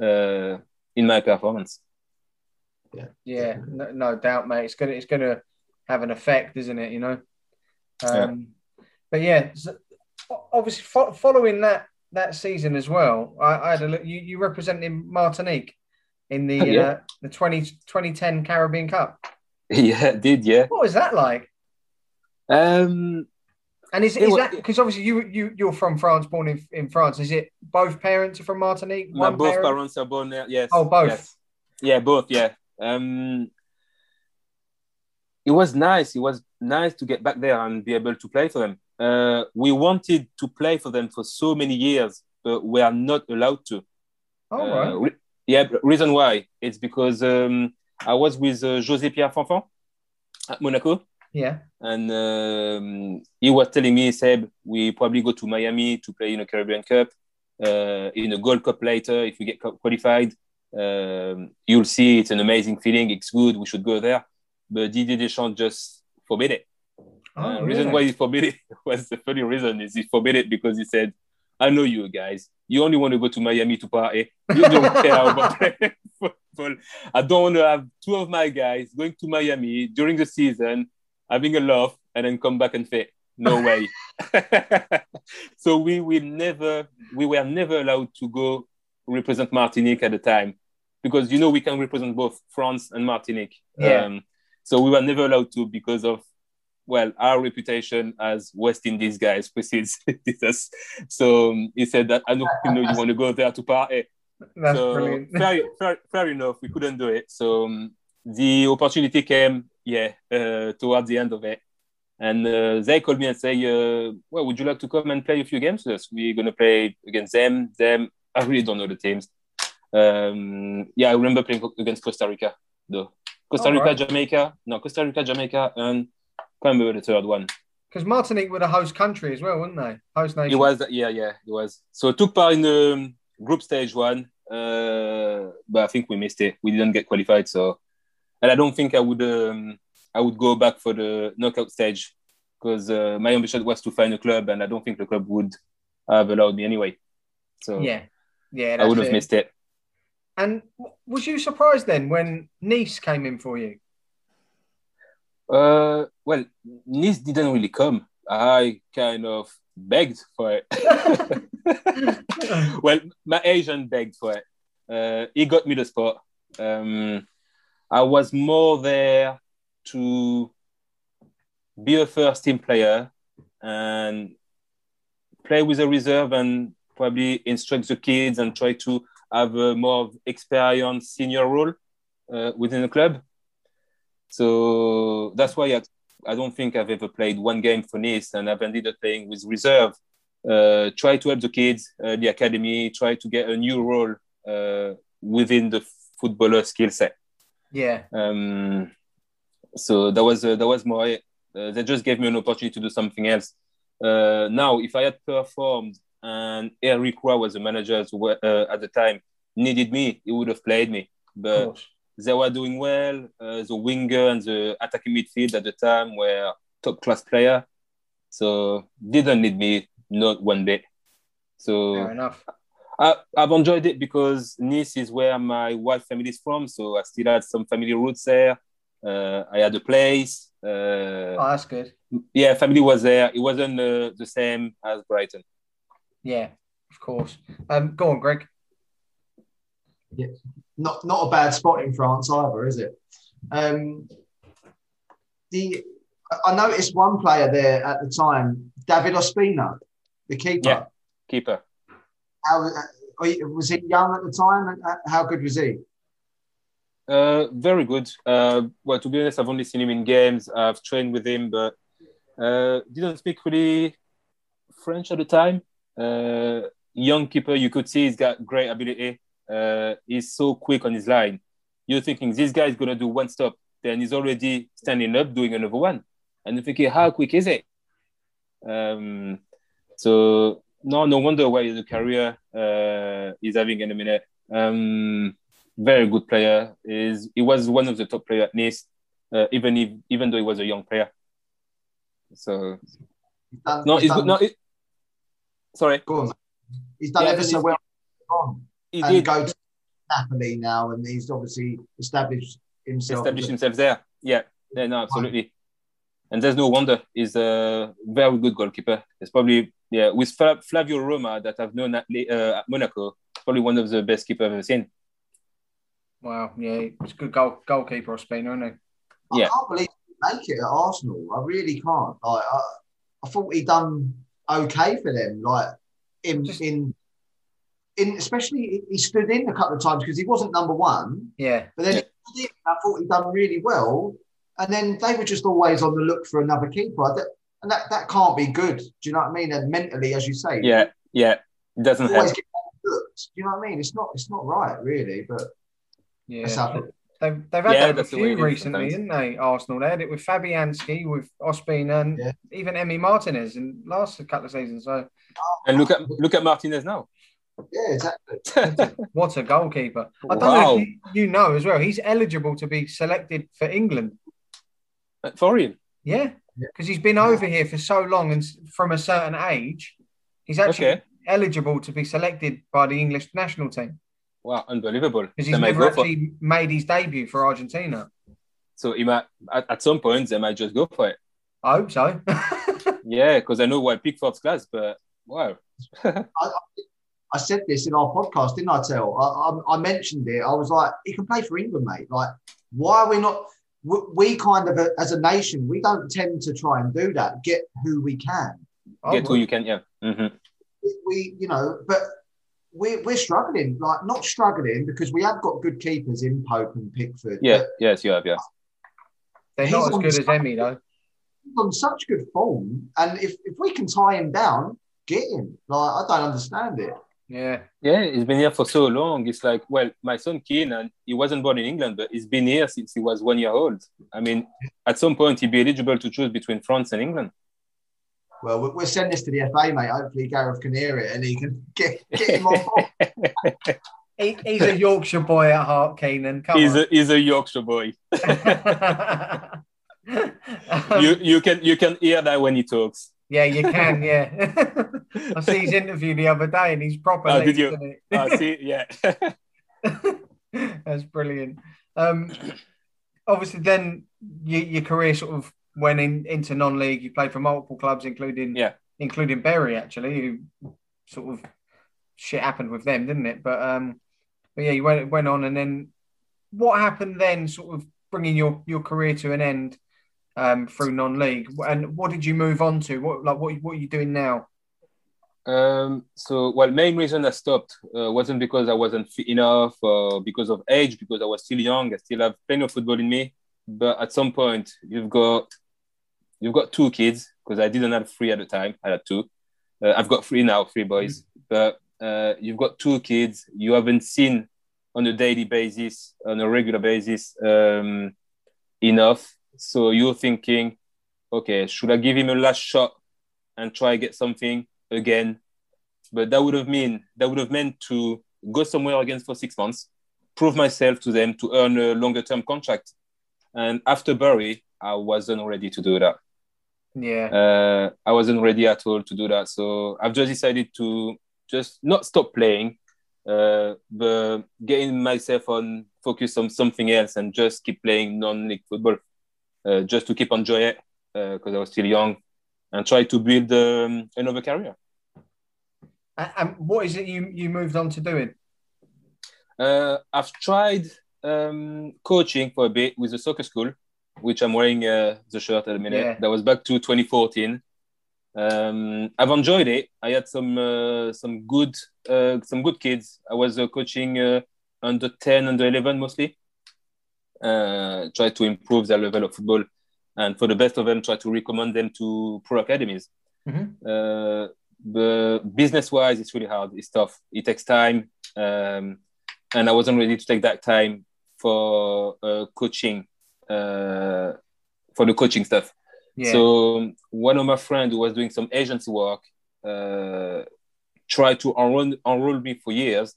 uh, in my performance. Yeah. No, no doubt, mate. It's gonna it's gonna have an effect, isn't it? You know. Um, But yeah, so, obviously fo- following that that season as well, I, I had a look. You you represented Martinique in the Yeah. uh, the 20, 2010 Caribbean Cup. yeah, did yeah. What was that like? Um, And is, It is wa- that because obviously you you you're from France, born in, in France? Is it both parents are from Martinique? my both parent? parents are born there. Yes. Oh, both. yes. Yeah, both. Yeah. Um, it was nice. It was nice to get back there and be able to play for them. Uh, we wanted to play for them for so many years, but we are not allowed to. All oh, right. Re- yeah, reason why it's because um, I was with uh, José Pierre Fanfan at Monaco. Yeah. And um, he was telling me, Seb, we probably go to Miami to play in a Caribbean Cup, uh, in a Gold Cup later if we get qualified. Um, you'll see it's an amazing feeling. It's good. We should go there. But Didier Deschamps just forbid it. Oh, uh, really? Reason why he forbid it was the funny reason is he forbid it because he said, "I know you guys. You only want to go to Miami to party. You don't care about football. I don't want to have two of my guys going to Miami during the season, having a laugh, and then come back and fit. No way. so we will never, we were never allowed to go represent Martinique at the time because you know we can represent both France and Martinique. Yeah. Um, so we were never allowed to because of well our reputation as West Indies guys precedes us. So um, he said that I know you know you want to go there to party. That's so brilliant. fair, fair, fair enough. We couldn't do it. So um, the opportunity came, yeah, uh, towards the end of it. And uh, they called me and say, uh, "Well, would you like to come and play a few games with us? We're gonna play against them, them, I really don't know the teams. Um, yeah, I remember playing against Costa Rica though. Costa Rica, right. Jamaica. No, Costa Rica, Jamaica, and can't remember the third one. Because Martinique were the host country as well, weren't they? Host nation. It was, yeah, yeah, it was. So I took part in the um, group stage one, uh, but I think we missed it. We didn't get qualified, so and I don't think I would um, I would go back for the knockout stage because uh, my ambition was to find a club, and I don't think the club would have allowed me anyway. So yeah, yeah, I would have missed it. And was you surprised then when Nice came in for you? Uh, well, Nice didn't really come. I kind of begged for it. well, my agent begged for it. Uh, he got me the spot. Um, I was more there to be a first team player and play with a reserve and probably instruct the kids and try to have a more experienced senior role uh, within the club. So that's why I, I, don't think I've ever played one game for Nice and I've ended up playing with reserve. Uh, try to help the kids, uh, the academy, try to get a new role uh, within the footballer skill set. Yeah. Um, so that was uh, that was more. Uh, they just gave me an opportunity to do something else. now, if I had performed and Eric Roy was the manager uh, at the time, needed me, he would have played me. But they were doing well. Uh, the winger and the attacking midfield at the time were top class player, so didn't need me not one bit. So fair enough. I, have enjoyed it because Nice is where my wife family is from, so I still had some family roots there. Uh, I had a place. Uh, oh, that's good. Yeah, family was there. It wasn't uh, the same as Brighton. Yeah, of course. Um, go on, Greg. Yeah, not not a bad spot in France either, is it? Um, the I noticed one player there at the time, David Ospina, the keeper. Yeah, keeper. How uh, was he young at the time? Uh, how good was he? Uh, very good. Uh, well, to be honest, I've only seen him in games. I've trained with him, but uh, didn't speak really French at the time uh, young keeper. You could see he's got great ability. Uh, he's so quick on his line. You're thinking this guy is gonna do one stop, then he's already standing up doing another one, and you're thinking how quick is it? Um, so no, no wonder why the career uh, he's having in a minute. Um, very good player. Is he was one of the top player at Nice, uh, even if even though he was a young player. So no, it's he's no, it, Sorry. Go on. He's done yeah, ever so well on. He and did. go to Napoli now, and he's obviously established himself. Established himself there. Yeah. Yeah, no, absolutely. And there's no wonder he's a very good goalkeeper. It's probably yeah with Flavio Roma that I've known at, uh, at Monaco. Probably one of the best keepers I've ever seen. Wow, yeah, he's a good goal goalkeeper of Spain, isn't he? Yeah. I can't believe he make it at Arsenal. I really can't. Like, I, I thought he'd done okay for them. Like in Just, in in especially he stood in a couple of times because he wasn't number one. Yeah. But then yeah. I thought he'd done really well. And then they were just always on the look for another keeper. and that, that can't be good. Do you know what I mean? And mentally, as you say. Yeah, yeah, It doesn't always help. get overlooked. Do you know what I mean? It's not it's not right, really. But Yeah. That's how it- They've, they've had Yeah, that with a that's the way few it is recently, sometimes. didn't they? Arsenal. They had it with Fabianski, with Ospina, and Yeah. even Emmy Martinez in last couple of seasons. So And look at look at Martinez now. yeah, exactly. what a goalkeeper! I don't know if you, you know as well. He's eligible to be selected for England. For real. Yeah, Yeah. because he's been over here for so long and from a certain age, he's actually Okay. eligible to be selected by the English national team Wow, unbelievable. because he's never go for- actually made his debut for Argentina. So he might, at, at some point they might just go for it. I hope so. Yeah, because I know why Pickford's class, but wow. I I, said this in our podcast, didn't I? Tell I, I, I mentioned it. I was like, he can play for England, mate. Like, why are we not? We, we kind of, as a nation, we don't tend to try and do that. Get who we can. I Get who would. you can, yeah. hmm We, you know, but we're we're struggling. Like, not struggling because we have got good keepers in Pope and Pickford. Yeah, but yes, you have, yeah. They're He's not as good the as Emmy though. he's on such good form, and if if we can tie him down, get him. Like, I don't understand it. Yeah. Yeah, he's been here for so long. It's like, well, my son Keenan, he wasn't born in England, but he's been here since he was one year old. I mean, at some point, he'd be eligible to choose between France and England. Well, we- we'll send this to the FA, mate. Hopefully, Gareth can hear it and he can get get him on board. He, he's a Yorkshire boy at heart, Keenan. Come he's on. a he's a Yorkshire boy. Um, you you can you can hear that when he talks. yeah, you can. Yeah, I see his interview the other day, and he's proper. Oh, did you? isn't Ah, see, yeah. That's brilliant. Um, obviously, then you, your career sort of went in, into non-league. You played for multiple clubs, including Yeah. including Bury, actually, who sort of shit happened with them, didn't it? But um, but yeah, you went went on, and then what happened then? Sort of bringing your your career to an end um, through non-league, and what did you move on to? What like what what are you doing now? Um, so, well, main reason I stopped uh, wasn't because I wasn't fit enough or because of age, because I was still young. I still have plenty of football in me. But at some point, you've got you've got two kids because I didn't have three at the time. I had two. Uh, I've got three now, three boys. But uh, you've got two kids. You haven't seen on a daily basis, on a regular basis, um, enough. So you're thinking, okay, should I give him a last shot and try get something? again. But that would have mean that would have meant to go somewhere again for six months, prove myself to them to earn a longer term contract. And after Bury, I wasn't ready to do that. Yeah, Uh, I wasn't ready at all to do that. So I've just decided to just not stop playing, uh, but getting myself on focus on something else and just keep playing non-league football, uh, just to keep enjoying it because I was still young and try to build um, another career. and, and what is it you you moved on to doing? Uh, I've tried um, coaching for a bit with a soccer school, which I'm wearing uh, the shirt at the minute. Yeah. That was back to 2014. Um, I've enjoyed it. I had some uh, some good uh, some good kids. I was uh, coaching uh, under 10, under 11 mostly. Uh, try to improve their level of football, and for the best of them, try to recommend them to pro academies. Mhm. Uh, the business wise, it's really hard. It's tough. It takes time. Um, and I wasn't ready to take that time for uh, coaching, uh, for the coaching stuff. Yeah, So one of my friends who was doing some agency work uh, tried to enroll, enroll me for years,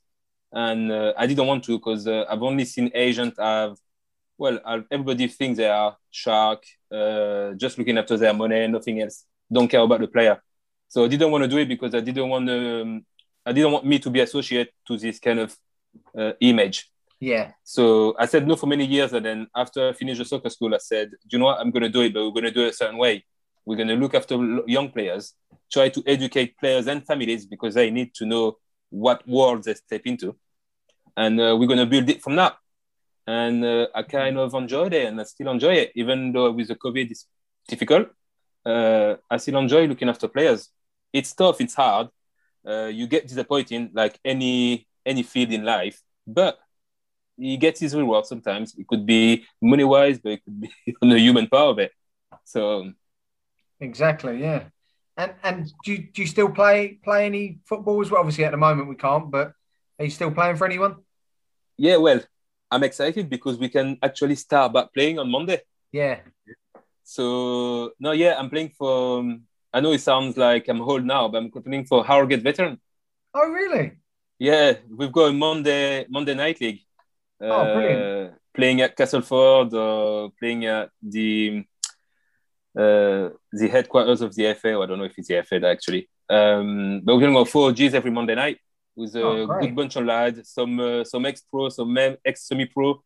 and uh, I didn't want to because uh, I've only seen agents have, well, everybody thinks they are shark, uh, just looking after their money, nothing else, don't care about the player. So I didn't want to do it because I didn't want um, I didn't want me to be associated to this kind of uh, image. Yeah, So I said no for many years, and then after I finished the soccer school, I said, "Do you know what? I'm going to do it, but we're going to do it a certain way. We're going to look after young players, try to educate players and families because they need to know what world they step into, and uh, we're going to build it from that." And uh, I kind of enjoyed it, and I still enjoy it, even though with the COVID it's difficult. Uh, I still enjoy looking after players. It's tough, it's hard. Uh, you get disappointing like any any field in life, but he gets his reward sometimes. It could be money wise, but it could be on the human part of it. So exactly. Yeah, And and do you, do you still play play any football as well? Obviously, at the moment we can't, but are you still playing for anyone? Yeah, well, I'm excited because we can actually start back playing on Monday. Yeah. So no, yeah, I'm playing for. Um, I know it sounds like I'm old now, but I'm playing for Harrogate Veteran. Oh, really? Yeah, we've got a Monday Monday night league. Oh, brilliant. Uh, playing at Castleford or playing at the uh, the headquarters of the FA. I don't know if it's the FA actually. Um, but we're going to go four Gs every Monday night with a Oh, good bunch of lads, some uh, some ex pro, some ex semi pro.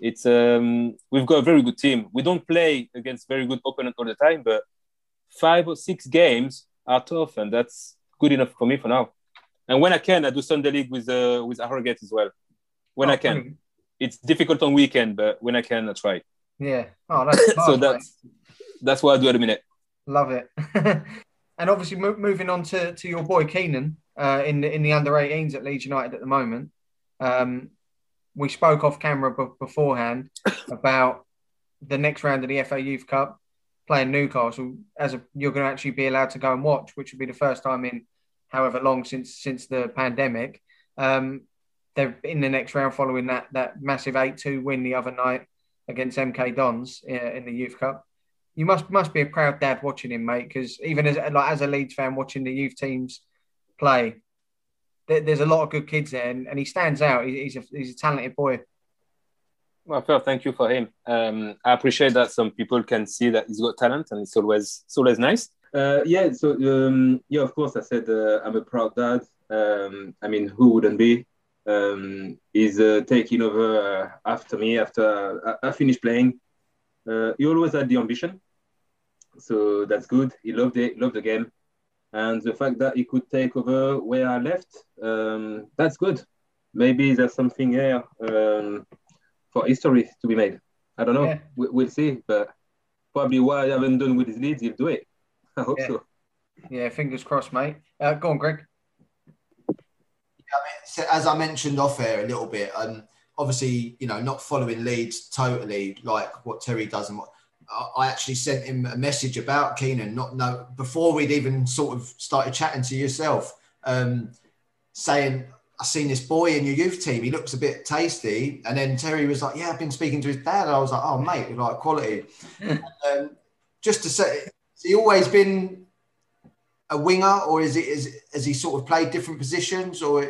It's um, we've got a very good team. We don't play against very good opponent all the time, but five or six games are tough, and that's good enough for me for now. And when I can, I do Sunday league with uh, with Harrogate as well. When Oh, I can. It's difficult on weekend, but when I can, I try. Yeah. Oh, that's so that's that's what I do at the minute. Love it. and obviously, mo- moving on to, to your boy Keenan uh, in the in the under 18s at Leeds United at the moment. Um, we spoke off camera b- beforehand about the next round of the FA Youth Cup playing Newcastle. As a, you're going to actually be allowed to go and watch, which would be the first time in however long since since the pandemic. Um, they're in the next round following that that massive eight two win the other night against MK Dons uh, in the Youth Cup you must must be a proud dad watching him, mate. Because even as like as a Leeds fan watching the youth teams play, there, there's a lot of good kids there, and, and he stands out. He, he's a he's a talented boy. Well, Phil, thank you for him. Um, I appreciate that some people can see that he's got talent, and it's always it's always nice. Uh, yeah, so um, yeah, of course, I said uh, I'm a proud dad. Um, I mean, who wouldn't be? Um, he's uh, taking over uh, after me after I, I finished playing. Uh, he always had the ambition, so that's good. He loved it, loved the game, and the fact that he could take over where I left, um, that's good. Maybe there's something here um, for history to be made. I don't know. Yeah. We, we'll see, but probably what I haven't done with his leads, he'll do it. I hope Yeah. so. Yeah, fingers crossed, mate. Uh, go on, Greg. As I mentioned off air a little bit, um, obviously, you know, not following Leeds totally like what Terry does and what I- actually sent him a message about Keenan, not no before we'd even sort of started chatting to yourself, um, saying, I seen this boy in your youth team. He looks a bit tasty. And then Terry was like, Yeah, I've been speaking to his dad. I was like, Oh, mate, like quality. um, just to say, has he always been a winger, or is it is has he sort of played different positions, or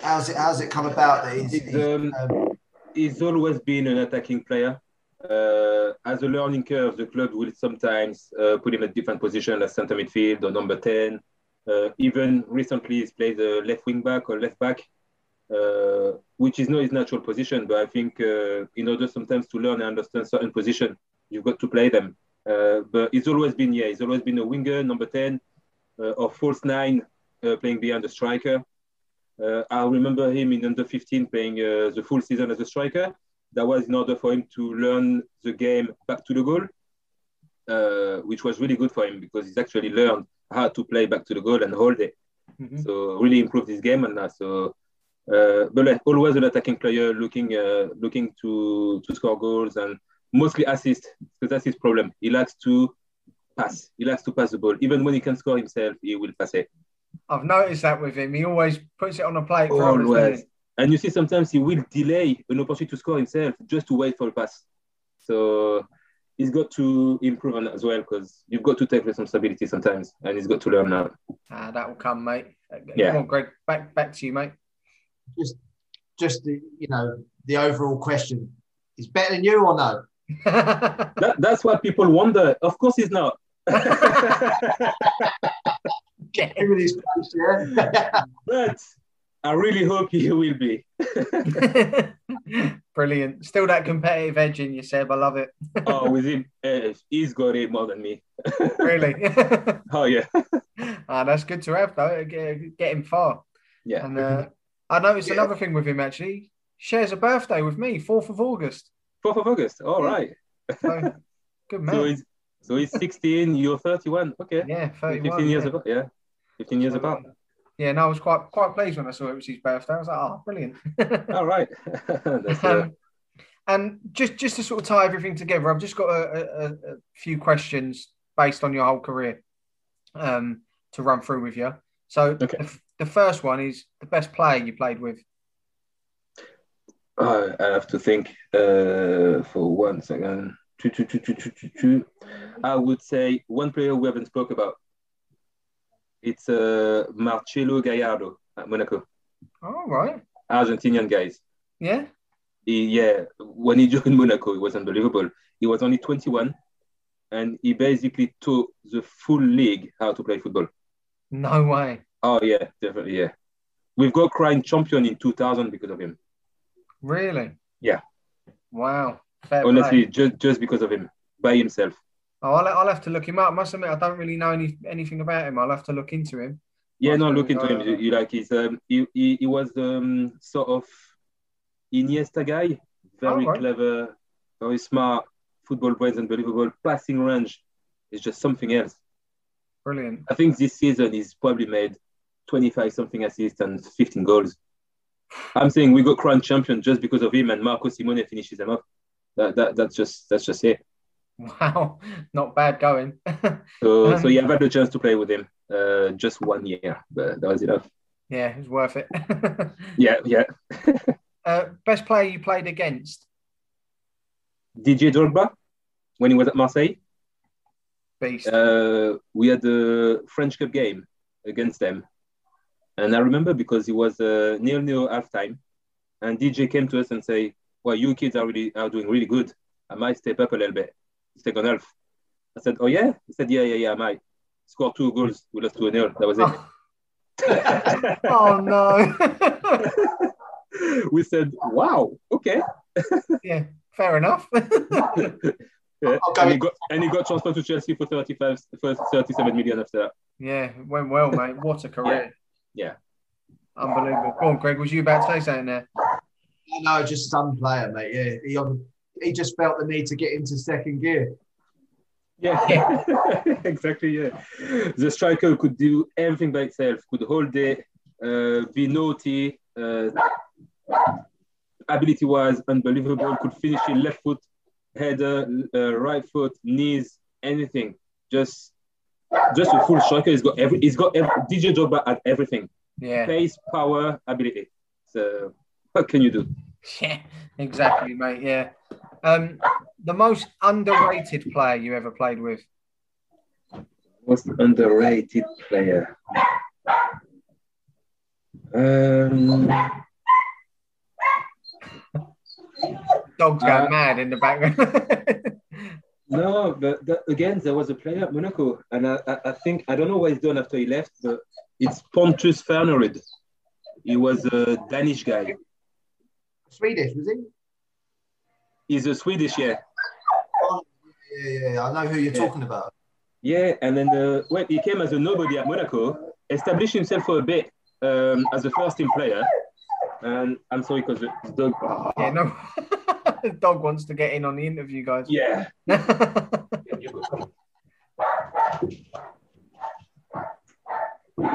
how's it how's it come about that he's, he's, um, um, he's always been an attacking player. Uh, as a learning curve, the club will sometimes uh, put him at different position as center midfield or number 10. Uh, even recently, he's played uh, left wing back or left back, uh, which is not his natural position. But I think uh, in order sometimes to learn and understand certain position, you've got to play them. Uh, but he's always been, yeah, he's always been a winger, number 10, uh, or false nine, uh, playing behind the striker. Uh, I remember him in under 15 playing uh, the full season as a striker. That was in order for him to learn the game back to the goal, uh, which was really good for him because he's actually learned how to play back to the goal and hold it. Mhm. So really improved his game and that. So, uh, but like, always an attacking player, looking uh, looking to to score goals and mostly assist because that's his problem. He likes to pass. He likes to pass the ball. Even when he can score himself, he will pass it. I've noticed that with him. He always puts it on a plate for Always. he? And you see, sometimes he will delay an opportunity to score himself just to wait for a pass. So he's got to improve on that as well because you've got to take responsibility sometimes, and he's got to learn that. Ah, that will come, mate. Uh, Yeah. Come on, Greg. Back back to you, mate. just just the, you know the overall question is better than you or no? That, that's what people wonder. Of course, he's not. Give me this place, yeah. but I really hope he will be. Brilliant. Still that competitive edge in you, Seb. I love it. Oh, with him, uh, he's got it more than me. really. Oh yeah, ah, that's good to have, though. Get, get him far. yeah. And uh, I noticed Yeah. another thing with him, actually. Shares a birthday with me, 4th of August. Fourth of August. All right. So, good man. So he's so he's 16. You're 31. Okay. yeah, 31. 15 years yeah. apart. Yeah. 15 years apart. Yeah, no, I was quite quite pleased when I saw it was his birthday. I was like, oh, brilliant. All right. Um, and just just to sort of tie everything together, I've just got a, a, a- a few questions based on your whole career. um, to run through with you. So Okay. the, the first one is the best player you played with. Uh, I have to think uh, for one second. Choo, choo, choo, choo, choo, choo, choo. I would say one player we haven't spoke about. It's uh, Marcelo Gallardo at Monaco, All right. Argentinian guys. Yeah. He, yeah, when he joined Monaco, it was unbelievable. He was only 21, and he basically taught the full league how to play football. No way. Oh yeah, definitely yeah. We've got crying champion in 2000 because of him. Really? Yeah. Wow. Fair Honestly, play. just just because of him, by himself. Oh, I'll, I'll have to look him up. Must admit, I don't really know any, anything about him. I'll have to look into him. Yeah, no, look into him. You, you like he's um he, he, he was um sort of Iniesta guy, very Alright. clever, very smart, football brains unbelievable, passing range is just something else. Brilliant. I think this season he's probably made 25 something assists and 15 goals. I'm saying we got crowned champion just because of him and Marco Simone finishes them up. That, that that's just that's just it. Wow. Not bad going. So Um, so yeah, I've had the chance to play with him uh, just one year, but that was enough. yeah, it's worth it. Yeah, yeah. uh, best player you played against? DJ Drogba when he was at Marseille. Beast. uh, we had the French Cup game against them. And I remember because it was uh, nil nil halftime, and DJ came to us and say, "Well, you kids are really are doing really good. I might step up a little bit second half." I said, "Oh yeah." He said, "Yeah, yeah, yeah. I might score two goals. We lost two nil. That was it." oh no. we said, "Wow, okay." yeah, fair enough. Yeah. And he got and he got transferred to Chelsea for 35, for 37 million after that. yeah, went well, mate. What a career. Yeah. Unbelievable. Go on, Greg. Was you about to say something there? No, just some player, mate. Yeah, he he just felt the need to get into second gear. Yeah, exactly. Yeah, the striker could do everything by itself, could hold it, uh, be naughty, uh, ability was unbelievable. Could finish in left foot, header, uh, right foot, knees, anything. Just, just a full striker. He's got every. He's got every, DJ Drogba at everything: Yeah. pace, power, ability. So, what can you do? Yeah, exactly, mate. Yeah. Um, the most underrated player you ever played with? Most underrated player. Um, Dog's going Uh, mad in the background. no, but that, again, there was a player at Monaco, and I, I, I think I don't know what he's done after he left, but it's Pontus Farnerud. He was a Danish guy. Swedish, was he? He's a Swedish, yeah, Yeah, yeah, yeah. I know who you're Yeah. talking about. yeah. And then uh, well, he came as a nobody at Monaco, established himself for a bit um, as a first team player. And I'm sorry because the dog. yeah, no. Dog wants to get in on the interview, guys. Yeah.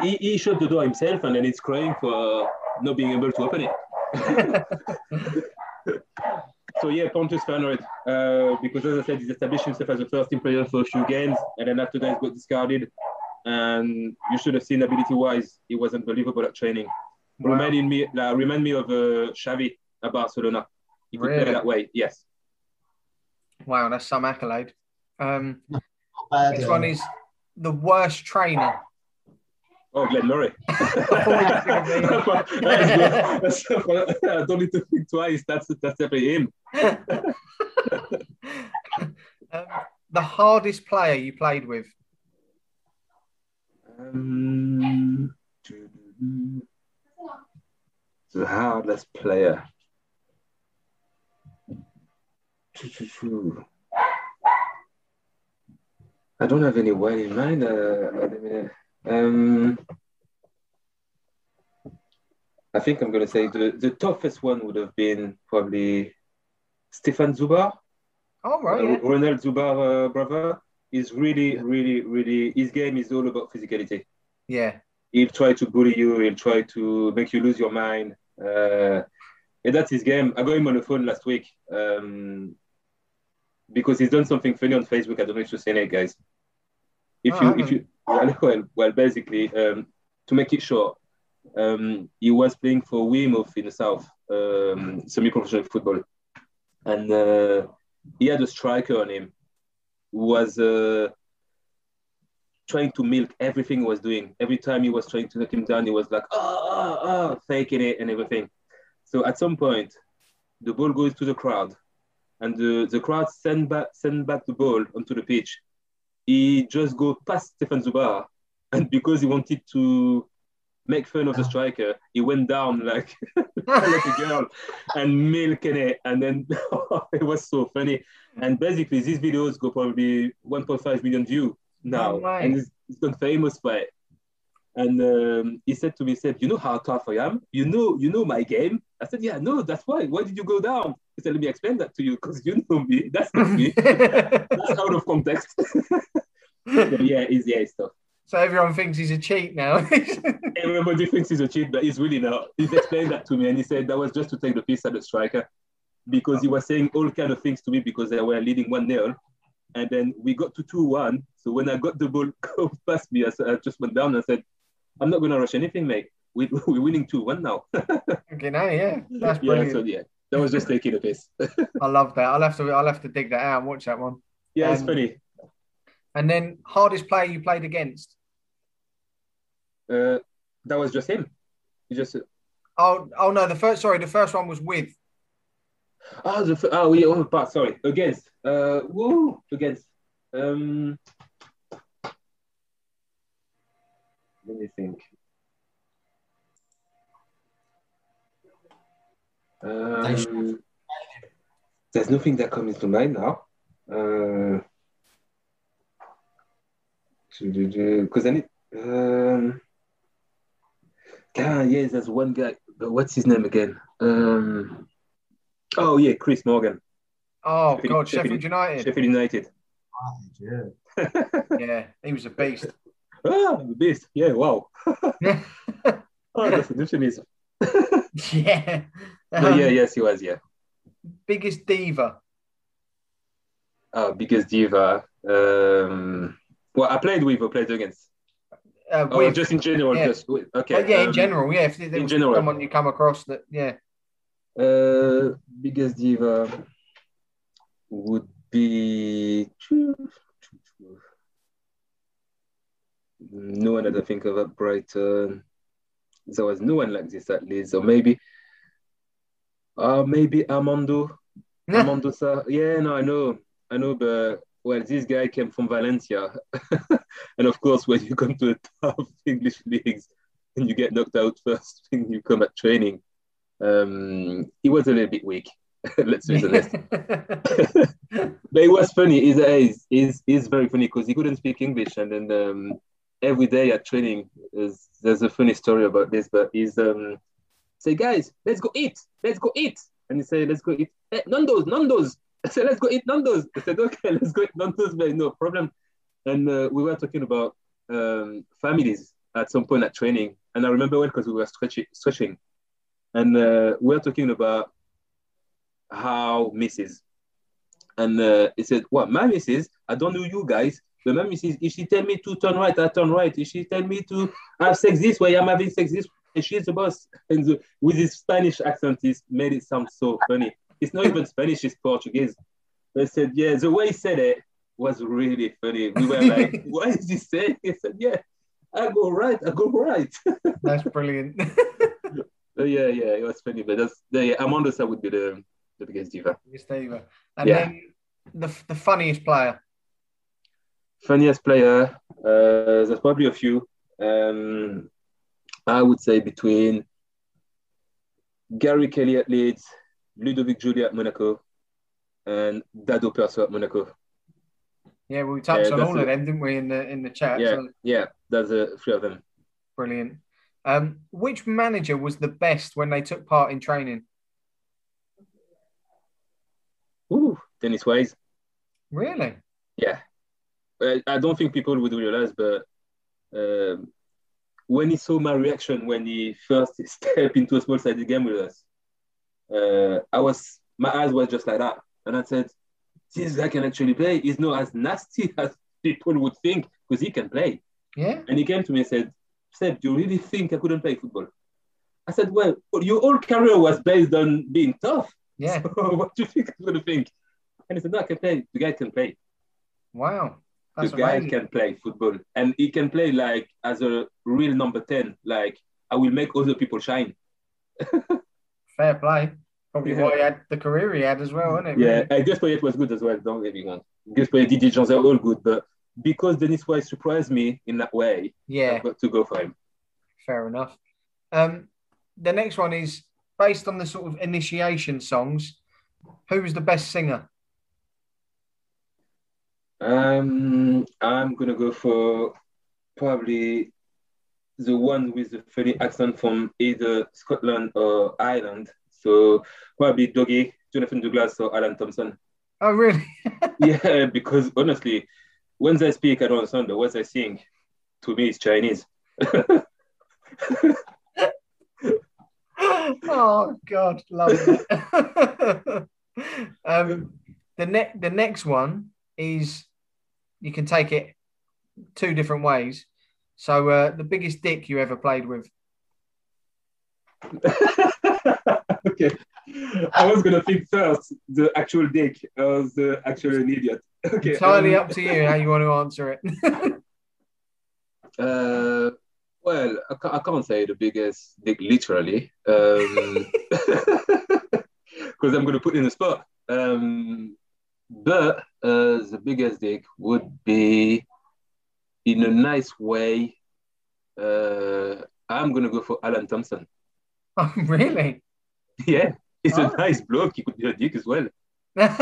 he, he shut the door himself and then it's crying for not being able to open it. so yeah, Pontus Farnerud, uh, because as I said, he's established himself as a first team player for a few games, and then after that, he got discarded. And you should have seen ability-wise, he was unbelievable at training. Wow. Reminding me, like, remind me of uh, Xavi at Barcelona. He could Really? play that way. Yes. Wow, that's some accolade. Um, bad. this uh, one is the worst trainer. Oh, Glenn Murray. thought it was gonna be- That's good. That's- I don't need to think twice. That's that's definitely him. um, the hardest player you played with? Um, the hardest player. I don't have any anyone in mind. Uh, at the minute. um, I think I'm going to say the, the toughest one would have been probably Stéphane Zubar. Oh, right. Uh, Yeah. Ronald Zubar, uh, brother, is really, really, really. His game is all about physicality. yeah. He'll try to bully you. He'll try to make you lose your mind. Uh, and that's his game. I got him on the phone last week um, because he's done something funny on Facebook. I don't know if you've seen it, guys. If Oh, you, if you, well, well, basically, um, to make it short, um, he was playing for Weymouth in the south, um, semi-professional football, and uh, he had a striker on him who was uh, trying to milk everything he was doing. Every time he was trying to knock him down, he was like, oh, oh, oh, faking it and everything. So at some point, the ball goes to the crowd, and the, the crowd send back send back the ball onto the pitch. He just go past Stéphane Zubar, and because he wanted to make fun of the striker, he went down like, like a girl and milking it. And then it was so funny. And basically, these videos go probably 1.5 million views now, Oh, right. and it's, it's gone famous by it. And um, he said to me, he said, "You know how tough I am. You know, you know my game." I said, "Yeah, no, that's why. Why did you go down?" He said, "Let me explain that to you, because you know me. That's not me. that's out of context." so yeah, it's yeah, it's tough. so everyone thinks he's a cheat now. Everybody thinks he's a cheat, but he's really not. He's explained that to me, and he said that was just to take the piece at the striker, because he was saying all kind of things to me because they were leading one 0 and then we got to two one. So when I got the ball past me, I, I just went down and said, "I'm not gonna rush anything, mate. We, we're winning two one now." okay, no, yeah, that's yeah, brilliant. so yeah, that was just taking a piss. I love that. I'll have to I'll have to dig that out and watch that one. yeah, it's Um, funny. And then hardest player you played against. Uh, that was just him. He just Oh, oh no, the first sorry, the first one was with. Oh, the, f- oh, we oh, but sorry, against. Uh, whoa, against. Um, let me think. Um, there's nothing that comes to mind now. Uh, because I need. Um, ah, yes, there's one guy. But what's his name again? Um, oh yeah, Chris Morgan, Oh Sheffield- God, Sheffield- Sheffield United. Sheffield United. Yeah. Yeah, he was a beast. ah, the beast. Yeah, wow. Oh, that's a euphemism. yeah. Um, yeah, yes, he was. Yeah. Biggest diva. Oh, biggest diva. Um, well, I played with or played against. Uh, Oh, with, just in general. yeah. Just with, okay. Oh, yeah, in um, general, yeah. If there in was general. someone you come across that, yeah. Uh, biggest diva would be. No one that I think of at Brighton. There was no one like this at Leeds, or maybe, uh, maybe Armando. Armando Sa. Yeah, no, I know, I know, but well, this guy came from Valencia, and of course, when you come to the top English leagues and you get knocked out first thing you come at training, um, he was a little bit weak. Let's be honest. but it was funny. He's, he's, he's, he's very funny because he couldn't speak English. And then um, every day at training, is, there's a funny story about this. But he's um, say, guys, let's go eat. Let's go eat. And he said, let's go eat. Hey, Nando's, Nando's. I said, let's go eat Nando's. I said, okay, let's go eat Nando's, man. No problem. And uh, we were talking about um, families at some point at training. And I remember well because we were stretching, stretching. And uh, we were talking about how Mrs. And uh, he said, What, my missus? I don't know you guys, but my missus, if she tell me to turn right, I turn right. If she tell me to have sex this way, I'm having sex this way. She's the boss. And the, with his Spanish accent, he's made it sound so funny. It's not even Spanish, it's Portuguese. They said, Yeah, the way he said it was really funny. We were like, What is he saying? He said, Yeah, I go right, I go right. That's brilliant. So yeah, yeah, it was funny. But that's, yeah, Armando Sa would be the, the biggest diva. Biggest diva. And Yeah. then the, the funniest player. Funniest player, uh, there's probably a few. Um, I would say between Gary Kelly at Leeds, Ludovic Giuly at Monaco, and Dado Prso at Monaco. Yeah, well, we touched Yeah, on all a- of them, didn't we, in the in the chat? Yeah, So yeah, that's the three of them. brilliant. Um, which manager was the best when they took part in training? Ooh, Dennis Wise. Really? Yeah. Uh, I don't think people would realize, but um, when he saw my reaction when he first stepped into a small sided game with us, uh, I was my eyes were just like that, and I said, "This guy can actually play. He's not as nasty as people would think because he can play." Yeah. And he came to me and said, Seb, do you really think I couldn't play football? I said, Well, your whole career was based on being tough. Yeah. So what do you think I'm going to think? And he said, No, I can play. The guy can play. Wow. That's the guy amazing. can play football. And he can play like as a real number 10. Like, I will make other people shine. Fair play. Probably Yeah. why he had the career he had as well, isn't it? Yeah, and Gus Poyet was good as well. Don't get me wrong. Gus Poyet, Didier Jean, they're all good. But because Dennis Wise surprised me in that way, Yeah. I've got to go for him. Fair enough. Um, the next one is based on the sort of initiation songs. Who was the best singer? Um, I'm gonna go for probably the one with the funny accent from either Scotland or Ireland. So probably Doggy, Jonathan Douglas, or Alan Thompson. Oh, really? yeah, because honestly, when they speak, I don't understand. But what they sing, to me, is Chinese. oh God, love it. um, the ne- the next one is you can take it two different ways. So uh, the biggest dick you ever played with. okay. I was gonna think first the actual dick or the actual an idiot. Okay. Entirely um, up to you how you want to answer it. Uh, well, I can't, I can't say the biggest dick literally, um, because I'm going to put in a spot. Um, but uh, the biggest dick would be, in a nice way, uh, I'm going to go for Alan Thompson. oh, really? Yeah, he's Oh. a nice bloke. He could be a dick as well. like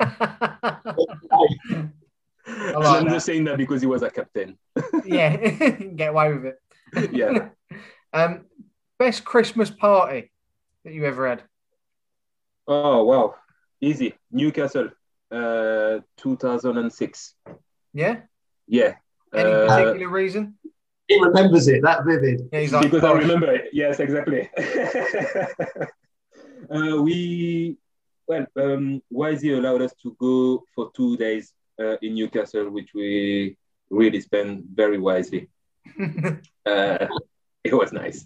I'm that. just saying that because he was a captain. yeah, get away with it. Yeah. Um, best Christmas party that you ever had? Oh wow, easy. Newcastle, uh, 2006. Yeah. Yeah. Any Uh, particular reason? He remembers it that vivid. Yeah, he's like, because I remember it. Yes, exactly. uh, we well, um, Wisey allowed us to go for two days uh, in Newcastle, which we really spent very wisely. Uh, it was nice.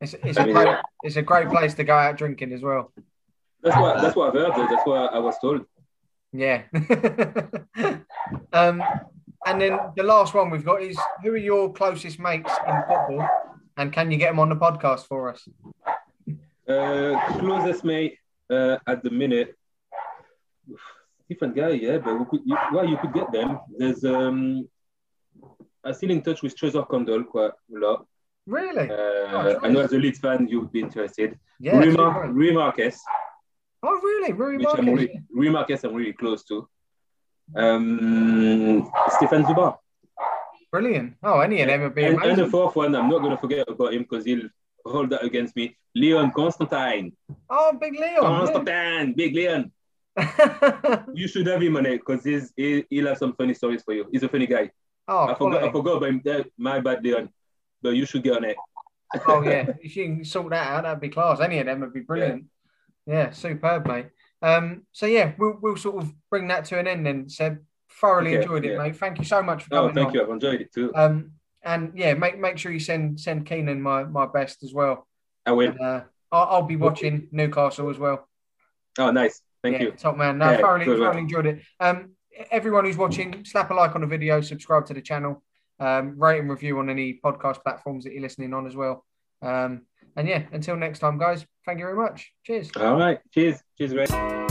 it's, it's, I a mean, great, yeah. it's a great place to go out drinking as well. That's what that's what I've heard. That's what I was told. Yeah. um, and then the last one we've got is who are your closest mates in football, and can you get them on the podcast for us? Uh, closest mate uh, at the minute, different guy, yeah, but we could, you, well, you could get them. There's um, I'm still in touch with Tresor Kandol quite a lot. Really? Uh, I know as a Leeds fan, you'd be interested. Yeah. Rui, super. Mar- Rui Marques, Oh, really? Rui which I'm Marques. really, I'm really close to. Um, Stéphane Zubar. Brilliant. Oh, any of them would be And, and the fourth one, I'm not going to forget about him because he'll hold that against me. Leon Constantine. Oh, Big Leon. Constantine, big Leon. You should have him on it because he's he, he'll have some funny stories for you. He's a funny guy. oh, I forgot. I forgot about him. There, my bad, Leon. But you should get on it. oh yeah, if you can sort that out, that'd be class. Any of them would be brilliant. Yeah, superb, mate. Um, so yeah, we'll we'll sort of bring that to an end then. Seb, thoroughly Okay, enjoyed it, yeah. mate. Thank you so much for coming. Oh, thank on. you. I've enjoyed it too. Um, and yeah, make make sure you send send Keenan my my best as well. I will. And, uh, I'll, I'll be watching Newcastle as well. Oh, nice. Thank yeah, you. top man. No, Yeah, thoroughly thoroughly enjoyed it. Um, everyone who's watching, slap a like on the video, subscribe to the channel, um, rate and review on any podcast platforms that you're listening on as well. Um, and yeah, until next time, guys. Thank you very much. Cheers. All right. Cheers. Cheers, Ray.